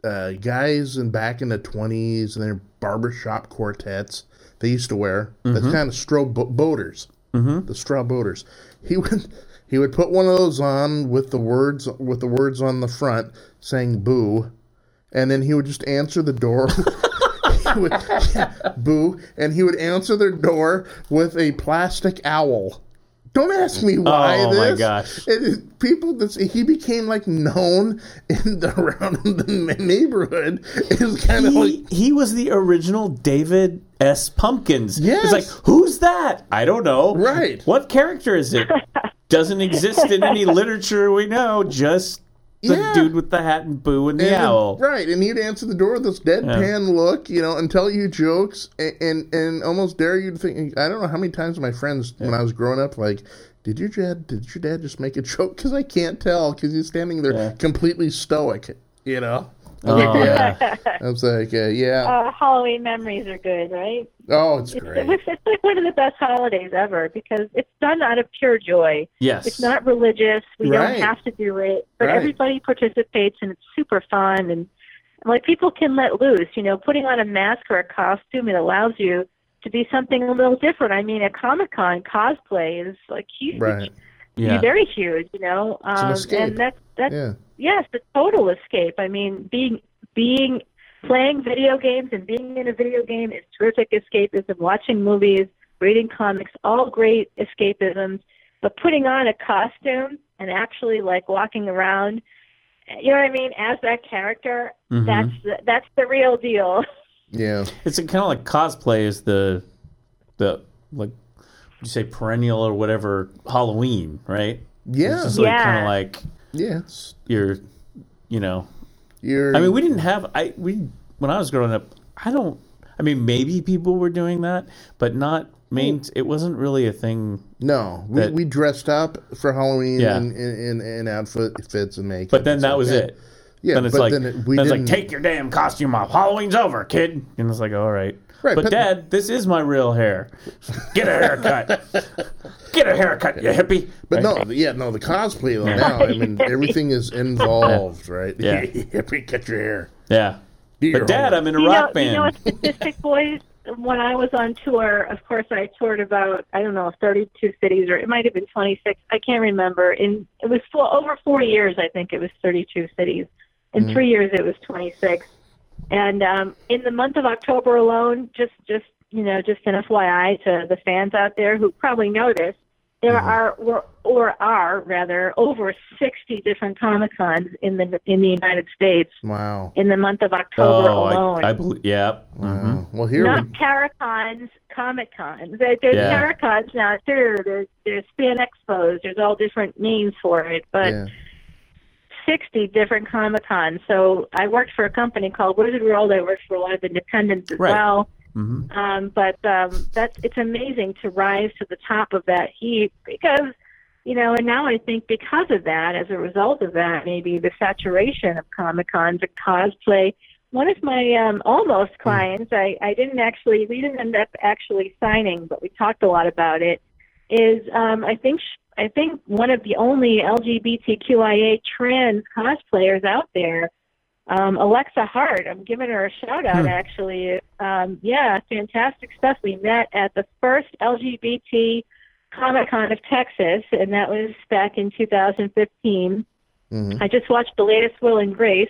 uh, guys in back in the twenties and their barbershop quartets they used to wear. The kind of straw bo- boaters, mm-hmm. the straw boaters. He would he would put one of those on with the words with the words on the front saying "boo," and then he would just answer the door. he would, yeah, boo, and he would answer their door with a plastic owl. Don't ask me why. Oh, my gosh. It is, people that he became like known in the around the neighborhood is kind of like He, he was the original David S. Pumpkins. Yeah, It's like, who's that? I don't know. Right. What character is it? Doesn't exist in any literature we know. Just the Yeah. dude with the hat and boo and the And- owl. Right, and he'd answer the door with this deadpan look, you know, and tell you jokes and, and and almost dare you to think. I don't know how many times my friends when I was growing up, like, did your dad did your dad just make a joke? Because I can't tell because he's standing there Yeah. completely stoic, you know. Oh, yeah. I was like, uh, yeah. uh, Halloween memories are good, right? Oh, it's It's, great. it's like one of the best holidays ever because it's done out of pure joy. Yes. It's not religious. We Right. don't have to do it, but Right. everybody participates and it's super fun and like people can let loose. You know, putting on a mask or a costume it allows you to be something a little different. I mean, a Comic Con cosplay is like huge, Right. Yeah. very huge. You know, It's an um, and that's that's Yeah. yes, the total escape. I mean, being being playing video games and being in a video game is terrific escapism. Watching movies, reading comics, all great escapisms. But putting on a costume and actually like walking around, you know what I mean, as that character, Mhm. that's the, that's the real deal. Yeah. It's kind of like cosplay is the the like you say perennial or whatever Halloween, right? Yeah. It's just like Yeah. kind of like yeah. It's, you're, you know. you're. I mean, we didn't have I we when I was growing up. I don't. I mean, maybe people were doing that, but not main. It wasn't really a thing. no, we, that- we dressed up for Halloween Yeah. in, in, in, outfits and makeup. But then that was Yeah. it. Yeah, then it's but like then it, we then it's like take your damn costume off. Halloween's over, kid. And it's like, all right. Right, but, but- Dad, this is my real hair. Get a haircut. Get a haircut, you hippie. But Right? no, yeah, no, the cosplay though now. I mean, everything is involved, right? Yeah. Hippie, cut your hair. Yeah. Do But Dad, homework. I'm in a you rock know, band. you know a statistic, boys. When I was on tour, of course, I toured about I don't know 32 cities, or it might have been 26. I can't remember. In it was for over four years. I think it was 32 cities. In mm-hmm. three years, it was 26. And um, in the month of October alone, just just you know, just an FYI to the fans out there who probably know this, there are or, or are rather over 60 different Comic Cons in the in the United States Wow. in the month of October oh, alone. I, I believe. Yeah. Wow. mhm. Well, here Not we, Paracons, Comic Cons. There, there's Yeah. Paracons now too. There's there's Fan Expos. There's all different names for it, but yeah. 60 different Comic Cons. So I worked for a company called Wizard World. I worked for a lot of independents as Right. well. Mhm. Um, but um, that's it's amazing to rise to the top of that heap because you know, and now I think because of that, as a result of that, maybe the saturation of Comic Cons and cosplay. One of my um, almost clients, I, I didn't actually, we didn't end up actually signing, but we talked a lot about it. Is um, I think sh- I think one of the only LGBTQIA trans cosplayers out there um, Alexa Hart. I'm giving her a shout out, Hmm. actually. Um, yeah, fantastic stuff. We met at the first LGBT Comic Con of Texas, and that was back in 2015. Mhm. I just watched the latest Will and Grace,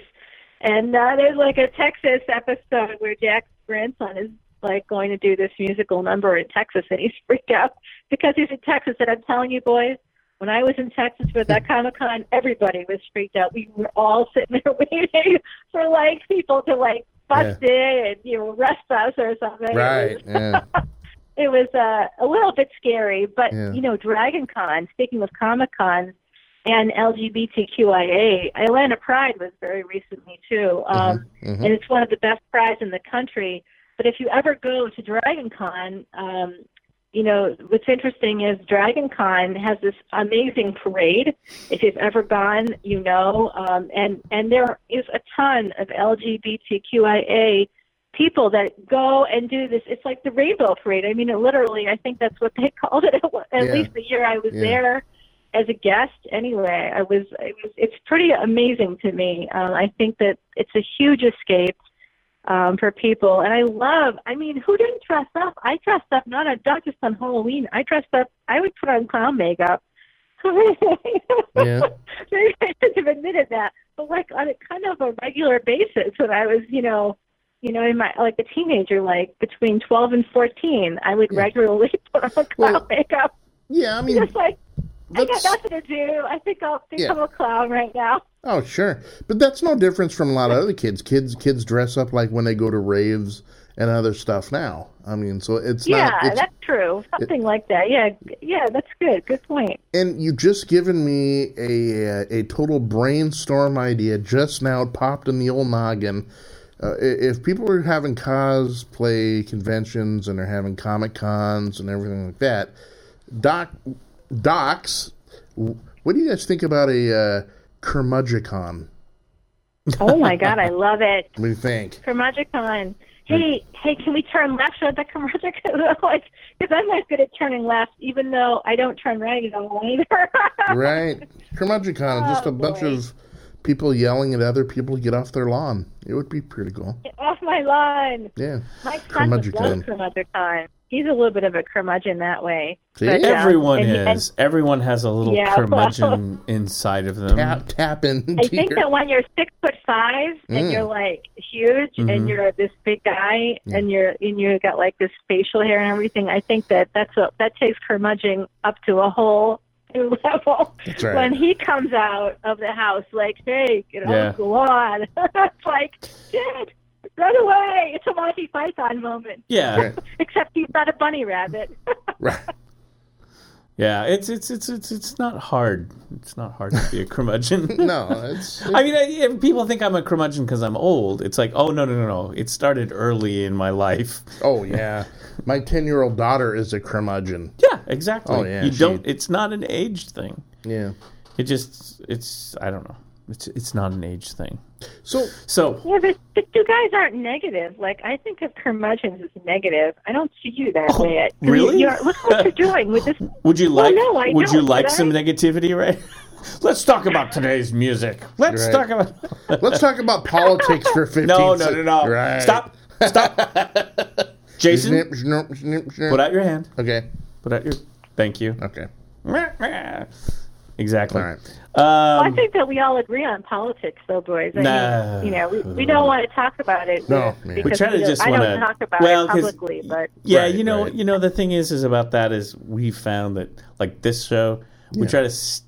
and uh, there's like a Texas episode where Jack's grandson is like going to do this musical number in Texas, and he's freaked out because he's in Texas. And I'm telling you, boys, when I was in Texas for that Comic Con, everybody was freaked out. We were all sitting there waiting for like people to like bust in and you know arrest us or something. It was- Right. Yeah. it was uh, a little bit scary, but Yeah. you know, Dragon Con, speaking of Comic Cons and LGBTQIA, Atlanta Pride was very recently too. Um, Mhm. and it's one of the best prides in the country. But if you ever go to Dragon Con, um, you know, what's interesting is Dragon Con has this amazing parade. If you've ever gone, you know, um, and, and there is a ton of LGBTQIA people that go and do this. It's like the Rainbow Parade. I mean, it literally, I think that's what they called it, at Yeah. least the year I was Yeah. there as a guest anyway i was it was it's pretty amazing to me um i think that it's a huge escape um for people and i love i mean who didn't dress up i dressed up not on not just on halloween i dressed up i would put on clown makeup Yeah. Maybe I shouldn't have admitted that, but like on a kind of a regular basis when I was, you know, you know, in my like a teenager, like between twelve and fourteen, I would Yeah. regularly put on clown Well, makeup. Yeah. I mean, Just like I got nothing to do. I think I'll become Yeah. a clown right now. Oh, sure. But that's no difference from a lot of other kids. Kids kids dress up like when they go to raves and other stuff now. I mean, so it's yeah, not it's, that's true. Something like that. Yeah, yeah, that's good. Good point. and you just given me a a total brainstorm idea just now it popped in the old noggin. Uh, if people are having cosplay conventions and they're having comic cons and everything like that, doc docs, what do you guys think about a uh, curmudgeon? Oh my god, I love it. What do you think? Curmudgeon. Hey, hey, can we turn left so the curmudgeon? like, because I'm not good at turning left, even though I don't turn right at all either. Right. Curmudgeon just Oh, a bunch of people yelling at other people to get off their lawn. It would be pretty cool. Get off my lawn. Yeah. My son would love Curmudgeon. Curmudgeon. He's a little bit of a curmudgeon that way. See? But, uh, Everyone and he- and is. Everyone has a little Yeah, curmudgeon inside of them. Tap tap into I think your- that when you're six foot five and Mm. you're like huge Mhm. and you're this big guy and you're and you got like this facial hair and everything, I think that that's what that takes curmudgeon up to a whole new level. That's right. When he comes out of the house, like, hey, get Yeah. off the lawn. it's like, Dad, run away! It's a Monty Python moment. Yeah, Right. Except he's not a bunny rabbit. Right. yeah. It's it's it's it's it's not hard. It's not hard to be a curmudgeon. No, it's I mean, I, if people think I'm a curmudgeon because I'm old. It's like, oh no, no, no, no. It started early in my life. oh yeah. My ten year old daughter is a curmudgeon. Yeah, exactly. Oh, yeah, you she- don't. It's not an age thing. Yeah. It just. It's. I don't know. It's. It's not an age thing. So So Yeah, but the two guys aren't negative. Like I think of curmudgeons as negative. I don't see you that Oh, way. really? You're, look what you're doing with this. Would you Well, like? no, I would you like some I- negativity, right? Let's talk about today's music. Let's Right. talk about. let's talk about politics for fifteen. no, no, no, no. Right. Stop. Stop. Jason, Snip, snip, snip, snip. put out your hand. Okay. Put out your. Thank you. Okay. Exactly. All right. I Um, think that we all agree on politics, though, boys. I Nah. mean, you know, we, we don't want to talk about it. No, because. We try to just wanna- don't talk about well, it 'cause- publicly, but yeah, Right, you know, right. you know, the thing is, is about that is we found that like this show, we Yeah. try to. s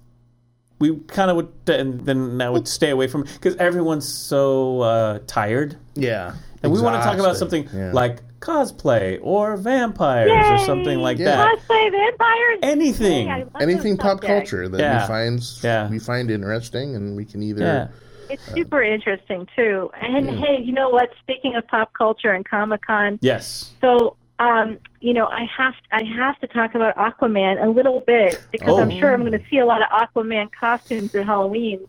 we kind of would, and then now would stay away from because everyone's so uh, tired, Yeah. And we want to talk about something Yeah. like cosplay or vampires or something like Yeah. that. cosplay vampires. Anything. Hey, I love anything pop subjects. culture that Yeah. we find Yeah. we find interesting, and we can either Yeah. It's super interesting too. And hey, you know what? Speaking of pop culture and Comic Con, Yes. So, um, you know, I have I have to talk about Aquaman a little bit because Oh. I'm sure I'm going to see a lot of Aquaman costumes at Halloween.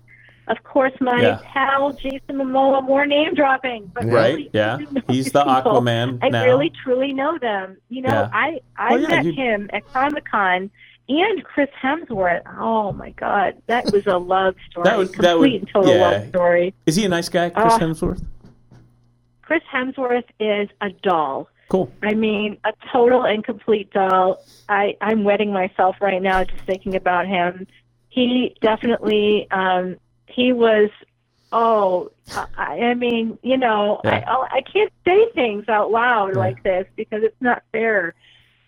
Of course, my Yeah. pal Jason Momoa, more name dropping, but Right. really, Yeah. I do know He's the. Aquaman I now. really truly know them. You know, Yeah. I I Oh, yeah, met you- him at Comic Con. And Chris Hemsworth. Oh my God, that was a love story. That was- complete that and total love story. Is he a nice guy, Chris Uh, Hemsworth? Chris Hemsworth is a doll. Cool. I mean, a total and complete doll. I, I'm wetting myself right now just thinking about him. He definitely, um, he was, oh, I, I mean, you know, Yeah. I, I can't say things out loud like this because it's not fair,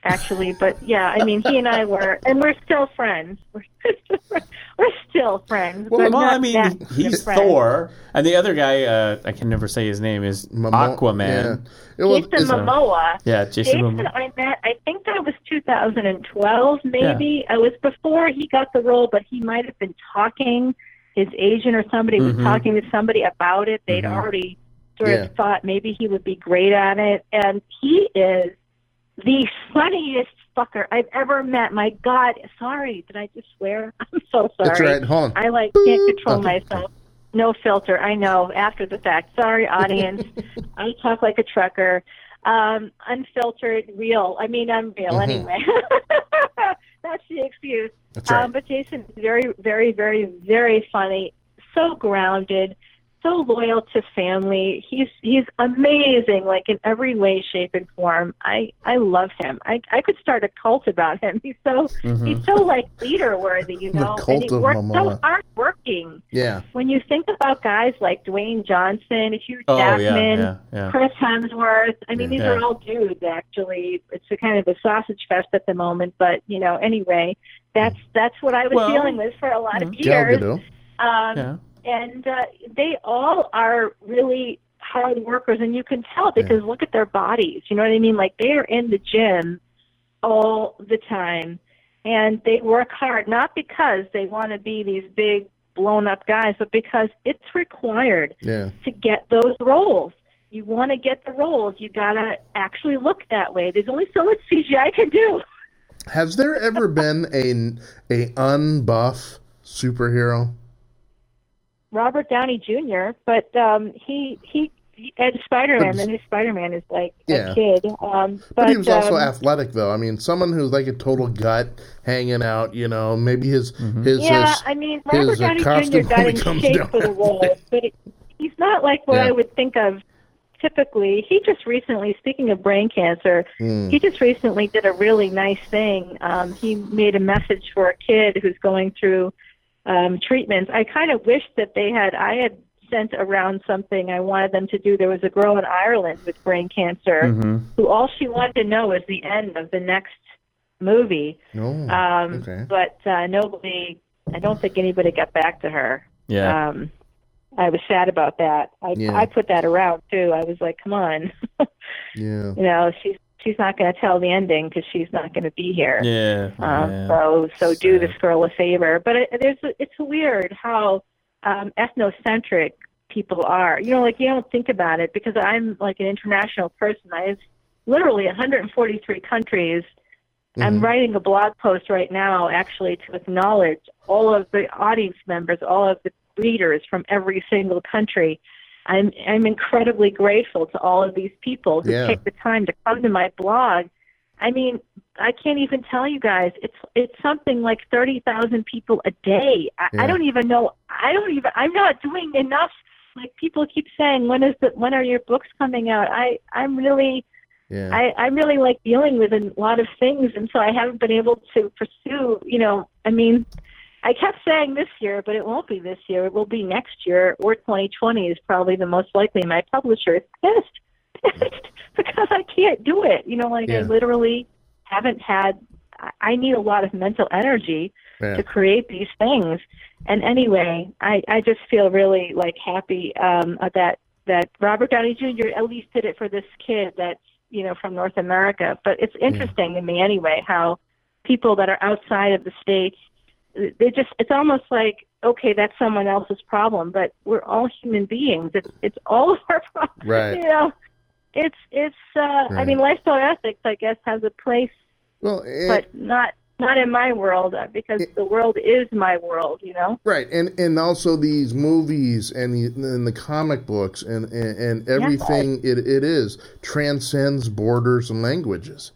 actually. But yeah, I mean, he and I were, and we're still friends. We're, we're still friends. Well, but Well, not I mean, that he's friends. Thor, and the other guy, uh, I can never say his name, is Momo- Aquaman. Yeah. Well, Jason it's- Momoa. Yeah, Jason Jason, Momoa. I met. I think that was 2012, maybe. It was before he got the role, but he might have been talking. His agent or somebody Mhm. was talking to somebody about it. They'd Mhm. already sort Yeah. of thought maybe he would be great at it, and he is the funniest fucker I've ever met. My God, sorry, did I just swear? I'm so sorry. That's right. Hold on. I like can't control Okay. myself. No filter. I know. After the fact. Sorry, audience. I talk like a trucker. Um, unfiltered, real. I mean, I'm real Mhm. anyway. That's the excuse. That's right. Um, but Jason is very, very, very, very funny. So grounded. So loyal to family. He's he's amazing, like in every way, shape, and form. I I love him. I I could start a cult about him. He's so Mhm. he's so like leader worthy, you The know. cult and he of works Momoa. so hard working. yeah. When you think about guys like Dwayne Johnson, Hugh Oh yeah, Jackman, yeah, yeah. Chris Hemsworth. I mean, these Yeah. are all dudes. Actually, it's a kind of a sausage fest at the moment. But you know, anyway, that's that's what I was Well, dealing with for a lot of yeah. Gal years. Gadot. Um, yeah. And uh, they all are really hard workers, and you can tell because look at their bodies. You know what I mean? Like they are in the gym all the time, and they work hard not because they want to be these big blown up guys, but because it's required Yeah. to get those roles. You want to get the roles, you gotta actually look that way. There's only so much CGI can do. Has there ever been a a unbuff superhero? Robert Downey Jr., but um, he he. he as Spider-Man, the new Spider-Man is like Yeah. a kid. Um, but, But he was also um, athletic, though. I mean, someone who's like a total gut, hanging out. You know, maybe his his Yeah, his, I mean, his, Robert uh, Downey Jr. costume got only in comes shape down for the role, but it, he's not like what Yeah. I would think of typically. He just recently, speaking of brain cancer, Hmm. he just recently did a really nice thing. Um, he made a message for a kid who's going through um, treatments. I kind of wish that they had. I had sent around something I wanted them to do. There was a girl in Ireland with brain cancer Mm-hmm. who all she wanted to know was the end of the next movie. Oh, Um, okay. But uh, nobody, I don't think anybody got back to her. Yeah. Um, I was sad about that. I, Yeah. I put that around too. I was like, come on, Yeah. you know, she's she's not going to tell the ending because she's not going to be here. yeah. Um, yeah. So so do this girl a favor. But it, there's it's weird how um, ethnocentric people are. You know, like you don't think about it because I'm like an international person. I have literally 143 countries. I'm Mhm. writing a blog post right now, actually, to acknowledge all of the audience members, all of the readers from every single country. I'm I'm incredibly grateful to all of these people who Yeah. take the time to come to my blog. I mean, I can't even tell you guys. It's it's something like thirty thousand people a day. I, Yeah. I don't even know. I don't even. I'm not doing enough. Like people keep saying, when is the when are your books coming out? I I'm really Yeah. I, I really like dealing with a lot of things, and so I haven't been able to pursue. You know, I mean, I kept saying this year, but it won't be this year. It will be next year, or 2020 is probably the most likely. My publisher is pissed, pissed because I can't do it. You know, like I literally haven't had. I- need a lot of mental energy yeah. to create these things. And anyway, I, I just feel really like happy um, that that Robert Downey Jr. at least did it for this kid that's you know from North America. But it's interesting to me anyway how people that are outside of the states they just it's almost like okay that's someone else's problem but we're all human beings. It's it's all of our problem Right. you know it's it's uh i mean lifestyle ethics i guess has a place Well, and, but not not in my world uh, because the world is my world you know? Right, and and also these movies and the and the comic books and and, and everything it, it is transcends borders and languages.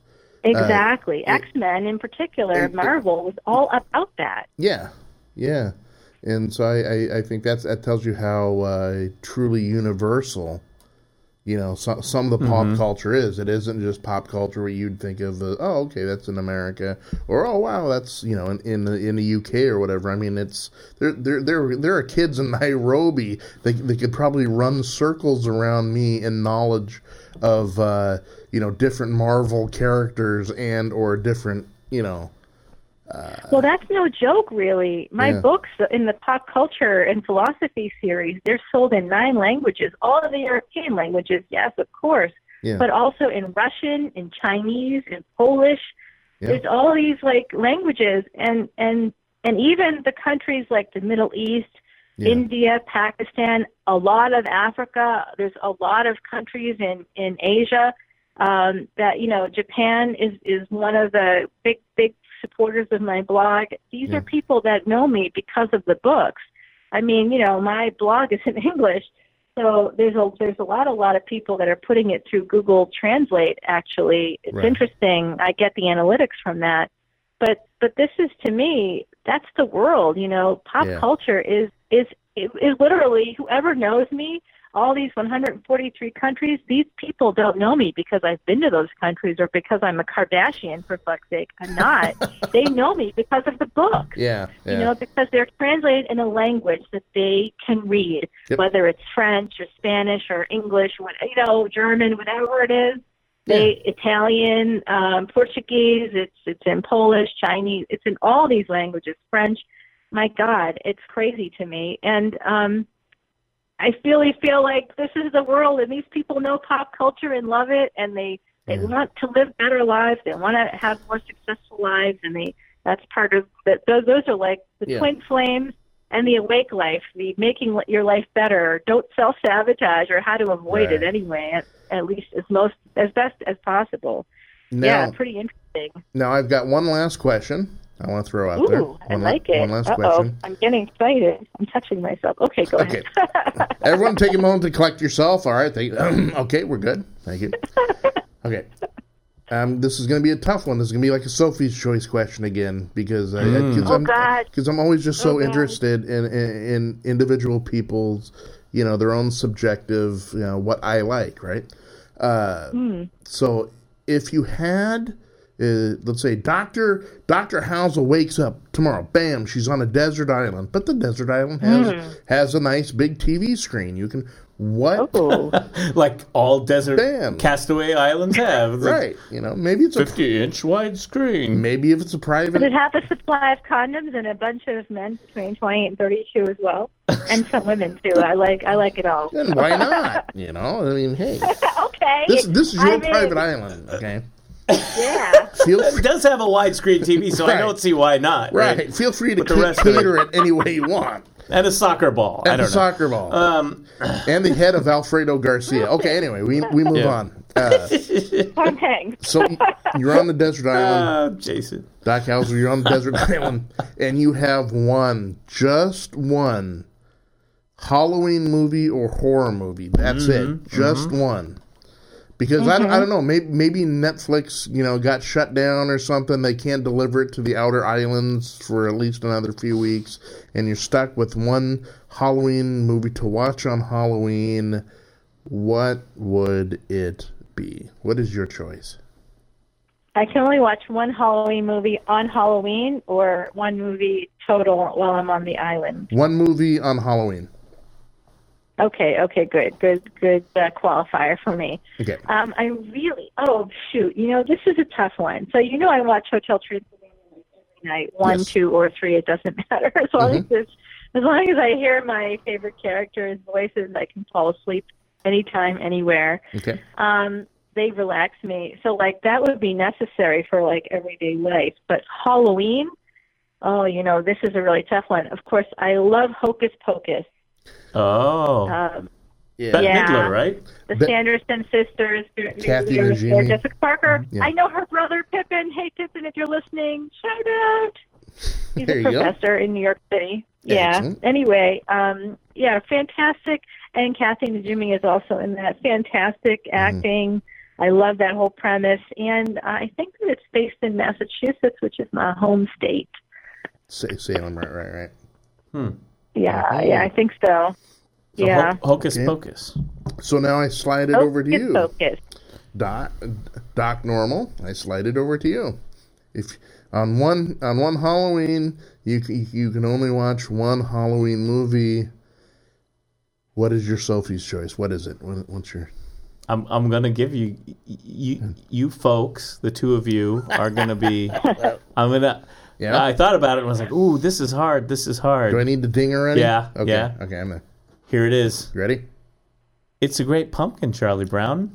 Exactly. Uh, x-men in particular it- marvel was all about that. Yeah, yeah, and so I, I, I think that's that tells you how uh, truly universal, you know, some some of the pop culture is. It isn't just pop culture where you'd think of, uh, oh, okay, that's in America, or oh, wow, that's you know in in the, in the UK or whatever. I mean, it's there there there there are kids in Nairobi that that could probably run circles around me in knowledge of uh, you know different Marvel characters and or different you know. Well, that's no joke, really. My Yeah. books in the pop culture and philosophy series, they're sold in nine languages, all of the European languages, yes, of course, Yeah. but also in Russian, in Chinese, in Polish. Yeah. There's all these like languages, and and and even the countries like the Middle East, Yeah. India, Pakistan, a lot of Africa. There's a lot of countries in in Asia um, that you know. Japan is is one of the big big supporters of my blog. These Yeah. are people that know me because of the books. I mean, you know, my blog is in English, so there's a there's a lot a lot of people that are putting it through Google Translate. Actually, it's Right. interesting. I get the analytics from that, but but this is to me that's the world. You know, pop Yeah. culture is is is literally whoever knows me. All these 143 countries, these people don't know me because I've been to those countries or because I'm a Kardashian, for fuck's sake. I'm not. they know me because of the book Yeah, yeah. you know, because they're translated in a language that they can read, Yep. whether it's French or Spanish or English, what you know, German, whatever it is. They Italian, um, Portuguese. It's it's in Polish, Chinese. It's in all these languages. French. My God, it's crazy to me, and um, I really feel like this is the world, and these people know pop culture and love it, and they they Yeah. want to live better lives. They want to have more successful lives, and they that's part of that. Those those are like the Yeah. twin flames and the awake life, the making your life better. Don't self sabotage, or how to avoid it Right. anyway. At, at least as most as best as possible. now, yeah, pretty interesting. now I've got one last question, I want to throw out there. Ooh, I One la- like it. One last Uh-oh, question. I'm getting excited. I'm touching myself. Okay, go Okay. ahead. Everyone, take a moment to collect yourself. All right. Thank okay, we're good. Thank you. Okay. Um, this is going to be a tough one. This is going to be like a Sophie's Choice question again because I, Mm. cause Oh, I'm, Cause I'm always just so Oh, interested in, in in individual people's, you know, their own subjective, you know, what I like, right? Uh, Hmm. So if you had, uh, let's say, Doctor Doctor Housel wakes up tomorrow, bam, she's on a desert island, but the desert island has Hmm. has a nice big TV screen. You can what Oh, like all desert Bam. castaway islands have. Like right? You know, maybe it's a 50 inch widescreen. maybe if it's a does private. it have a supply of condoms and a bunch of men between 28 and 32 as well, and some women too? I like I like it all. Then why not? You know, I mean, hey, okay. this this is your I'm in. private island, okay? Yeah. Feel It does have a widescreen TV, so Right. I don't see why not. right. Feel free to With the rest cater it any way you want. And a soccer ball. I And don't the soccer ball. Um, and the head of Alfredo Garcia. Okay, anyway, we we move Yeah. on. Uh, Tom Hanks. so you're on the desert island, uh, Jason. Doc Housel. You're on the desert island, and you have one, just one, Halloween movie or horror movie. That's it, just one. Because I, I mm-hmm. don't know, maybe maybe Netflix, you know, got shut down or something. They can't deliver it to the outer islands for at least another few weeks, and you're stuck with one Halloween movie to watch on Halloween. What would it be? What is your choice? I can only watch one Halloween movie on Halloween or one movie total while I'm on the island. One movie on Halloween. Okay, okay, good, good, good uh, qualifier for me. Okay. Um, I really, oh shoot, you know this is a tough one. So you know I watch Hotel Transylvania every night, one, Yes. two, or three. It doesn't matter as long as it's, as long as I hear my favorite characters' voices, I can fall asleep anytime, anywhere. Okay. um, they relax me. So like that would be necessary for like everyday life. But Halloween, oh, you know, this is a really tough one. Of course, I love Hocus Pocus. Oh. Um, Yeah. Bette yeah. Midler, right? the Be- Sanderson sisters, Kathy Sarah Najimy. Jessica Parker. Yeah. I know her brother Pippin. Hey Pippin, if you're listening, shout out. He's There a you go. professor in New York City. Yeah. Excellent. Anyway, um, yeah, fantastic. And Kathy Najimy is also in that. Fantastic Mm-hmm. acting. I love that whole premise. And I think that it's based in Massachusetts, which is my home state. Sa- Salem, right, right, right. Yeah, Oh. yeah, I think so. So yeah. Ho- Hocus Okay. Pocus. So now I slide it over to Focus, you, Focus. Doc. Doc Normal. I slide it over to you. If on one on one Halloween you you can only watch one Halloween movie. What is your Sophie's choice? What is it? What, what's your I'm I'm gonna give you you you folks, the two of you are gonna be. I'm gonna. Yeah? I thought about it and was like, "Ooh, this is hard. This is hard." Do I need the ding already? Yeah, Okay. yeah. Okay. I'm a, Here it is. you ready. It's a great pumpkin, Charlie Brown.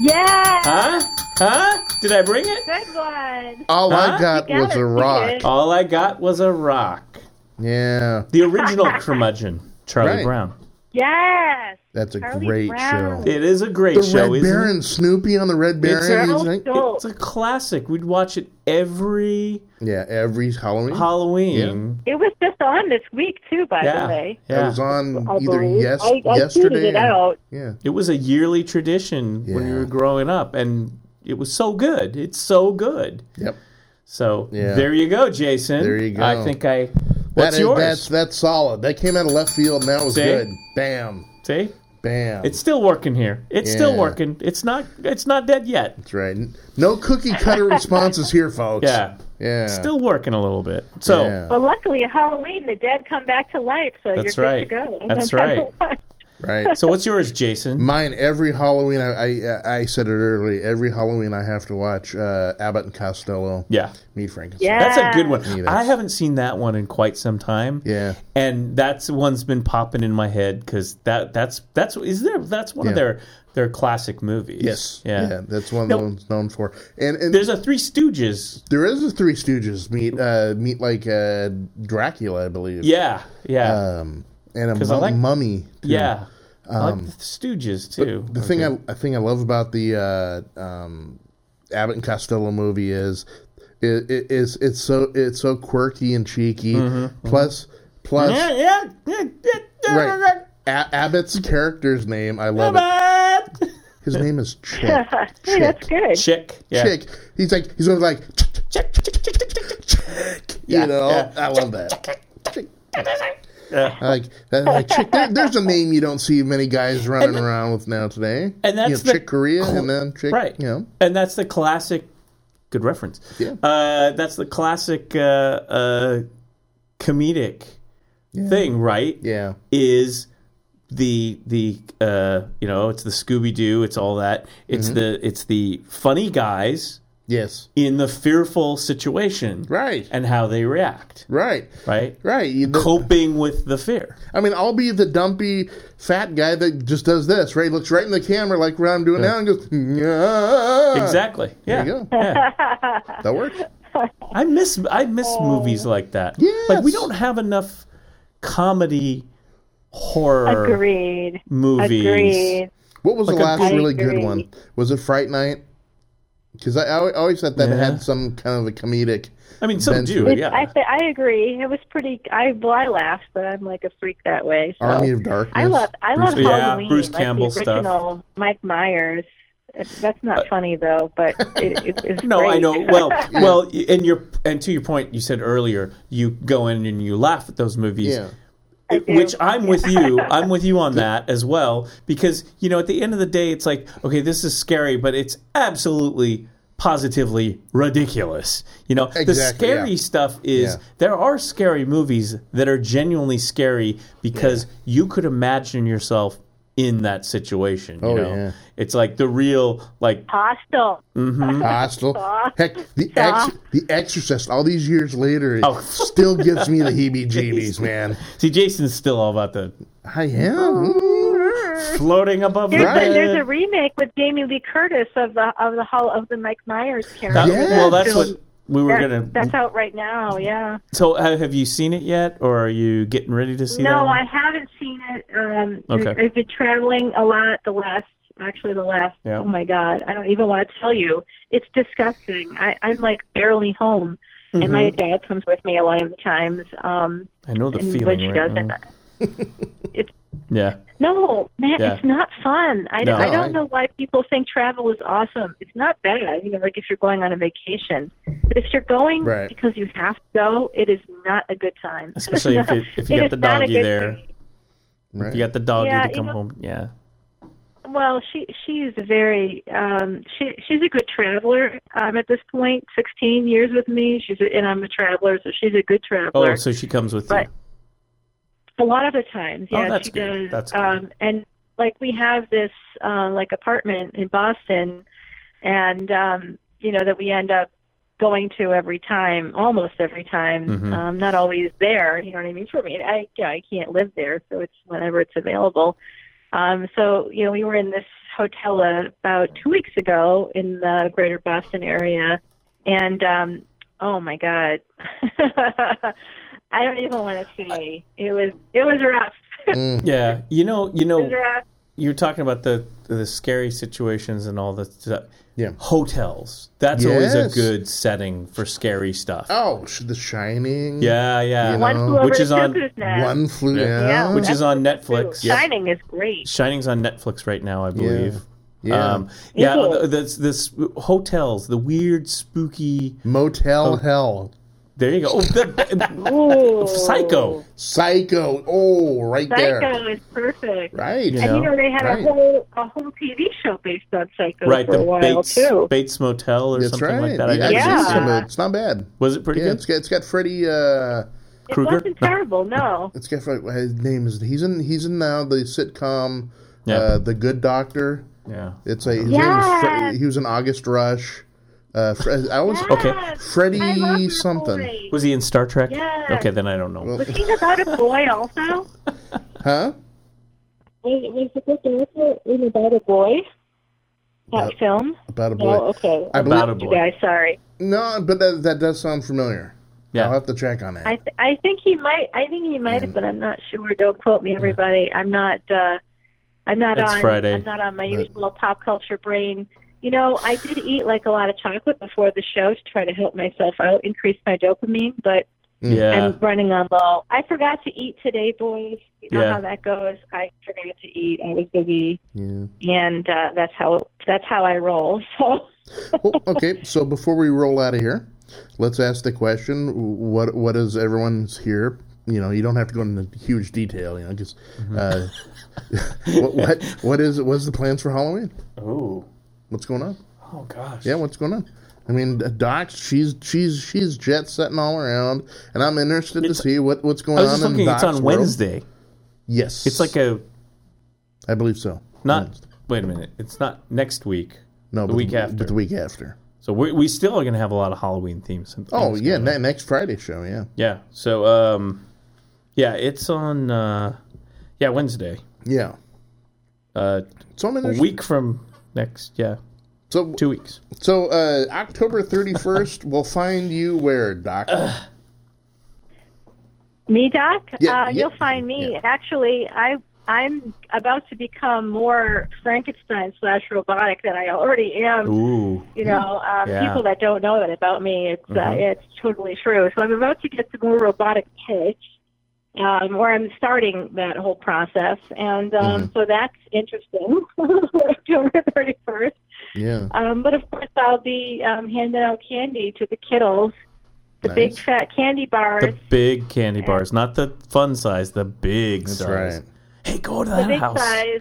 Yeah, Huh? Huh? Did I bring it? good one. All I Huh? got got was it. a rock. did. All I got was a rock. Yeah, The original curmudgeon, Charlie Right. Brown. Yes. That's a Charlie great Brown. show. It is a great The show, Red isn't Baron, Snoopy on the Red Baron. It's a- he's So like- dope. it? It's a classic. We'd watch it every yeah, every Halloween. Halloween. It was just on this week too, by Yeah. the way. That Yeah. was on I either believe. yes, I, I tweeted yesterday. it out. Yeah. It was a yearly tradition when we were growing up, and it was so good. It's so good. Yep. So Yeah. there you go, Jason. There you go. I think I. What's That is- yours? That's that's solid. That came out of left field, and that was See? good. Bam, See, bam. it's still working here. It's still working. It's not. It's not dead yet. That's right. No cookie cutter responses here, folks. Yeah, yeah. still working a little bit. So Yeah. But luckily, at Halloween, the dead come back to life, so That's you're right. good to go. That's right. Right. so what's yours, Jason? Mine every Halloween. I, I I said it earlier. Every Halloween I have to watch uh, Abbott and Costello Yeah, Meet Frankenstein. Yeah. that's a good one. I haven't seen that one in quite some time. Yeah. and that's one's been popping in my head because that that's that's is there that's one of their their classic movies. Yes. yeah. That's one of No. the ones known for. And and There's a Three Stooges. there is a Three Stooges meet uh, meet like uh, Dracula, I believe. Yeah, yeah, Um, and a 'Cause I like- mummy. too. yeah. I like the Stooges too. The thing I, I think I love about the uh, um, Abbott and Costello movie is it, it is it's so it's so quirky and cheeky. Mm-hmm, Plus, plus, Yeah, yeah, yeah, yeah, right. A- Abbott's character's name, I love it. His name is Chick. hey, that's good. Chick. Yeah. Chick. He's like he's always like Chick, chick, chick, chick, chick, chick, chick. you know. yeah. I love that. Yeah. Like that. Like Chick. There, there's a name you don't see many guys running And- around with now today. and that's you know, the Chick Corea, cl- and then Chick. Right. You know. And that's the classic. Good reference. Yeah. Uh, that's the classic uh, uh, comedic thing, right? Yeah. Is the the uh, you know it's the Scooby Doo, it's all that. It's Mm-hmm. the it's the funny guys Yes. in the fearful situation, Right. and how they react, Right. right? Right. You- the- Coping with the fear. I mean, I'll be the dumpy fat guy that just does this, right? Looks right in the camera like what I'm doing now and goes, yeah. Exactly. Yeah. There you go. yeah. That works. I miss I miss movies oh. like that. Like we don't have enough comedy horror Agreed. movies. Agreed. What was Like the last really I good one? Was it Fright Night? Because I, I always thought that Yeah. had some kind of a comedic. I mean, some Been do. to it. Yeah. I th- I agree. It was pretty. I well, I laughed, but I'm like a freak that way. So. Army of Darkness. I love I love Bruce- yeah, Halloween. Bruce like Campbell the stuff. Mike Myers. That's not uh, funny though, but it, it, it's no, great. I know. Well, well, and your and to your point, you said earlier, you go in and you laugh at those movies. Yeah. Which I'm with you. I'm with you on that as well because you know at the end of the day, it's like okay, this is scary, but it's absolutely positively ridiculous. You know, the scary yeah. stuff is Yeah. there are scary movies that are genuinely scary because you could imagine yourself in that situation. You Oh, know, yeah. it's like the real like Hostel. Hostel. Stop. Heck, the ex, the Exorcist. All these years later, it Oh. still gives me the heebie-jeebies, man. see Jason's still all about the I am. floating above There's, the a, there's a remake with Jamie Lee Curtis of the of the Hall of the Mike Myers character. That- Yeah. Well, that's what we were that- gonna. That's out right now. Yeah. So, uh, have you seen it yet, or are you getting ready to see that? No, one? I haven't seen it. Um, Okay. I've been traveling a lot the last, actually the last. Yeah. Oh my God, I don't even want to tell you. It's disgusting. I, I'm like barely home, and my dad comes with me a lot of the times. Um, I know Mm-hmm. the and feeling. when she right doesn't, it's Yeah, no, man, Yeah. it's not fun. I, No, I I- don't know why people think travel is awesome. It's not bad, you know, like if you're going on a vacation. But if you're going Right. because you have to go, it is not a good time. especially if you, if you It got the a doggy there. time. Right. You got the doggy Yeah, to you come know- home. Yeah. Well, she she's a very um she she's a good traveler. Um at this point, 16 years with me. She's a, and I'm a traveler, so she's a good traveler. Oh, so she comes with But- you. A lot of the times, Oh, yeah, that's she good. does. That's good. um, and like we have this uh, like apartment in Boston, and um, you know that we end up going to every time, almost every time. Mhm. Um, not always there, you know what I mean. For me, I you know, I can't live there, so it's whenever it's available. Um, so you know, we were in this hotel uh, about two weeks ago in the Greater Boston area, and um, oh my God. I don't even want to say it was it was rough. Mm. Yeah, you know, you it was know, rough. you're talking about the the scary situations and all the stuff. Yeah. Hotels. That's always a good setting for scary stuff. Oh, The Shining. Yeah, yeah. You One know, flew over which the is on- cuckoo's nest. One flew. Yeah. Yeah. Yeah, Which is on Netflix. true. Shining is great. Shining's on Netflix right now, I believe. Yeah. Um, yeah, Is it? this this hotels, the weird, spooky. Motel Hell. There you go. Oh, the, Ooh. Psycho. Psycho. Oh, right there. Psycho is perfect. Right. You And know, you know they had right. a whole a whole TV show based on Psycho right, for a the while Bates too. Bates Motel or That's something right. like that. I yeah, never Yeah. I've seen seen it. some of it. It's not bad. Was it pretty Yeah, good? it's got it's got Freddie. Uh, It Krueger? wasn't terrible, no. it's got Fred- his name is he's in he's in now the sitcom, Yeah. uh, The Good Doctor. Yeah. It's a his name Yes. Fre- he was in August Rush. Uh, Fre- I was Okay. Yes, Freddie I love that something. boy. Was he in Star Trek? Yes. Okay, then I don't know. Was he about a boy also? huh? Was, was the good doctor in about a boy? That Uh, film? About a boy. Oh, okay. I About a boy. You guys, sorry. no, but that that does sound familiar. Yeah. I'll Yeah. have to check on that. I th- I think he might. I think he might have, but I'm not sure. Don't quote me, everybody. I'm not. uh I'm not It's on. Friday. I'm not on my But- usual pop culture brain. You know, I did eat like a lot of chocolate before the show to try to help myself out, increase my dopamine, but Yeah. I'm running on low. I forgot to eat today, boys. You know Yeah. how that goes. I forgot to eat. I was busy, Yeah. and uh, that's how that's how I roll. So Well, okay, so before we roll out of here, let's ask the question: What what is everyone's here? You know, you don't have to go into huge detail. You know, just uh, what, what what is what's the plans for Halloween? oh. What's going on? Oh gosh. Yeah, what's going on? I mean, Doc, she's she's she's jet setting all around, and I'm interested It's- to see what what's going on in. Doc's It's on world. Wednesday. Yes, It's like a I believe so. not. Wednesday. Wait a minute. It's not next week. no, the week after. but the week after. So we we still are going to have a lot of Halloween themes. Oh yeah, next Friday show. Yeah, yeah. So um, yeah, it's on. Uh, yeah, Wednesday. yeah. Uh, So I'm a week from next. Yeah, So two weeks. So uh, October 31st, we'll find you where, Doc? Me, Doc? Yeah, uh, yeah. You'll find me. Actually, I I'm about to become more Frankenstein slash robotic than I already am. Ooh. You know, um, Yeah. people that don't know that about me, it's uh, Mhm. it's totally true. So I'm about to get the more robotic pitch, um, where I'm starting that whole process, and um, Mhm. so that's interesting. October 31st. yeah. Um, but of course, I'll be um, handing out candy to the kiddos, the big fat candy bars. The big candy bars, not the fun size, the big That's size. right. Hey, go to the that big house. size.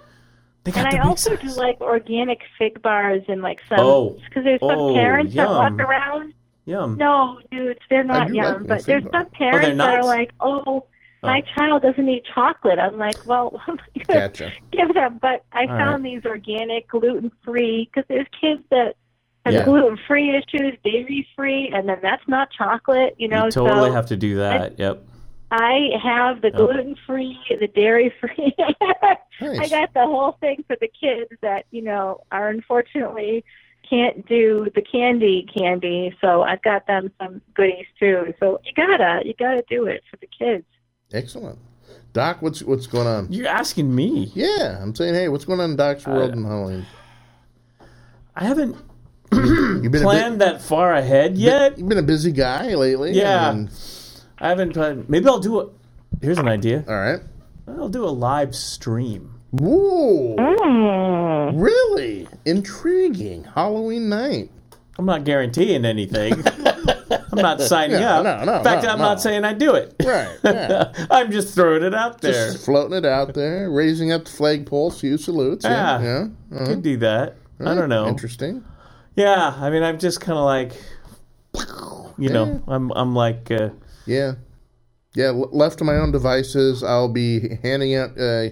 They got And the I big also size. do like organic fig bars and like some Oh. because there's some Oh, parents that walk around. Yum. No, dudes, they're not do yum. like but there's bar. some parents they're that are like, oh, my oh. child doesn't eat chocolate. I'm like, well, I'm Gotcha. give them. But I All found these organic, gluten free because there's kids that have Yeah. gluten free issues, dairy free, and then that's not chocolate. You know, you totally so have to do that. yep. I have the gluten free, the dairy free. I got the whole thing for the kids that you know are unfortunately can't do the candy candy. So I've got them some goodies too. So you gotta you gotta do it for the kids. Excellent. Doc, what's what's going on? You're asking me. Yeah, I'm saying, hey, what's going on in Doc's world in Halloween? I haven't You've been planned that far ahead a bit, yet. you've been a busy guy lately. Yeah. and- I haven't planned. Maybe I'll do a. Here's an idea. all right. I'll do a live stream. Whoa. Mm. Really intriguing Halloween night. I'm not guaranteeing anything. I'm not signing Yeah, up. no, no, In fact, no, I'm no. not saying I do it. Right. Yeah. I'm just throwing it out there. Just floating it out there, raising up the flagpole, few salutes. Yeah. Yeah. Yeah. Uh-huh. Could do that. I don't know. Interesting. Yeah, I mean, I'm just kind of like, you know. I'm I'm like, uh, Yeah. Yeah, left to my own devices, I'll be handing out uh,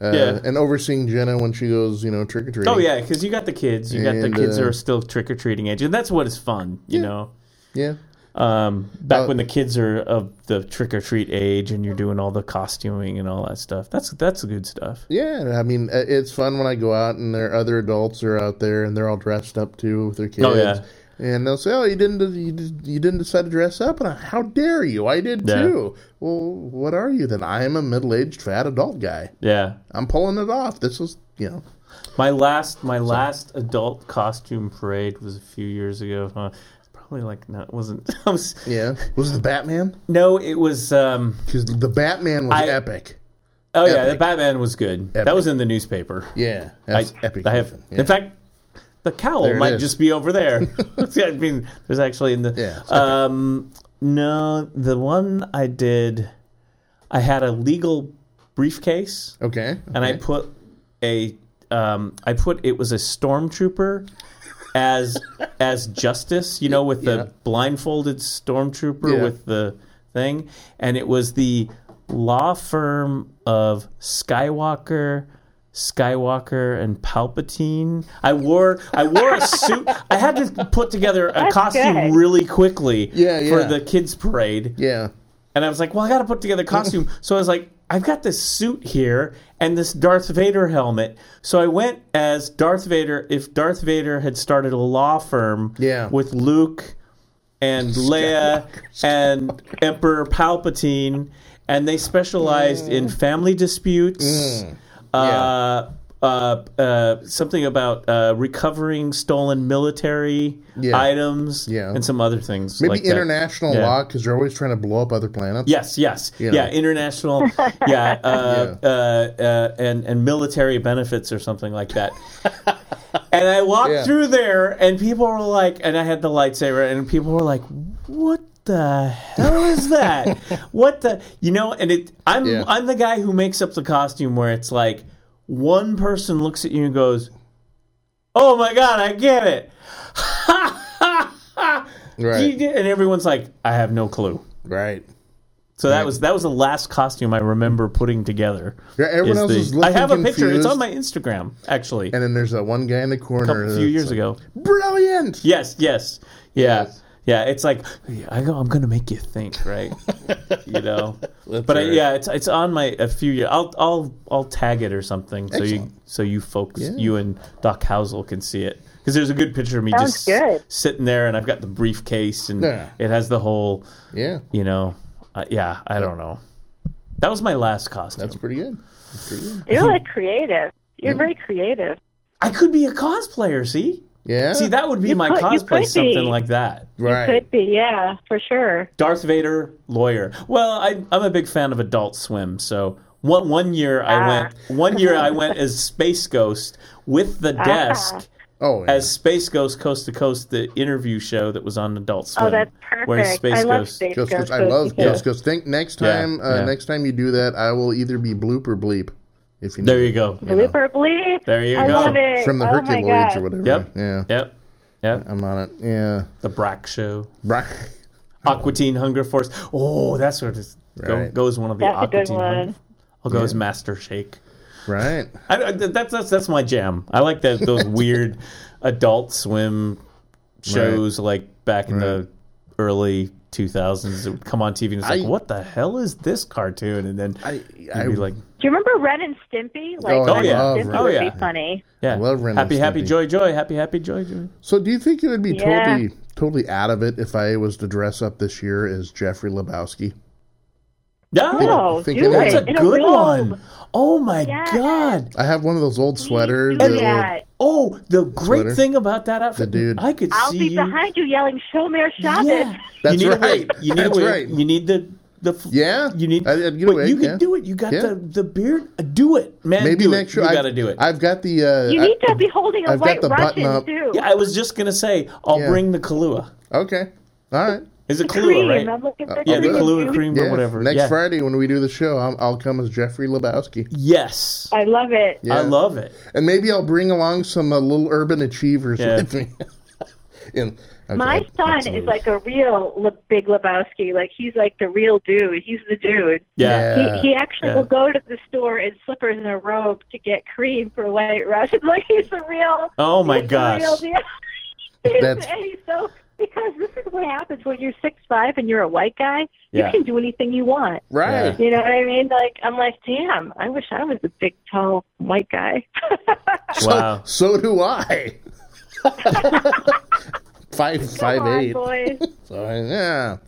uh, Yeah. and overseeing Jenna when she goes, you know, trick or treating. oh yeah, because you got the kids, you got the And, kids who uh, are still trick or treating age, and that's what is fun, you Yeah. know. Yeah. Um, back Uh, when the kids are of the trick or treat age, and you're doing all the costuming and all that stuff. That's that's good stuff. Yeah, I mean, it's fun when I go out and there other adults are out there and they're all dressed up too with their kids. Oh, yeah. And they'll say, "Oh, you didn't you, did- you didn't decide to dress up?" And I, how dare you? I did Yeah. too. Well, what are you then? I am a middle-aged fat adult guy. Yeah, I'm pulling it off. This was you know, my last my last adult costume parade was a few years ago. Uh, probably like no, it wasn't. I was, yeah. Was it the Batman? no, it was. Um, Because the Batman was I- epic. oh yeah, the Batman was good. Epic. That was in the newspaper. Yeah, I, epic. I have, Yeah. in fact, the cowl might is. just be over there. Yeah, I mean, there's actually in the. Yeah, Um, no, the one I did, I had a legal briefcase, okay. and I put a, um, I put it was a stormtrooper. As as justice, you know, with the Yeah. blindfolded stormtrooper Yeah. with the thing, and it was the law firm of Skywalker, Skywalker and Palpatine. I wore I wore a suit. I had to put together a That's costume good. really quickly Yeah, for the kids parade. Yeah. And I was like, well, I got to put together a costume. so I was like, I've got this suit here and this Darth Vader helmet. So I went as Darth Vader if Darth Vader had started a law firm Yeah. with Luke and Leia and Emperor Palpatine, and they specialized in family disputes. Mm. Uh, uh, uh, something about uh, recovering stolen military Yeah. items Yeah. and some other things. Maybe like international Yeah. law because they're always trying to blow up other planets. Yes, yes, You know. yeah, international, yeah, uh, Uh, uh, and and military benefits or something like that. and I walked Yeah. through there, and people were like, and I had the lightsaber, and people were like, "What the hell is that? what the you know?" And it, I'm Yeah. I'm the guy who makes up the costume where it's like one person looks at you and goes, "Oh my god, I get it." Right. And everyone's like, "I have no clue." Right. So that Right. was that was the last costume I remember putting together. Yeah, everyone is else the- is looking I have a picture. It's on my Instagram, actually, And then there's that one guy in the a corner. a few years like, ago. Brilliant. Yes, yes, yeah, Yes. Yeah. It's like I go, I'm going to make you think, right? you know. That's but I, right. yeah, it's it's on my a few years. I'll I'll I'll tag it or something so you so you folks Yeah. you and Doc Housel can see it because there's a good picture of me Sounds just good. sitting there and I've got the briefcase and Yeah. it has the whole Yeah, you know uh, yeah I don't know. That was my last costume. that's pretty good. That's pretty good. You're like creative. You're very creative. I could be a cosplayer. See, Yeah. see that would be You my could- you cosplay, something be. like that. right. Could be, yeah, for sure. Darth Vader, lawyer. Well, I, I'm a big fan of Adult Swim, so one one year I Ah. went one year I went as Space Ghost with the desk Oh, yeah. as Space Ghost Coast to Coast, the interview show that was on Adult Swim. Oh, that's perfect. Whereas Space I love Ghost, Space Ghost, Ghost. Ghost, I love because- Ghost Ghost. Think next Yeah, time, uh, yeah. next time you do that, I will either be bloop or bleep. If you There you go. Blooper bleep. There you I go. love it. From the oh my Herculoids or whatever. Yep. Yeah. Yep, yep. I'm on it. Yeah. The Brak Show, Right. Aqua Teen Hunger Force. Oh, that's what is go, Right. goes one of the That's a good one. I'll go as Master Shake. Right. I, I- that's that's that's my jam. I like that those weird Adult Swim shows like back in the early 2000s that would come on TV and it's like, I- what the hell is this cartoon? And then I you'd I be like, Do you remember Ren and Stimpy? Oh, like, Oh, Ren I and Stimpy would Oh, yeah. be funny. yeah, I love Ren and happy, happy, joy, joy, happy, happy, joy, joy. So, do you think it would be Yeah. totally, totally out of it if I was to dress up this year as Jeffrey Lebowski? Yeah, No, think oh, do that's it. a in good robe. one. Oh my Yes. god. I have one of those old sweaters. Do that that. Oh, the great Sweater. thing about that outfit, The dude. I could I'll see be you. behind you yelling, "Show me your Shabbos." Yeah, That's you need right. A. You need That's a right. You need the the. f- Yeah. You need. I- I'd get but wig, you can yeah. do it. You got Yeah. the the beard. Uh, Do it, man. Maybe do next it. year. You I've- got to do it. I've got the. Uh, You need to be holding a I've got white the button Russian too. yeah, I was just gonna say I'll Yeah. bring the Kahlua. okay. All right. Is it The Kahlua, cream. right? I'm looking for Yeah, the good. Kahlua cream Yeah. or whatever. Next yeah. Friday when we do the show, I'll, I'll come as Jeffrey Lebowski. Yes, I love it. Yeah. I love it. And maybe I'll bring along some uh, little urban achievers Yeah. with me. In, okay, My son is like a real Le- Big Lebowski. Like he's like the real dude. He's the dude. Yeah. Yeah. He, he actually Yeah. will go to the store in slippers and a robe to get cream for White Russian. Like he's the real. Oh my he's the real gosh. deal. He's- That's- and he's so because this is what happens when you're six five and you're a white guy. Yeah. You can do anything you want. right. You know what I mean? Like I'm like, damn, I wish I was a big, tall white guy. So, Wow. so do I. five Come five on, eight. boys. So yeah,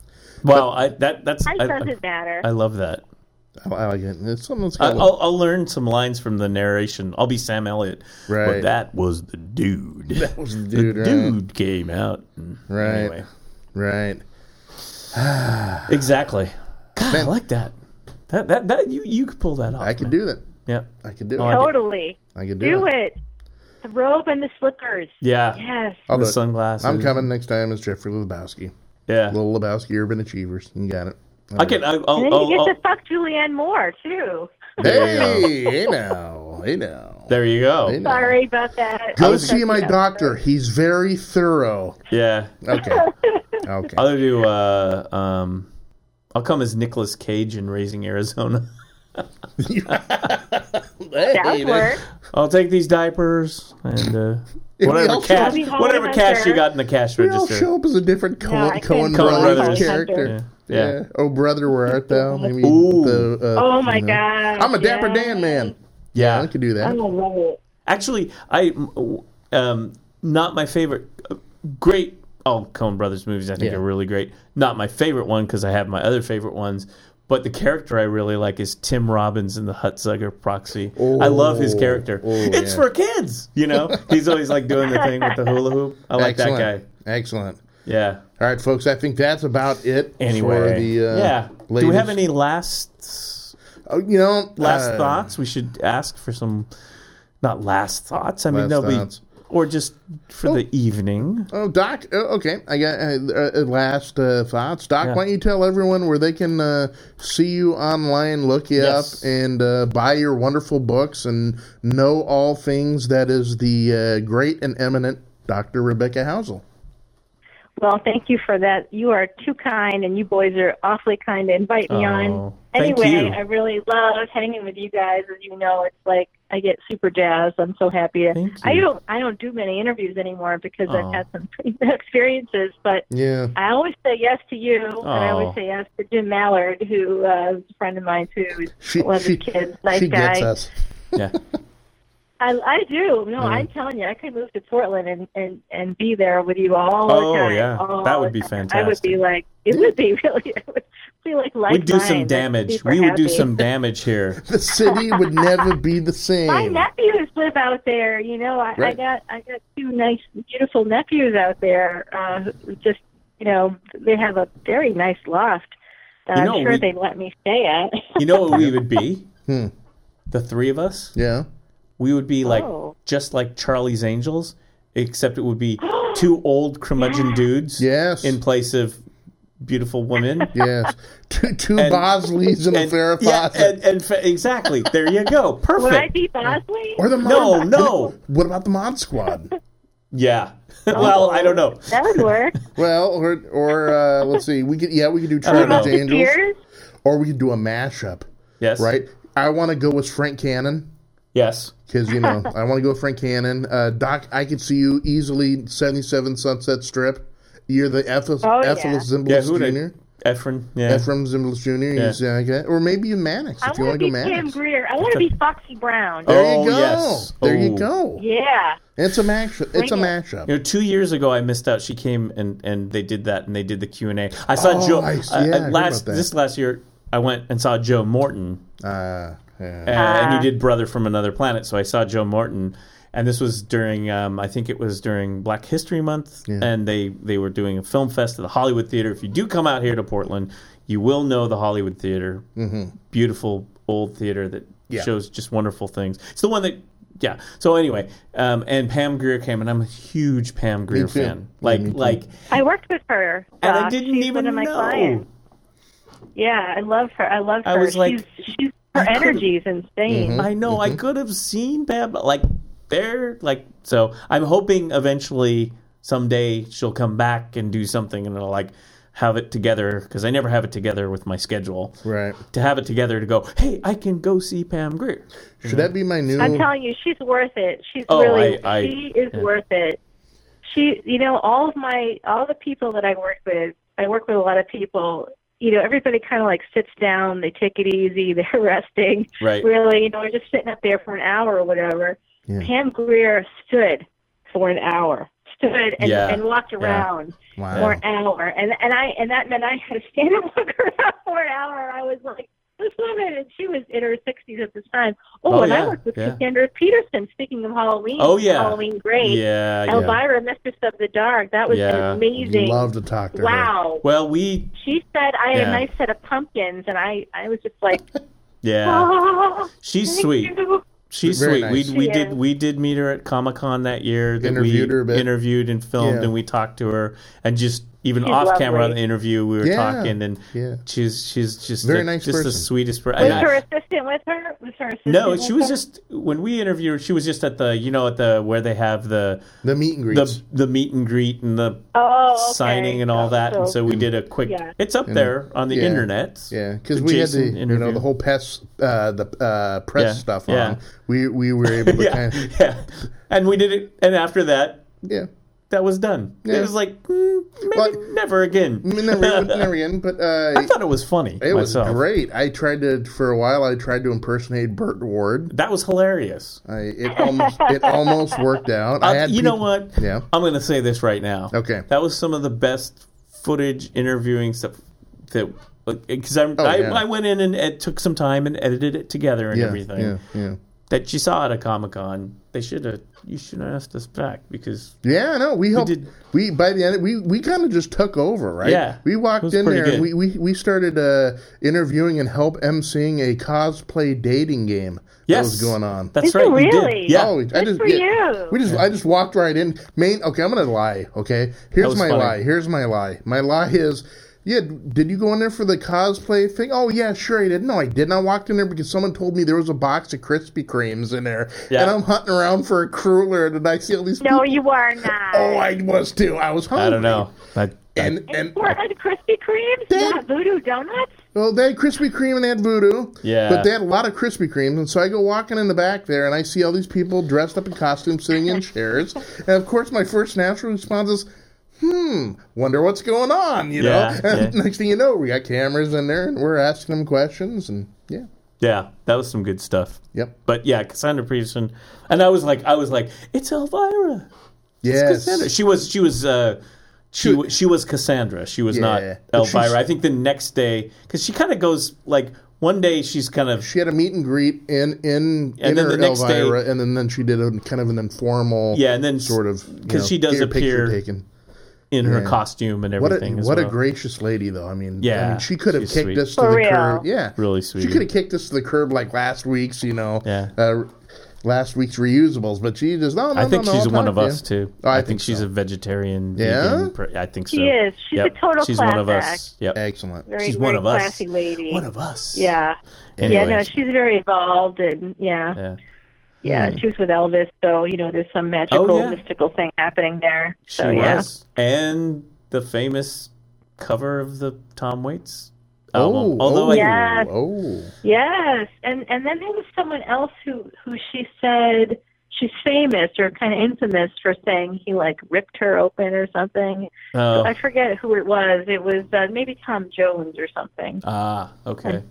Well, I that that's Size I, doesn't matter. I love that. Oh, I, I like it. It's something that's I, got. I'll, I'll learn some lines from the narration. I'll be Sam Elliott. But Right. that was the dude. that was the the dude, right? dude came out. Mm, right. Anyway. Right. Exactly. God, I like that. That that that you you could pull that off. I could do that. Yeah. I could do Oh, it. Totally. I could do, Do it. it. The robe and the slippers. Yeah. Yes. I'll the sunglasses. I'm coming next time as Jeffrey Lebowski. Yeah. Little Lebowski Urban Achievers. You got it. I can. I, I'll, And then you I'll, get I'll- to fuck Julianne Moore too. Hey, hey now, hey now. there you go. Hey now. Sorry about that. Go was see my touching up. doctor. He's very thorough. Yeah. Okay. Okay. I'll do. Uh, um, I'll come as Nicolas Cage in Raising Arizona. That Hey, would work. I'll take these diapers and uh, whatever cash, whatever cash you got in the cash We all register. show up as a different Coen, No, I Coen couldn't Coen Brothers, Brothers. character. Yeah. Yeah. Yeah. Oh, brother, where art thou? Maybe Ooh. the, uh, Oh my you know. god. I'm a Dapper yes. Dan man. Yeah. I could do that. I that. love it. Actually, I um, not my favorite. Great, all Coen Brothers movies I think Yeah. are really great. Not my favorite one because I have my other favorite ones. But the character I really like is Tim Robbins in the Hudsucker Proxy. I love his Oh, character. oh, it's yeah. for kids, you know. He's always like doing the thing with the hula hoop. I like Excellent. that guy. Excellent. Yeah. All right, folks. I think that's about it Anyway, for the uh, yeah. Do we have any last Oh, you know, last uh, thoughts? We should ask for some, not last thoughts. I mean, they'll thoughts. be, or just for the evening. Oh, Doc. Oh, okay, I got uh, uh, last uh, thoughts. Doc, Yeah. why don't you tell everyone where they can uh, see you online, look you Yes. up, and uh, buy your wonderful books and know all things that is the uh, great and eminent Dr. Rebecca Housel. Well, thank you for that. You are too kind, and you boys are awfully kind to invite me Oh, on. thank Anyway, you. I really love hanging with you guys. As you know, it's like I get super jazzed. I'm so happy. To, Thank I don't. I don't do many interviews anymore because Oh. I've had some experiences. But Yeah. I always say yes to you, and I Oh. always say yes to Jim Mallard, who uh, is a friend of mine too. He's She, one of she, his kids, nice she guy. gets us. Yeah. I, I do. No, I'm telling you, I could move to Portland and, and, and be there with you all Oh, the time. yeah. all That would be time. I would be like, it would be really, it would be like life. We'd do some damage. We would do some damage here. The city would never be the same. My nephews live out there. You know, I, I got I got two nice, beautiful nephews out there. Uh, just you know, they have a very nice loft. That You know, I'm sure we- they'd let me stay at. You know what we would be? Hmm. The three of us. Yeah. We would be like Oh. just like Charlie's Angels, except it would be two old curmudgeon dudes Yes. in place of beautiful women. yes. Two, two And- Bosleys and, a Farrah yeah, Fawcett. and, and fa- exactly. There you go. Perfect. Would I be Bosley? or the No, Mod- no. What about the Mod Squad? Yeah. well, I don't know. That would work. well, or or uh, let's see, we could yeah we could do. Charlie's Angels, or we could do a mashup, Yes. right? I want to go with Frank Cannon. Yes. Because you know, I want to go with Frank Cannon. Uh, Doc, I could see you easily seventy-seven Sunset Strip. You're the Ephes- Oh, yeah. Ephesus Yeah. Zimbalist Who Jr. did? Efrem. Yeah. Efrem Zimbalist Jr. Yeah. He's, uh, okay. Or maybe you Mannix I if you want want to to be go Pam Mannix. Grier. I want to be Foxy Brown. There Oh, you go. yes. There you Oh. go. Yeah. It's a mashup. It's a Bring it. mashup. You know, two years ago, I missed out. She came and, and they did that, and they did the Q and A. I saw Oh, Joe I uh, Yeah, I uh, heard last about that. this last year. I went and saw Joe Morton, Uh, yeah. uh, and he did Brother from Another Planet. So I saw Joe Morton, and this was during um, I think it was during Black History Month, Yeah. and they they were doing a film fest at the Hollywood Theater. If you do come out here to Portland, you will know the Hollywood Theater. Mm-hmm. Beautiful old theater that Yeah. shows just wonderful things. It's the one that. Yeah. So anyway, um, and Pam Grier came, and I'm a huge Pam Grier too. fan. Like, me too. like, I worked with her. and I didn't She's even one of my know. clients. Yeah, I love her. I love her. I was like, she's, she's her I energy is insane. Mm-hmm. I know I could have seen Pam, like there, like so. I'm hoping eventually someday she'll come back and do something, and it'll like have it together because I never have it together with my schedule. Right. To have it together to go, hey, I can go see Pam Grier. Should that be my new? I'm telling you, she's worth it. She's Oh, really, I- I- she is yeah. worth it. She, you know, all of my, all the people that I work with, I work with a lot of people. You know, everybody kind of like sits down, they take it easy, they're resting. Right. Really, you know, we're just sitting up there for an hour or whatever. Yeah. Pam Grier stood for an hour, stood and, Yeah. and walked Yeah. around Wow. for an hour, and and I and that meant I had to stand and walk around for an hour. I was like, this woman, and she was in her sixties at this time. Oh, Oh, and yeah, I worked with yeah. Cassandra Peterson. Speaking of Halloween, Oh, yeah. Halloween great. Yeah, yeah. Elvira, Mistress of the Dark. That was Yeah. amazing. Love to talk to her. wow. Well, we She said I had a nice set of pumpkins, and I I was just like, yeah. oh, She's sweet. you. She's Very sweet. nice. We we She did is. we did meet her at Comic Con that year. That Interviewed we her a bit. interviewed and filmed, Yeah. and we talked to her, and just even She's off camera on the interview, we were Yeah. talking, and Yeah. she's she's just Very the, nice just the sweetest person. Was person. her assistant with her? Was her assistant? No, she was her? just when we interviewed her. She was just at the you know at the where they have the The meet and greets. the the meet and greet and the oh, okay. signing and all that, and so we did a quick. Yeah. It's up there on the yeah. internet. yeah, because the we had Jason the you know the whole press uh, the uh, press Yeah, stuff yeah. on. We we were able to yeah, kind of, yeah, and we did it. And after that, yeah. That was done. Yeah. It was like mm, maybe Well, never again. Never, never again, but uh, I thought it was funny. it was great. I tried to for a while. I tried to impersonate Burt Ward. That was hilarious. I, it almost it almost worked out. I Uh, had you know what? Yeah. I'm going to say this right now. Okay. That was some of the best footage interviewing stuff that because I, I, Oh, yeah. I went in and it took some time and edited it together and yeah, everything. yeah, yeah. That you saw at a Comic Con, they should have. You should have asked us back because Yeah, no, we helped. We, did- by the end, we we kind of just took over, right? Yeah, we walked in pretty there and we, we we started uh, interviewing and help emceeing a cosplay dating game that was going on. that's Is it right. we did. really? Yeah. Oh, I Good just for yeah, you. we just I just walked right in. Main okay, I'm gonna lie. Okay, here's my funny. lie. Here's my lie. My lie is. Yeah, did you go in there for the cosplay thing? Oh yeah, sure I did. No, I didn't. I walked in there because someone told me there was a box of Krispy Kremes in there, Yeah. and I'm hunting around for a cruller, and I see all these. No, people. you are not. Oh, I was too. I was hungry. I don't know. I, I- And And and for and Krispy Kremes, Dad- yeah, Voodoo Donuts. well, they had Krispy Kreme and they had Voodoo. Yeah. But they had a lot of Krispy Kremes, and so I go walking in the back there, and I see all these people dressed up in costumes sitting in chairs, and of course, my first natural response is. Hmm. Wonder what's going on, you know. Yeah, And yeah. next thing you know, we got cameras in there, and we're asking them questions, and yeah, yeah, that was some good stuff. yep, But yeah, Cassandra Peterson, and I was like, I was like, it's Elvira. It's yes, Cassandra. She was, she was, uh, she she was Cassandra. She was not Yeah, she's- Elvira. I think the next day, because she kind of goes like one day she's kind of She had a meet and greet in in And in then her the next day- Elvira, and then, then she did a kind of an informal, yeah, and then sort of you 'cause know, she does appear taken. In her costume and What a everything. as what a gracious lady, though. I mean, I Yeah, mean, she could have kicked sweet. us to For the real. curb. Yeah, really sweet. She could have kicked us to the curb like last week's, you know, Yeah. uh, last week's reusables. But she just no, no, I think no, no, she's one of to us you. too. Oh, I I, think think she's a vegetarian. Yeah? vegan, pr- I think so. She is. She's Yep. a total She's class one of us. act. Yep. Excellent. Very, She's very one of us. classy lady. One of us. Yeah. Anyway. Yeah, no, she's very involved, and yeah, Yeah. Yeah, Hmm. she was with Elvis, so you know, there's some magical, Oh, yeah. mystical thing happening there. She So yeah, was. And the famous cover of the Tom Waits album. Oh, Although oh, I, Yeah. oh, yes, and and then there was someone else who who she said she's famous or kind of infamous for saying he like ripped her open or something. oh, I forget who it was. It was uh, maybe Tom Jones or something. ah, okay.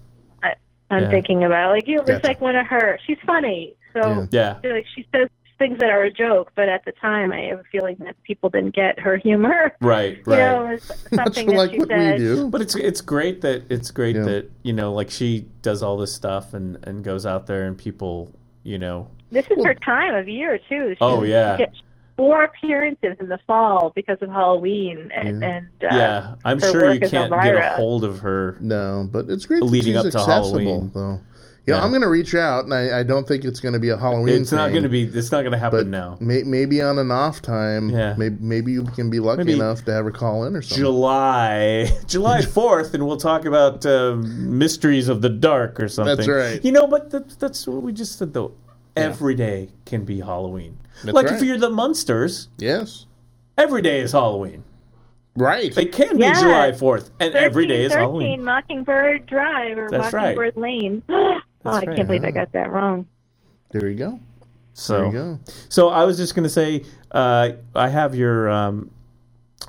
I'm Yeah. thinking about like you know, it's Gotcha. like one of her. She's funny, so Yeah. feel like she says things that are a joke, but at the time I have a feeling that people didn't get her humor. Right, You right. know, it something that like she what said. we do. But it's it's great that it's great Yeah. that you know like she does all this stuff and and goes out there and people you know This is her time of year too. She, Oh, yeah. she gets four appearances in the fall because of Halloween, and, Yeah. and uh, yeah I'm sure you can't get a hold of her No, but it's great. Leading that up to accessible, Halloween. though. You know, Yeah. I'm going to reach out, and I, I don't think it's going to be a Halloween. it's not going to be it's not going to happen now May, maybe on an off time. Yeah. Maybe, maybe you can be lucky Maybe- enough to have her call in or something. July July 4th and we'll talk about uh, mysteries of the dark or something That's right. you know but that's, that's what we just said though every day can be Halloween That's like right. if you're the Munsters yes. every day is Halloween Right. it can be Yes. July 4th and every day is 13, Halloween Mockingbird Drive or That's right. Mockingbird Lane. oh, I can't believe I huh? got that wrong. there you go. so There you go. So I was just going to say, uh, I have your. Um,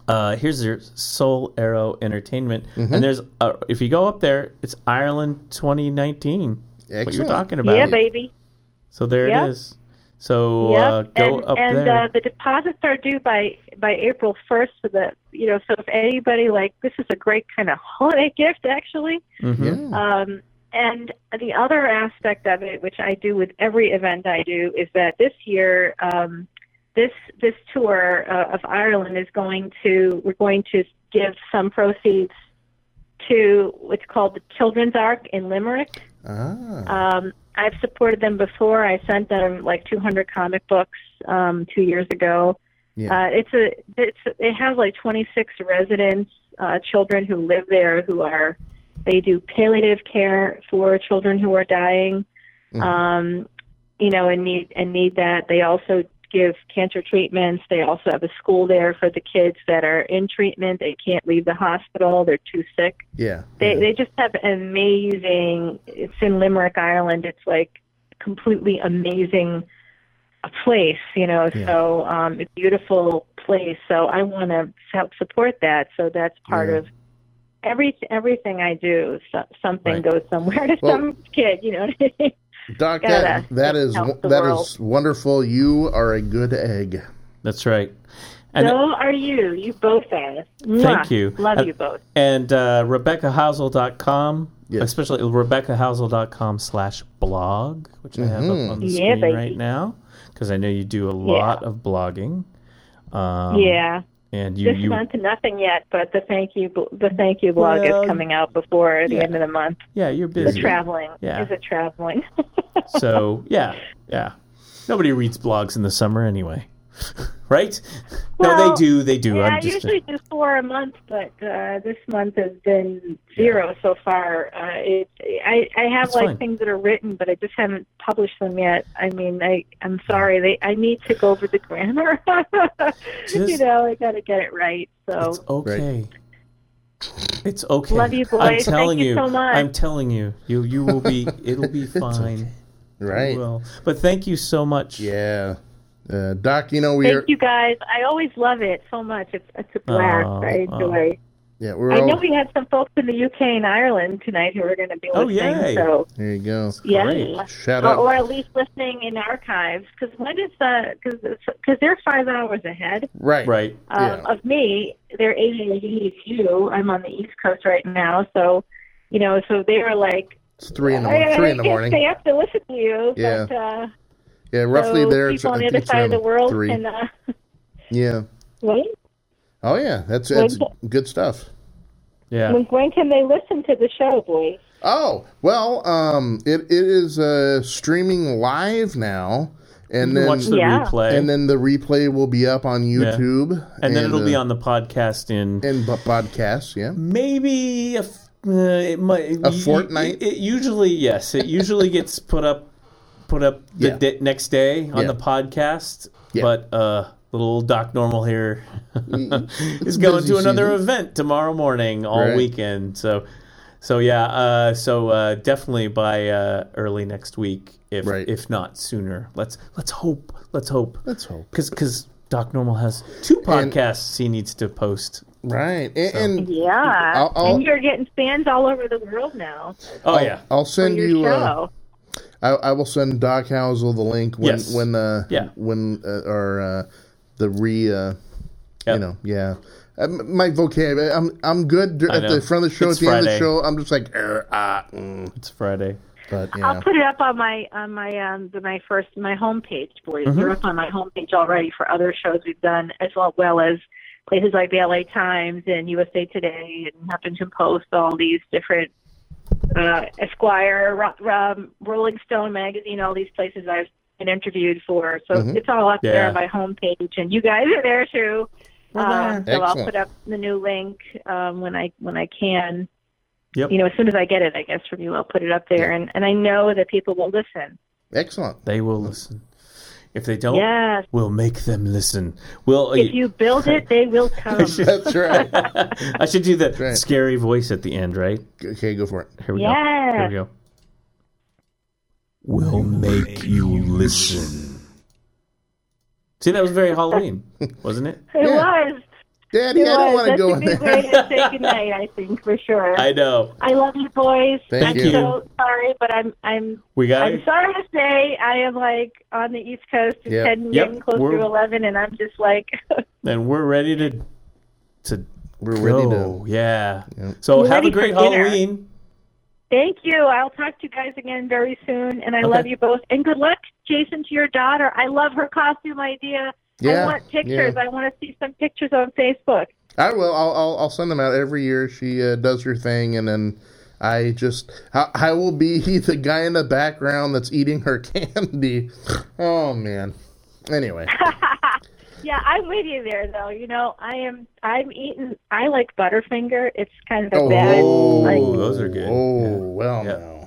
uh, here's your Soul Arrow Entertainment, Mm-hmm. and there's uh, if you go up there, it's Ireland 2019. What you're talking about? Yeah, baby. So there Yep. it is. So Yep. uh, go and up and there. Uh, the deposits are due by by April first. So that you know, so if anybody like this is a great kind of holiday gift, actually. Mhm. Yeah. Um, and the other aspect of it, which I do with every event I do, is that this year, um, this this tour uh, of Ireland is going to we're going to give some proceeds to what's called the Children's Ark in Limerick. Ah. Um, I've supported them before. I sent them like 200 comic books um, two years ago. Yeah. Uh, it's a it's they have like 26 residents, uh, children who live there who are they do palliative care for children who are dying, Mhm. um, you know, and need and need that. They also give cancer treatments. They also have a school there for the kids that are in treatment. They can't leave the hospital. They're too sick yeah. they yeah. they just have amazing it's in limerick ireland it's like completely amazing a place you know Yeah. so um it's a beautiful place so i want to help support that so that's part Yeah. of every everything i do so, something Right. goes somewhere to Well- some kid you know what I mean? Doc, gotta that, that is that world. is wonderful. You are a good egg. That's right. And- so are you. You both are. Mwah. Thank you. Love Uh, you both. And uh, RebeccaHousel.com, Yes. especially RebeccaHousel.com slash blog, which I have up on the Yeah, screen baby. right now, because I know you do a lot of blogging. Um, yeah. And you, This you month, nothing yet, but the thank you the thank you blog Well, is coming out before the yeah. end of the month. yeah, you're The busy. traveling. Yeah. Is it traveling? So, yeah, yeah. Nobody reads blogs in the summer anyway. right? no, they do. They do. yeah, I I'm just usually do four a month, but uh, this month has been zero so far. Uh, it, I I have That's like fine. things that are written, but I just haven't published them yet. I mean, I I'm sorry. They I need to go over the grammar. you know, I got to get it right. So It's okay. It's okay. Love you, I'm telling Thank you so much. I'm telling you. You you will be. It'll be fine. Right. It will. But thank you so much. Yeah. Uh, Doc, you know we are. thank you guys. I always love it so much. It's it's a blast. Oh, I enjoy. Yeah, we're I know we had some folks in the UK and Ireland tonight who are going to be Oh, listening. yay. So There you go. yeah. Shout or, out. or at least listening in archives because when is the because they're five hours ahead Right. Right. um, Yeah. of me they're eight hours you i'm on the east coast right now so you know so they were like It's three in the morning. I Three in the morning. stay up to listen to you Yeah. but uh Yeah, roughly so there. People I on the think other side of the world Three. can uh Yeah. when, Oh yeah, that's that's When- good stuff. Yeah. when when can they listen to the show boys Oh well, um, it it is uh, streaming live now, and then watch the Yeah. replay. and then the replay will be up on YouTube, and then it'll be uh, on the podcast in in bu- podcasts. Yeah. maybe a, f- uh, it might A y- fortnight? It, it usually yes, it usually gets put up put up the Yeah. di- next day on Yeah. the podcast. Yeah. But uh, little Doc Normal here is going to another season. event tomorrow morning all Right. weekend. So so yeah, uh, so uh, definitely by uh, early next week, if Right. if not sooner. Let's let's hope. Let's hope. Let's hope. Because because Doc Normal has two podcasts he needs to post. Right, and, and yeah I'll- I'll- and you're getting fans all over the world now Oh I'll, yeah, I'll send your you. Uh, show I, I will send Doc Housel the link when Yes. when uh, Yeah. when uh, or uh, the re uh, you know yeah. Um, my vocabulary, I'm I'm good at the front of the show. It's at the end of the show, I'm just like, er, ah, mm. it's Friday. but I'll put it up on my on my um the, my first my homepage, boys. Mm-hmm. They're up on my homepage already for other shows we've done, as well, well as places like the LA Times and USA Today and Huffington Post. All these different uh, Esquire, Ro- um, Rolling Stone magazine, all these places I've been interviewed for. So Mhm. it's all up there on my homepage, and you guys are there too. Um, so I'll put up the new link um, when I when I can Yep. you know, as soon as I get it, I guess from you, I'll put it up there, and and I know that people will listen. excellent. They will listen. If they don't, Yes, we'll make them listen. We'll. if you build it, they will come. That's right. I should do the right. scary voice at the end, right? okay, go for it. Here we go. Here we go. We'll make you listen. See, that was very Halloween, wasn't it? it Yeah. was. Daddy, It I don't want to go a in good there. way to say goodnight. I think for sure. I know. I love you, boys. Thank I'm you. so sorry, but I'm I'm We got I'm it. sorry to say I am like on the East Coast. It's Yep. heading Yep. getting close We're- to eleven, and I'm just like, And we're ready to to We're ready go. to. Yeah. Yep. So We're have a ready for great dinner. Halloween. thank you. I'll talk to you guys again very soon, and I Okay. love you both. And good luck, Jason, to your daughter. I love her costume idea. Yeah, I want pictures. yeah. I want to see some pictures on Facebook. I will. I'll, I'll I'll send them out every year. She uh, does her thing, and then I just I, I will be the guy in the background that's eating her candy. Oh man. Anyway, Yeah, I'm with you there, though. You know, I am. I'm eating. I like Butterfinger. It's kind of a oh, bad. Like, those are good. Oh Yeah. well, Yeah.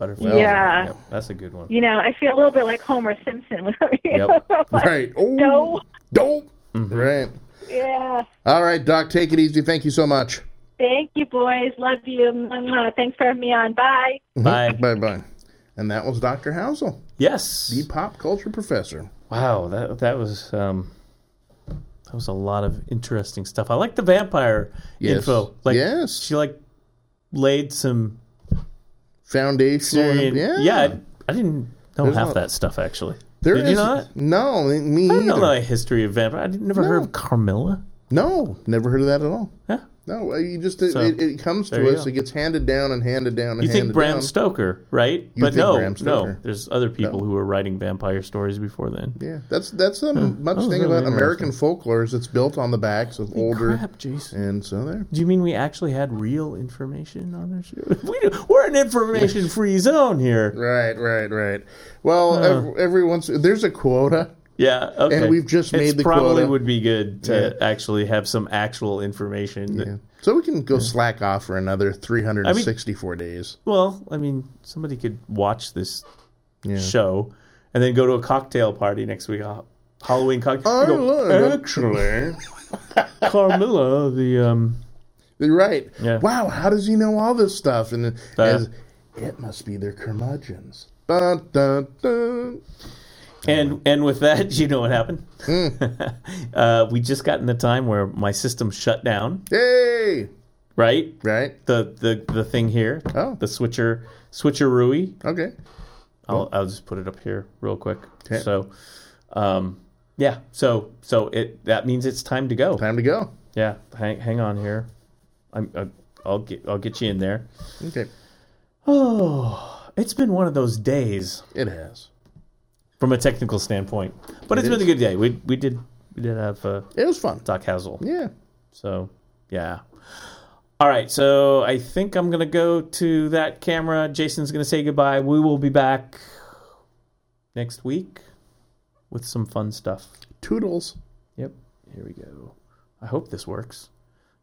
Now. Butterfly. Yeah. Yep, that's a good one. you know, I feel a little bit like Homer Simpson. when Yep. like, right. Oh No. Dope. Mm-hmm. Right. Yeah. All right, Doc. Take it easy. Thank you so much. Thank you, boys. Love you. Thanks for having me on. Bye. Bye. Bye bye. And that was Dr. Housel, Yes. the pop culture professor. Wow, that that was um, that was a lot of interesting stuff. I like the vampire Yes. info. Like, Yes. she like laid some. Foundation. Yeah. yeah, I, I didn't know There's half a- that stuff actually. There Did you not? No, me I don't know either. my history of vampire. I never heard of Carmilla. No, never heard of that at all. Yeah. No, uh, you just it, So, it, it comes to us. go. It gets handed down and handed down and You think Bram down. Stoker, right? You but no, no. There's other people who were writing vampire stories before then. Yeah, that's that's a much Oh, thing really about American folklore is it's built on the backs of older, Crap, Jason. and so there. Do you mean we actually had real information on our show? We do, we're an information-free zone here. Right, right, right. Well, ev- every once there's a quota. Yeah, okay. And we've just It's made the probably quota. would be good to actually have some actual information. Yeah. So we can go slack off for another 364 days. well, I mean, somebody could watch this Yeah. show and then go to a cocktail party next week. a Halloween cocktail. I go, love. Actually, Carmilla, the um, right. Yeah. Wow, how does he know all this stuff? And Uh, as, it must be their curmudgeons. Dun, dun, dun. And and with that, you know what happened? Hmm. uh, we just got in the time where my system shut down. Yay! Right, right? the the the thing here, Oh. the switcher switcherooey. Okay. I'll I'll just put it up here real quick. Okay. So, um, yeah. So so it that means it's time to go. Time to go. Yeah. Hang hang on here. I'm uh, I'll get I'll get you in there. Okay. Oh, it's been one of those days It has. From a technical standpoint, but It it's been a good day. We we did we did have uh, It was fun. Doc Housel. Yeah. So, yeah. All right. So, I think I'm going to go to that camera. Jason's going to say goodbye. We will be back next week with some fun stuff. Toodles. Yep. Here we go. I hope this works.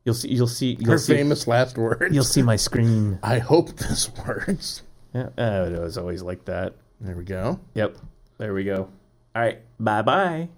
You'll see you'll see you'll Her see famous last words. you'll see my screen. I hope this works. Yeah, uh, it was always like that. There we go. Yep. There we go. All right. Bye-bye.